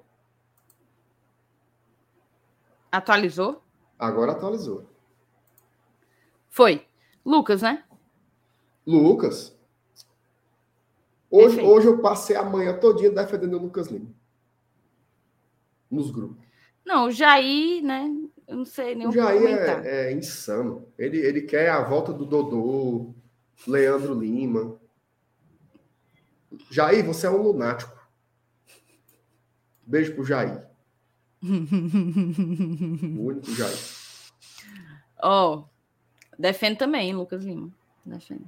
Atualizou? Agora atualizou. Foi. Lucas, né? Lucas. Hoje, Perfeito. hoje eu passei a manhã todinha defendendo o Lucas Lima. Nos grupos. Não, o Jair, né? Eu não sei nem O Jair comentar. é, é insano. Ele, ele quer a volta do Dodô, Leandro Lima. Jair, você é um lunático. Beijo pro Jair. O único Jair. Ó, defende também, Lucas Lima. Defende.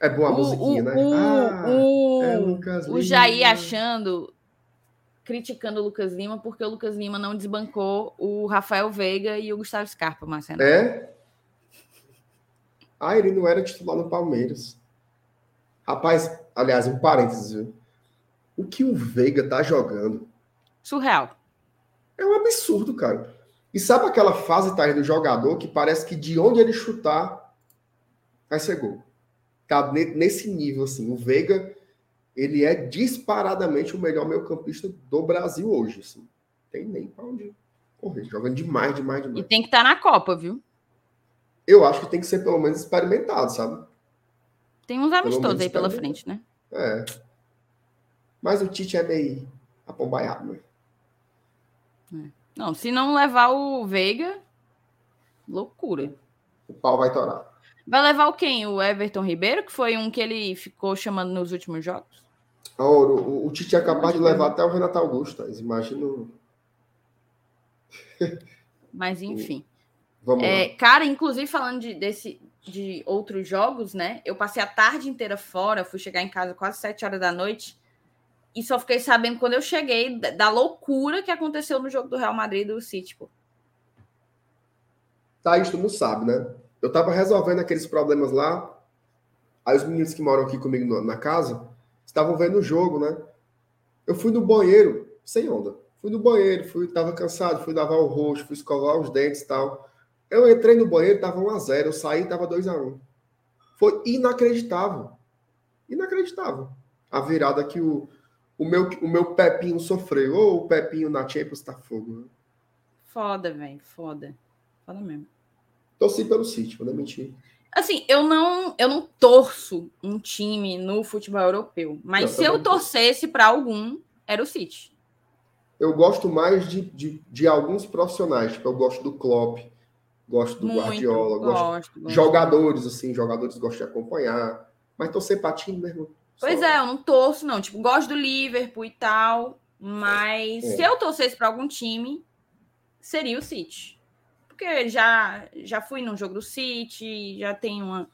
É boa a musiquinha, o, né? o, Ah, o, é o Jair achando, criticando o Lucas Lima, porque o Lucas Lima não desbancou o Rafael Veiga e o Gustavo Scarpa, Marcelo. É? Ah, ele não era titular no Palmeiras. Rapaz, aliás, um parênteses, viu? O que o Veiga tá jogando Surreal. é um absurdo, cara. E sabe aquela fase, Thaís, do jogador que parece que de onde ele chutar vai ser gol. Tá ne- nesse nível, assim. O Veiga, ele é disparadamente o melhor meio-campista do Brasil hoje, assim. Tem nem pra onde correr. Jogando demais, demais, E demais. tem que estar na Copa, viu? Eu acho que tem que ser pelo menos experimentado, sabe? Tem uns amistosos aí pela frente, né? É. Mas o Tite é meio apombaiado, né? Não, se não levar o Veiga, loucura. O pau vai torar. Vai levar o quem? O Everton Ribeiro, que foi um que ele ficou chamando nos últimos jogos? Ouro, o, o Tite é capaz de levar até o Renato Augusto. Thaís. Imagina. o- Mas enfim. Vamos É, lá. cara, inclusive falando de, desse, de outros jogos, né? Eu passei a tarde inteira fora, fui chegar em casa quase sete horas da noite e só fiquei sabendo quando eu cheguei da, loucura que aconteceu no jogo do Real Madrid e do City, pô. Thaís, tu não sabe, né? Eu tava resolvendo aqueles problemas lá. Aí os meninos que moram aqui comigo na casa estavam vendo o jogo, né? Eu fui no banheiro, sem onda. Fui no banheiro, fui, tava cansado, fui lavar o rosto, fui escovar os dentes e tal. Eu entrei no banheiro, tava 1x0. Eu saí, tava 2x1. Foi inacreditável. Inacreditável. A virada que o, o, meu, o meu Pepinho sofreu. Ô, o Pepinho na Champions tá fogo. Né? Foda, velho, foda. Foda mesmo. Torci pelo City, vou mentir. Assim, eu não, eu não torço um time no futebol europeu, mas se eu torcesse para algum, era o City. Eu gosto mais de, de, de alguns profissionais. Tipo, eu gosto do Klopp, gosto do Muito. Guardiola, gosto gosto, gosto. jogadores, assim, jogadores gosto de acompanhar. Mas torcer pra time, meu irmão. Pois só- é, eu não torço, não. Tipo, gosto do Liverpool e tal, mas É. se eu torcesse para algum time, seria o City. Porque já, já fui num jogo do City, já tenho uma.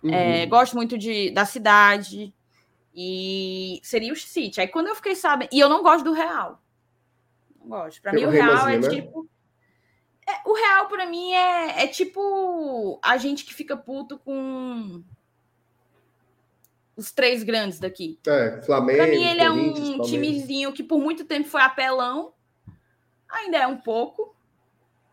Uhum. é, gosto muito de, da cidade. E seria o City. Aí quando eu fiquei sabendo. E eu não gosto do Real. Não gosto. Pra mim, o Real é né? tipo. é, o Real, pra mim, é, é tipo a gente que fica puto com os três grandes daqui. É, Flamengo, Pra mim, ele é um Palmeiras. timezinho que por muito tempo foi apelão, ainda é um pouco.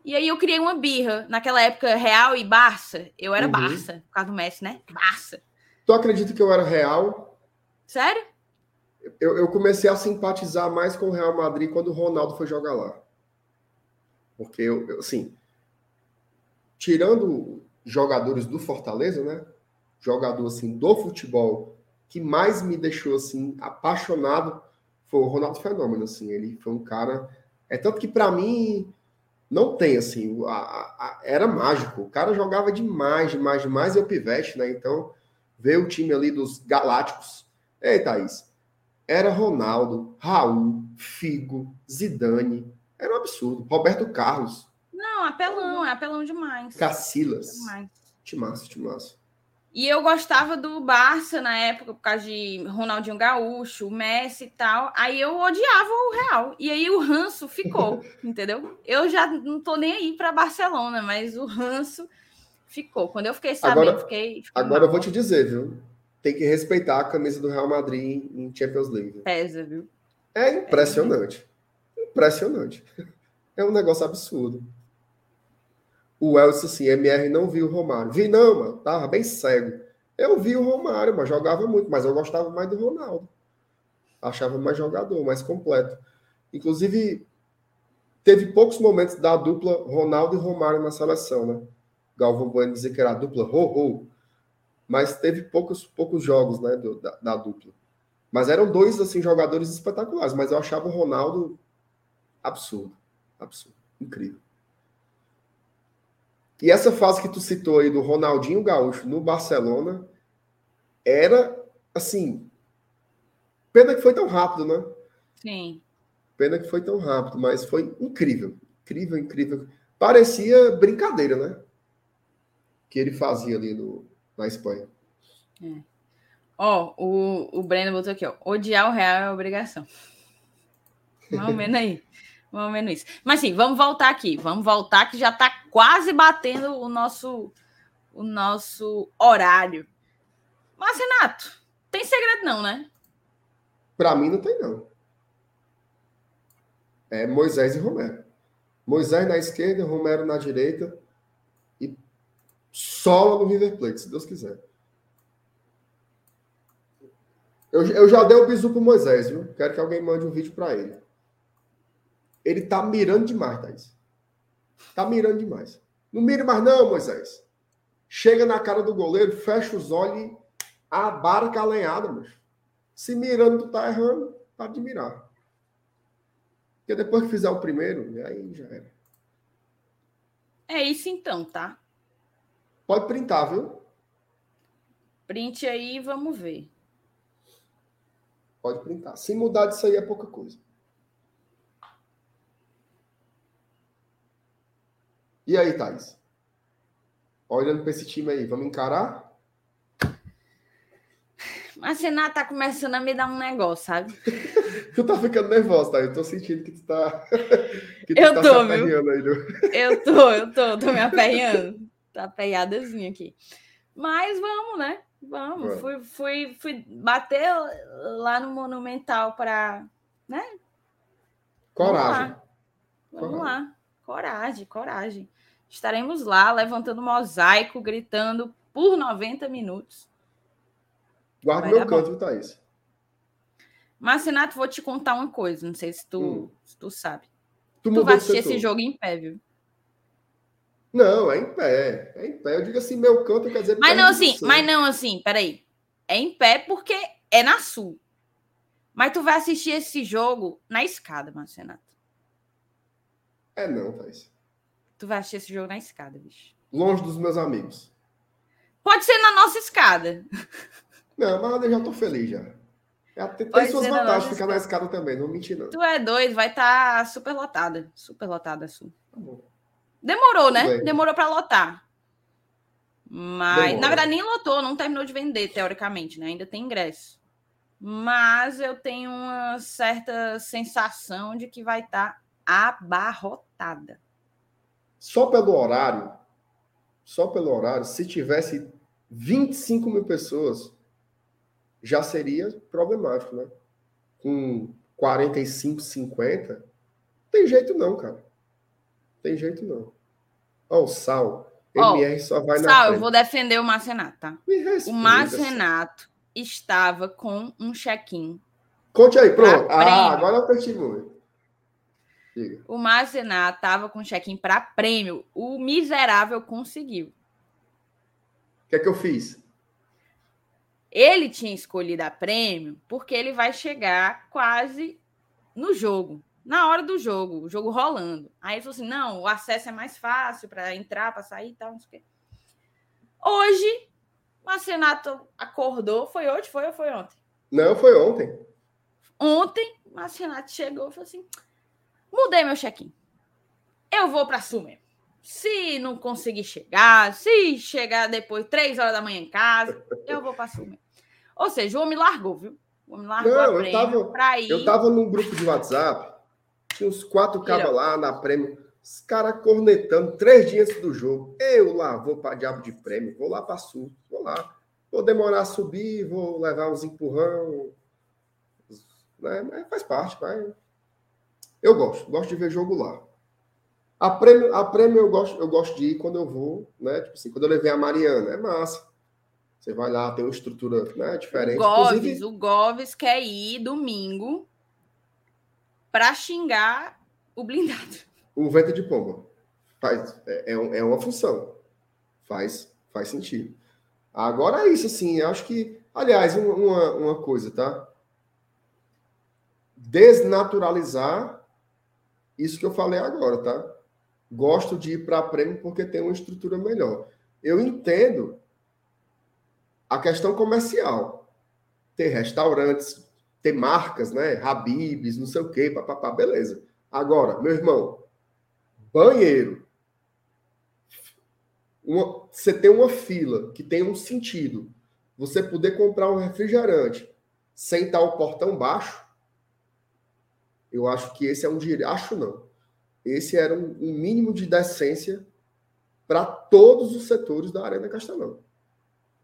E aí eu criei uma birra. Naquela época, Real e Barça, eu era Uhum. Barça, por causa do Messi, né? Barça. Tu acredita que eu era real? Sério? Eu, eu comecei a simpatizar mais com o Real Madrid quando o Ronaldo foi jogar lá. Porque, eu, eu assim, tirando jogadores do Fortaleza, né? Jogador, assim, do futebol que mais me deixou, assim, apaixonado foi o Ronaldo Fenômeno, assim. Ele foi um cara... É tanto que, para mim, não tem, assim, a, a, era mágico. O cara jogava demais, demais, demais, e o pivete, né? Então, ver o time ali dos Galácticos. Ei, Thaís, era Ronaldo, Raul, Figo, Zidane. Era um absurdo. Roberto Carlos. Não, apelão, é apelão demais. Cacilas. Demais. Timaço, timaço. E eu gostava do Barça na época, por causa de Ronaldinho Gaúcho, Messi e tal. Aí eu odiava o Real. E aí o ranço ficou, entendeu? Eu já não tô nem aí para Barcelona, mas o ranço ficou. Quando eu fiquei sabendo, Agora, fiquei, fiquei agora mal. eu vou te dizer, viu? Tem que respeitar a camisa do Real Madrid em Champions League. Pesa, viu? É impressionante. Impressionante. É um negócio absurdo. O Elcio, assim, MR não viu o Romário. Vi não, mano. Tava bem cego. Eu vi o Romário, mas jogava muito. Mas eu gostava mais do Ronaldo. Achava mais jogador, mais completo. Inclusive, teve poucos momentos da dupla Ronaldo e Romário na seleção, né? Galvão Bueno dizia que era a dupla ho-ho. Mas teve poucos, poucos jogos, né, do, da, da dupla. Mas eram dois, assim, jogadores espetaculares. Mas eu achava o Ronaldo absurdo. Absurdo. Incrível. E essa fase que tu citou aí do Ronaldinho Gaúcho no Barcelona era assim. Pena que foi tão rápido, né? Sim. Pena que foi tão rápido, mas foi incrível. Incrível, incrível. Parecia brincadeira, né? Que ele fazia ali no, na Espanha. Ó, o, o Breno botou aqui, ó. Odiar o Real é obrigação. Mais ou menos aí. Ou menos isso. Mas sim, vamos voltar aqui. Vamos voltar que já tá quase batendo o nosso o nosso horário. Mas, Renato, tem segredo não, né? Para mim não tem, não. É Moisés e Romero. Moisés na esquerda, Romero na direita. E sola no River Plate, se Deus quiser. Eu, eu já dei o bisu pro Moisés, viu? Quero que alguém mande um vídeo para ele. Ele tá mirando demais, Thaís. Tá mirando demais. Não mire mais, não, Moisés. Chega na cara do goleiro, fecha os olhos e abarca a lenhada, mas Se mirando, tu tá errando, para de mirar. Porque depois que fizer o primeiro, aí já era. É isso então, tá? Pode printar, viu? Print aí, vamos ver. Pode printar. Se mudar disso aí é pouca coisa. E aí, Thais? Olhando para esse time aí, vamos encarar? Mas Renato tá começando a me dar um negócio, sabe? Tu tá ficando nervosa, tá? Eu tô sentindo que tu tá. que tu Eu tá tô, aperreando aí. Eu tô, eu tô, tô me aperreando. Tá aperreadazinha aqui. Mas vamos, né? Vamos. Vamos. Fui, fui, fui bater lá no Monumental para. Né? Coragem. Vamos Coragem. lá. Coragem, coragem. Estaremos lá levantando mosaico, gritando por 90 minutos. Guarda meu canto, viu, Thaís? Mas, Renato, vou te contar uma coisa. Não sei se tu, Hum. se tu sabe. Tu Tu vai assistir esse jogo em pé, viu? Não, é em pé. É em pé. Eu digo assim, meu canto quer dizer. Mas não assim, mas não assim, peraí. É em pé porque é na Sul. Mas tu vai assistir esse jogo na escada, Márcio Renato. É não, Thaís. Tu vai assistir esse jogo na escada, bicho. Longe dos meus amigos. Pode ser na nossa escada. Não, mas eu já tô feliz já. Já tem, Pode suas vantagens ficar na escada também, não mentir, não. Tu é doido, vai estar super lotada. Super lotada a Sul. Tá bom. Demorou, né? Bem. Demorou pra lotar. Mas, Demora. na verdade, nem lotou, não terminou de vender, teoricamente, né? Ainda tem ingresso. Mas eu tenho uma certa sensação de que vai estar abarrotada. Só pelo horário, só pelo horário, se tivesse 25 mil pessoas, já seria problemático, né? Com 45, 50, tem jeito não, cara. Tem jeito não. Ó, o Sal. MR só vai na Sal, eu vou defender o Marcenato, tá? Me O respeita, Marcenato estava com um check-in. Conte aí, pronto. Ah, agora eu perdi muito. Diga. O Marcenato estava com check-in para prêmio. O miserável conseguiu. O que é que eu fiz? Ele tinha escolhido a prêmio porque ele vai chegar quase no jogo, na hora do jogo, o jogo rolando. Aí ele falou assim: não, o acesso é mais fácil para entrar, para sair e tal, não sei o quê. Hoje, o Marcenato acordou. Foi hoje? Foi ou foi ontem? Não, foi ontem. Ontem, o Marcenato chegou e falou assim: mudei meu check-in. Eu vou para Sul mesmo. Se não conseguir chegar, se chegar depois, três horas da manhã em casa, eu vou para Sul mesmo. Ou seja, o homem largou, viu? O homem largou Não, a eu tava- pra ir. Eu tava num grupo de WhatsApp, tinha uns quatro cabas lá na prêmio, os caras cornetando três dias antes do jogo. Eu lá vou para diabo de prêmio, vou lá para sul, vou lá. Vou demorar a subir, vou levar uns empurrão. Né? Mas faz parte, vai. Eu gosto, gosto de ver jogo lá. A prêmio, a prêmio eu gosto, eu gosto de ir quando eu vou, né? Tipo assim, quando eu levei a Mariana, é massa. Você vai lá, tem uma estrutura né, diferente. Goves, Inclusive, o Goves quer ir domingo pra xingar o blindado. o vento de pomba faz, é, é é uma função. Faz, faz sentido. Agora é isso, assim, eu acho que. Aliás, uma, uma coisa, tá? Desnaturalizar isso que eu falei agora, tá? Gosto de ir para prêmio porque tem uma estrutura melhor. Eu entendo a questão comercial. Ter restaurantes, ter marcas, né? Habibs, não sei o quê, papapá, beleza. Agora, meu irmão, banheiro. Uma- você tem uma fila que tem um sentido. Você poder comprar um refrigerante sem estar o portão baixo, eu acho que esse é um direito. Acho não. Esse era um, um mínimo de decência para todos os setores da Arena Castelão.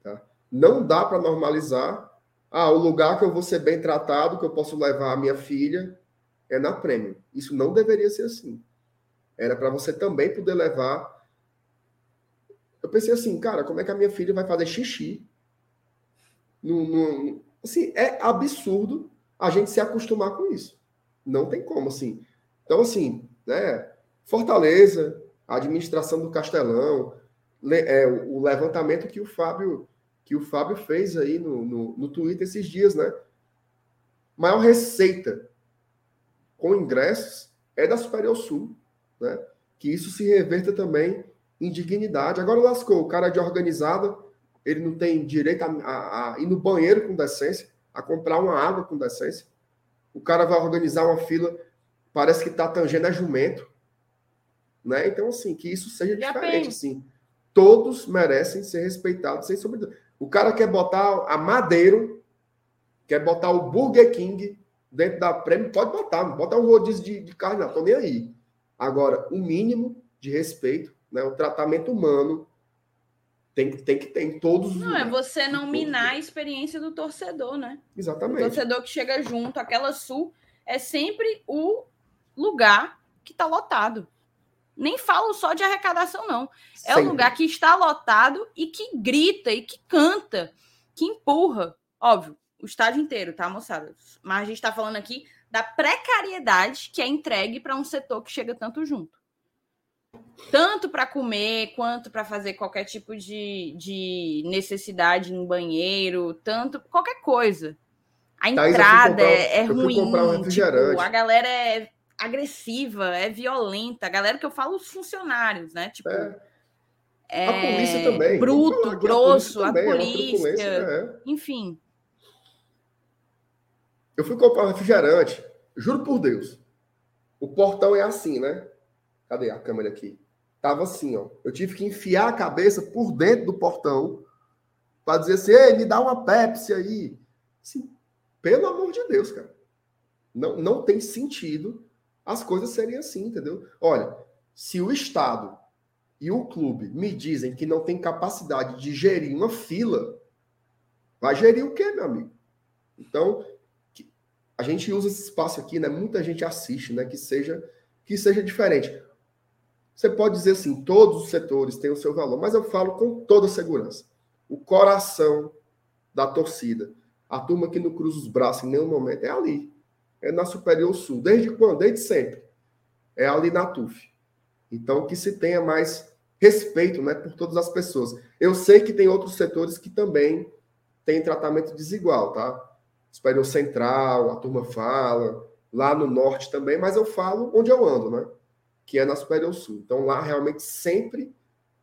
Tá? Não dá para normalizar. Ah, o lugar que eu vou ser bem tratado, que eu posso levar a minha filha, é na prêmio. Isso não deveria ser assim. Era para você também poder levar. Eu pensei assim, cara, como é que a minha filha vai fazer xixi? No, no- Assim, é absurdo a gente se acostumar com isso. Não tem como, assim. Então, assim, né? Fortaleza, a administração do Castelão, é, o o levantamento que o Fábio que o Fábio fez aí no, no, no Twitter esses dias, né? Maior receita com ingressos é da Superior Sul, né? Que isso se reverta também em dignidade. Agora lascou, o cara é de organizada, ele não tem direito a, a- a ir no banheiro com decência, a comprar uma água com decência. O cara vai organizar uma fila, parece que está tangendo a jumento. Né? Então, assim, que isso seja Já diferente. bem. Assim. Todos merecem ser respeitados, sem dúvida. O cara quer botar a Madeiro, quer botar o Burger King dentro da prêmio, pode botar, bota um rodízio de, de carne, não, tô nem aí. Agora, o mínimo de respeito, né, o tratamento humano, tem, que- tem que ter em todos os Não, é lugares. você não minar a experiência do torcedor, né? O Exatamente. torcedor que chega junto, aquela sul, é sempre o lugar que está lotado. Nem falo só de arrecadação, não. É o Sempre. lugar que está lotado e que grita e que canta, que empurra. Óbvio, o estádio inteiro, tá, moçada? Mas a gente está falando aqui da precariedade que é entregue para um setor que chega tanto junto. Tanto para comer, quanto para fazer qualquer tipo de, de necessidade em banheiro, tanto qualquer coisa. A entrada comprar é, é ruim, um tipo, a galera é agressiva, é violenta. A galera que eu falo, os funcionários, né? Tipo, É. é, A polícia também. Bruto, grosso, a também é uma polícia. truculência, é. Enfim. Eu fui comprar um refrigerante, juro por Deus. O portão é assim, né? Cadê a câmera aqui? Tava assim, ó. Eu tive que enfiar a cabeça por dentro do portão para dizer assim: Ei, me dá uma Pepsi aí. Assim, pelo amor de Deus, cara. Não, não tem sentido as coisas serem assim, entendeu? Olha, se o Estado e o clube me dizem que não tem capacidade de gerir uma fila, vai gerir o quê, meu amigo? Então, a gente usa esse espaço aqui, né? Muita gente assiste, né? Que seja que seja diferente. Você pode dizer assim, todos os setores têm o seu valor, mas eu falo com toda segurança. O coração da torcida, a turma que não cruza os braços em nenhum momento, é ali. É na Superior Sul. Desde quando? Desde sempre. É ali na TUF. Então, que se tenha mais respeito né, por todas as pessoas. Eu sei que tem outros setores que também têm tratamento desigual, tá? Superior Central, a turma fala, lá no norte também, mas eu falo onde eu ando, né? Que é na Superior Sul. Então lá realmente sempre,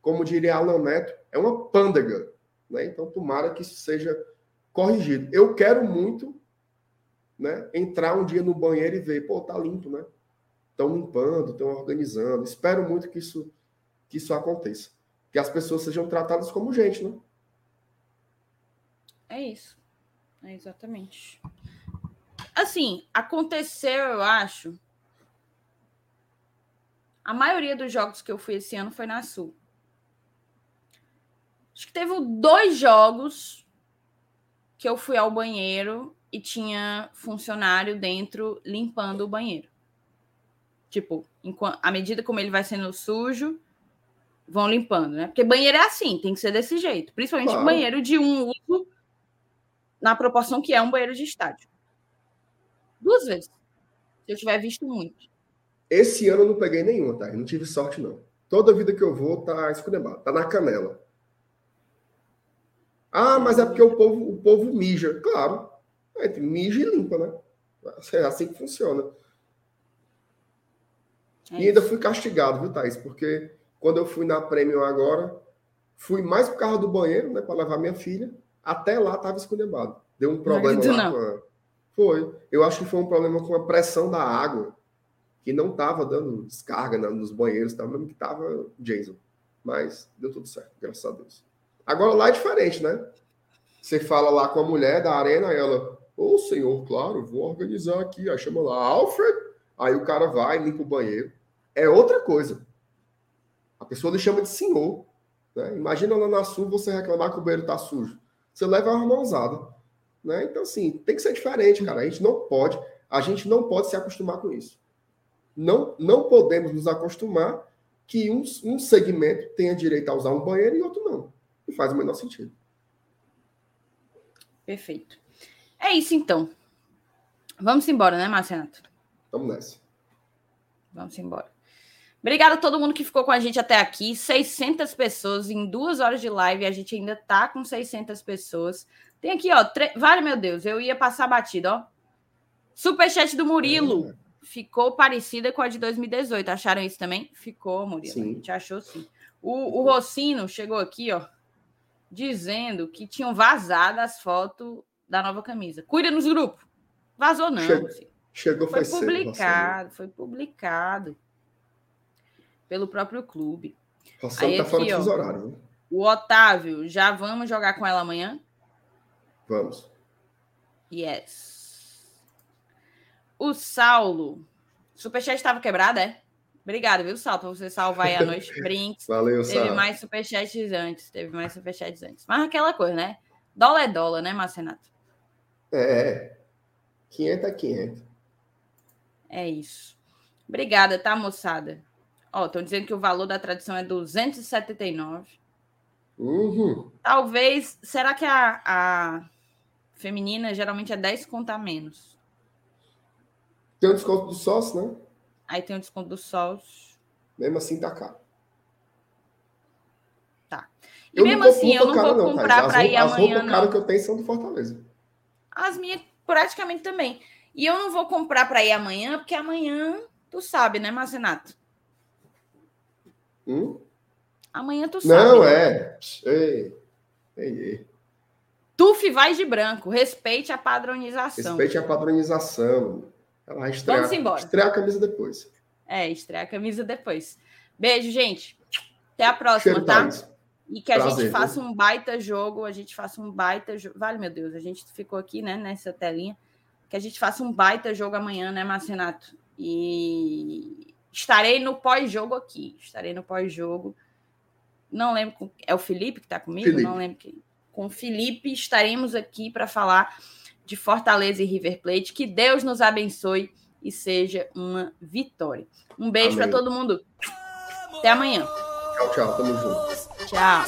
como diria Alan Neto, é uma pândega, né? Então tomara que isso seja corrigido. Eu quero muito, né, entrar um dia no banheiro e ver, pô, tá limpo, né? Estão limpando, estão organizando. Espero muito que isso que isso aconteça. Que as pessoas sejam tratadas como gente, né? É isso. É exatamente. Assim, aconteceu, eu acho. A maioria dos jogos que eu fui esse ano foi na Sul. Acho que teve dois jogos que eu fui ao banheiro e tinha funcionário dentro limpando o banheiro. Tipo, à medida como ele vai sendo sujo, vão limpando, né? Porque banheiro é assim, tem que ser desse jeito. Principalmente claro. banheiro de um uso na proporção que é um banheiro de estádio. Duas vezes. Se eu tiver visto muito. Esse ano eu não peguei nenhuma, tá? Eu não tive sorte, não. Toda vida que eu vou tá esculhambado, tá na canela. Ah, mas é porque o povo, o povo mija. Claro. É, mija e limpa, né? É assim que funciona. É e ainda fui castigado, viu, Thaís? Porque quando eu fui na Premium agora, fui mais pro carro do banheiro, né, para levar minha filha. Até lá estava esculhambado. Deu um problema não lá com a... Foi. Eu acho que foi um problema com a pressão da água, que não estava dando descarga nos banheiros, tava, mesmo que estava Jason. Mas deu tudo certo, graças a Deus. Agora lá é diferente, né? Você fala lá com a mulher da arena, ela, ô oh, senhor, claro, vou organizar aqui. Aí chama lá, Alfred. Aí o cara vai, limpa o banheiro. É outra coisa. A pessoa lhe chama de senhor. Né? Imagina lá na sul você reclamar que o banheiro está sujo você leva uma mãozada. Né? Então, assim, tem que ser diferente, cara. A gente não pode, a gente não pode se acostumar com isso. Não, não podemos nos acostumar que um, um segmento tenha direito a usar um banheiro e outro não. Não faz o menor sentido. Perfeito. É isso, então. Vamos embora, né, Marcelo? Vamos nessa. Vamos embora. Obrigada a todo mundo que ficou com a gente até aqui. 600 pessoas em duas horas de live. A gente ainda tá com 600 pessoas. Tem aqui, ó. Tre... Vale, meu Deus, eu ia passar batida, ó. Superchat do Murilo. É. Ficou parecida com a de 2018. Acharam isso também? Ficou, Murilo. Sim. A gente achou sim. O, o Rossino chegou aqui, ó, dizendo que tinham vazado as fotos da nova camisa. Cuida nos grupos. Vazou, não. Chegou, chegou foi, foi publicado, foi publicado pelo próprio clube. Rossano tá fora dos horários. Né? O Otávio, já vamos jogar com ela amanhã? Vamos. Yes. O Saulo. Superchat estava quebrado, é? Obrigado, viu, Saulo, por você salvar aí a noite. Brinks. Valeu, Teve Saulo. mais superchats antes. Teve mais superchats antes. Mas aquela coisa, né? Dólar é dólar, né, Marcenato? É. 500 é 500. É isso. Obrigada, tá, moçada? Ó, estão dizendo que o valor da tradição é 279. Uhum. Talvez. Será que a, a feminina geralmente é 10 conta a menos? Tem o desconto do sócio, né? Aí tem o desconto do sócio. Mesmo assim, tá caro. Tá. E eu mesmo assim, eu não vou não, comprar para ir as amanhã. As roupas caras que eu tenho são do Fortaleza. As minhas, praticamente também. E eu não vou comprar para ir amanhã, porque amanhã, tu sabe, né, Marcenato? Hum? Amanhã tu sabe. Não, né? é. Ei, ei, ei. Tuf vai de branco. Respeite a padronização. Respeite a padronização. Ela vai estrear, Vamos embora. Estrear a camisa depois. É, estrear a camisa depois. Beijo, gente. Até a próxima, Cheiro tá? E que a Prazer, gente faça um baita jogo, a gente faça um baita jogo. Vale, meu Deus, a gente ficou aqui, né, nessa telinha. Que a gente faça um baita jogo amanhã, né, Marcenato? E Estarei no pós-jogo aqui. Estarei no pós-jogo. Não lembro. Com... É o Felipe que está comigo? Felipe. Não lembro quem. Com o Felipe estaremos aqui para falar de Fortaleza e River Plate. Que Deus nos abençoe e seja uma vitória. Um beijo para todo mundo. Até amanhã. Tchau, tchau. Tamo junto. Tchau.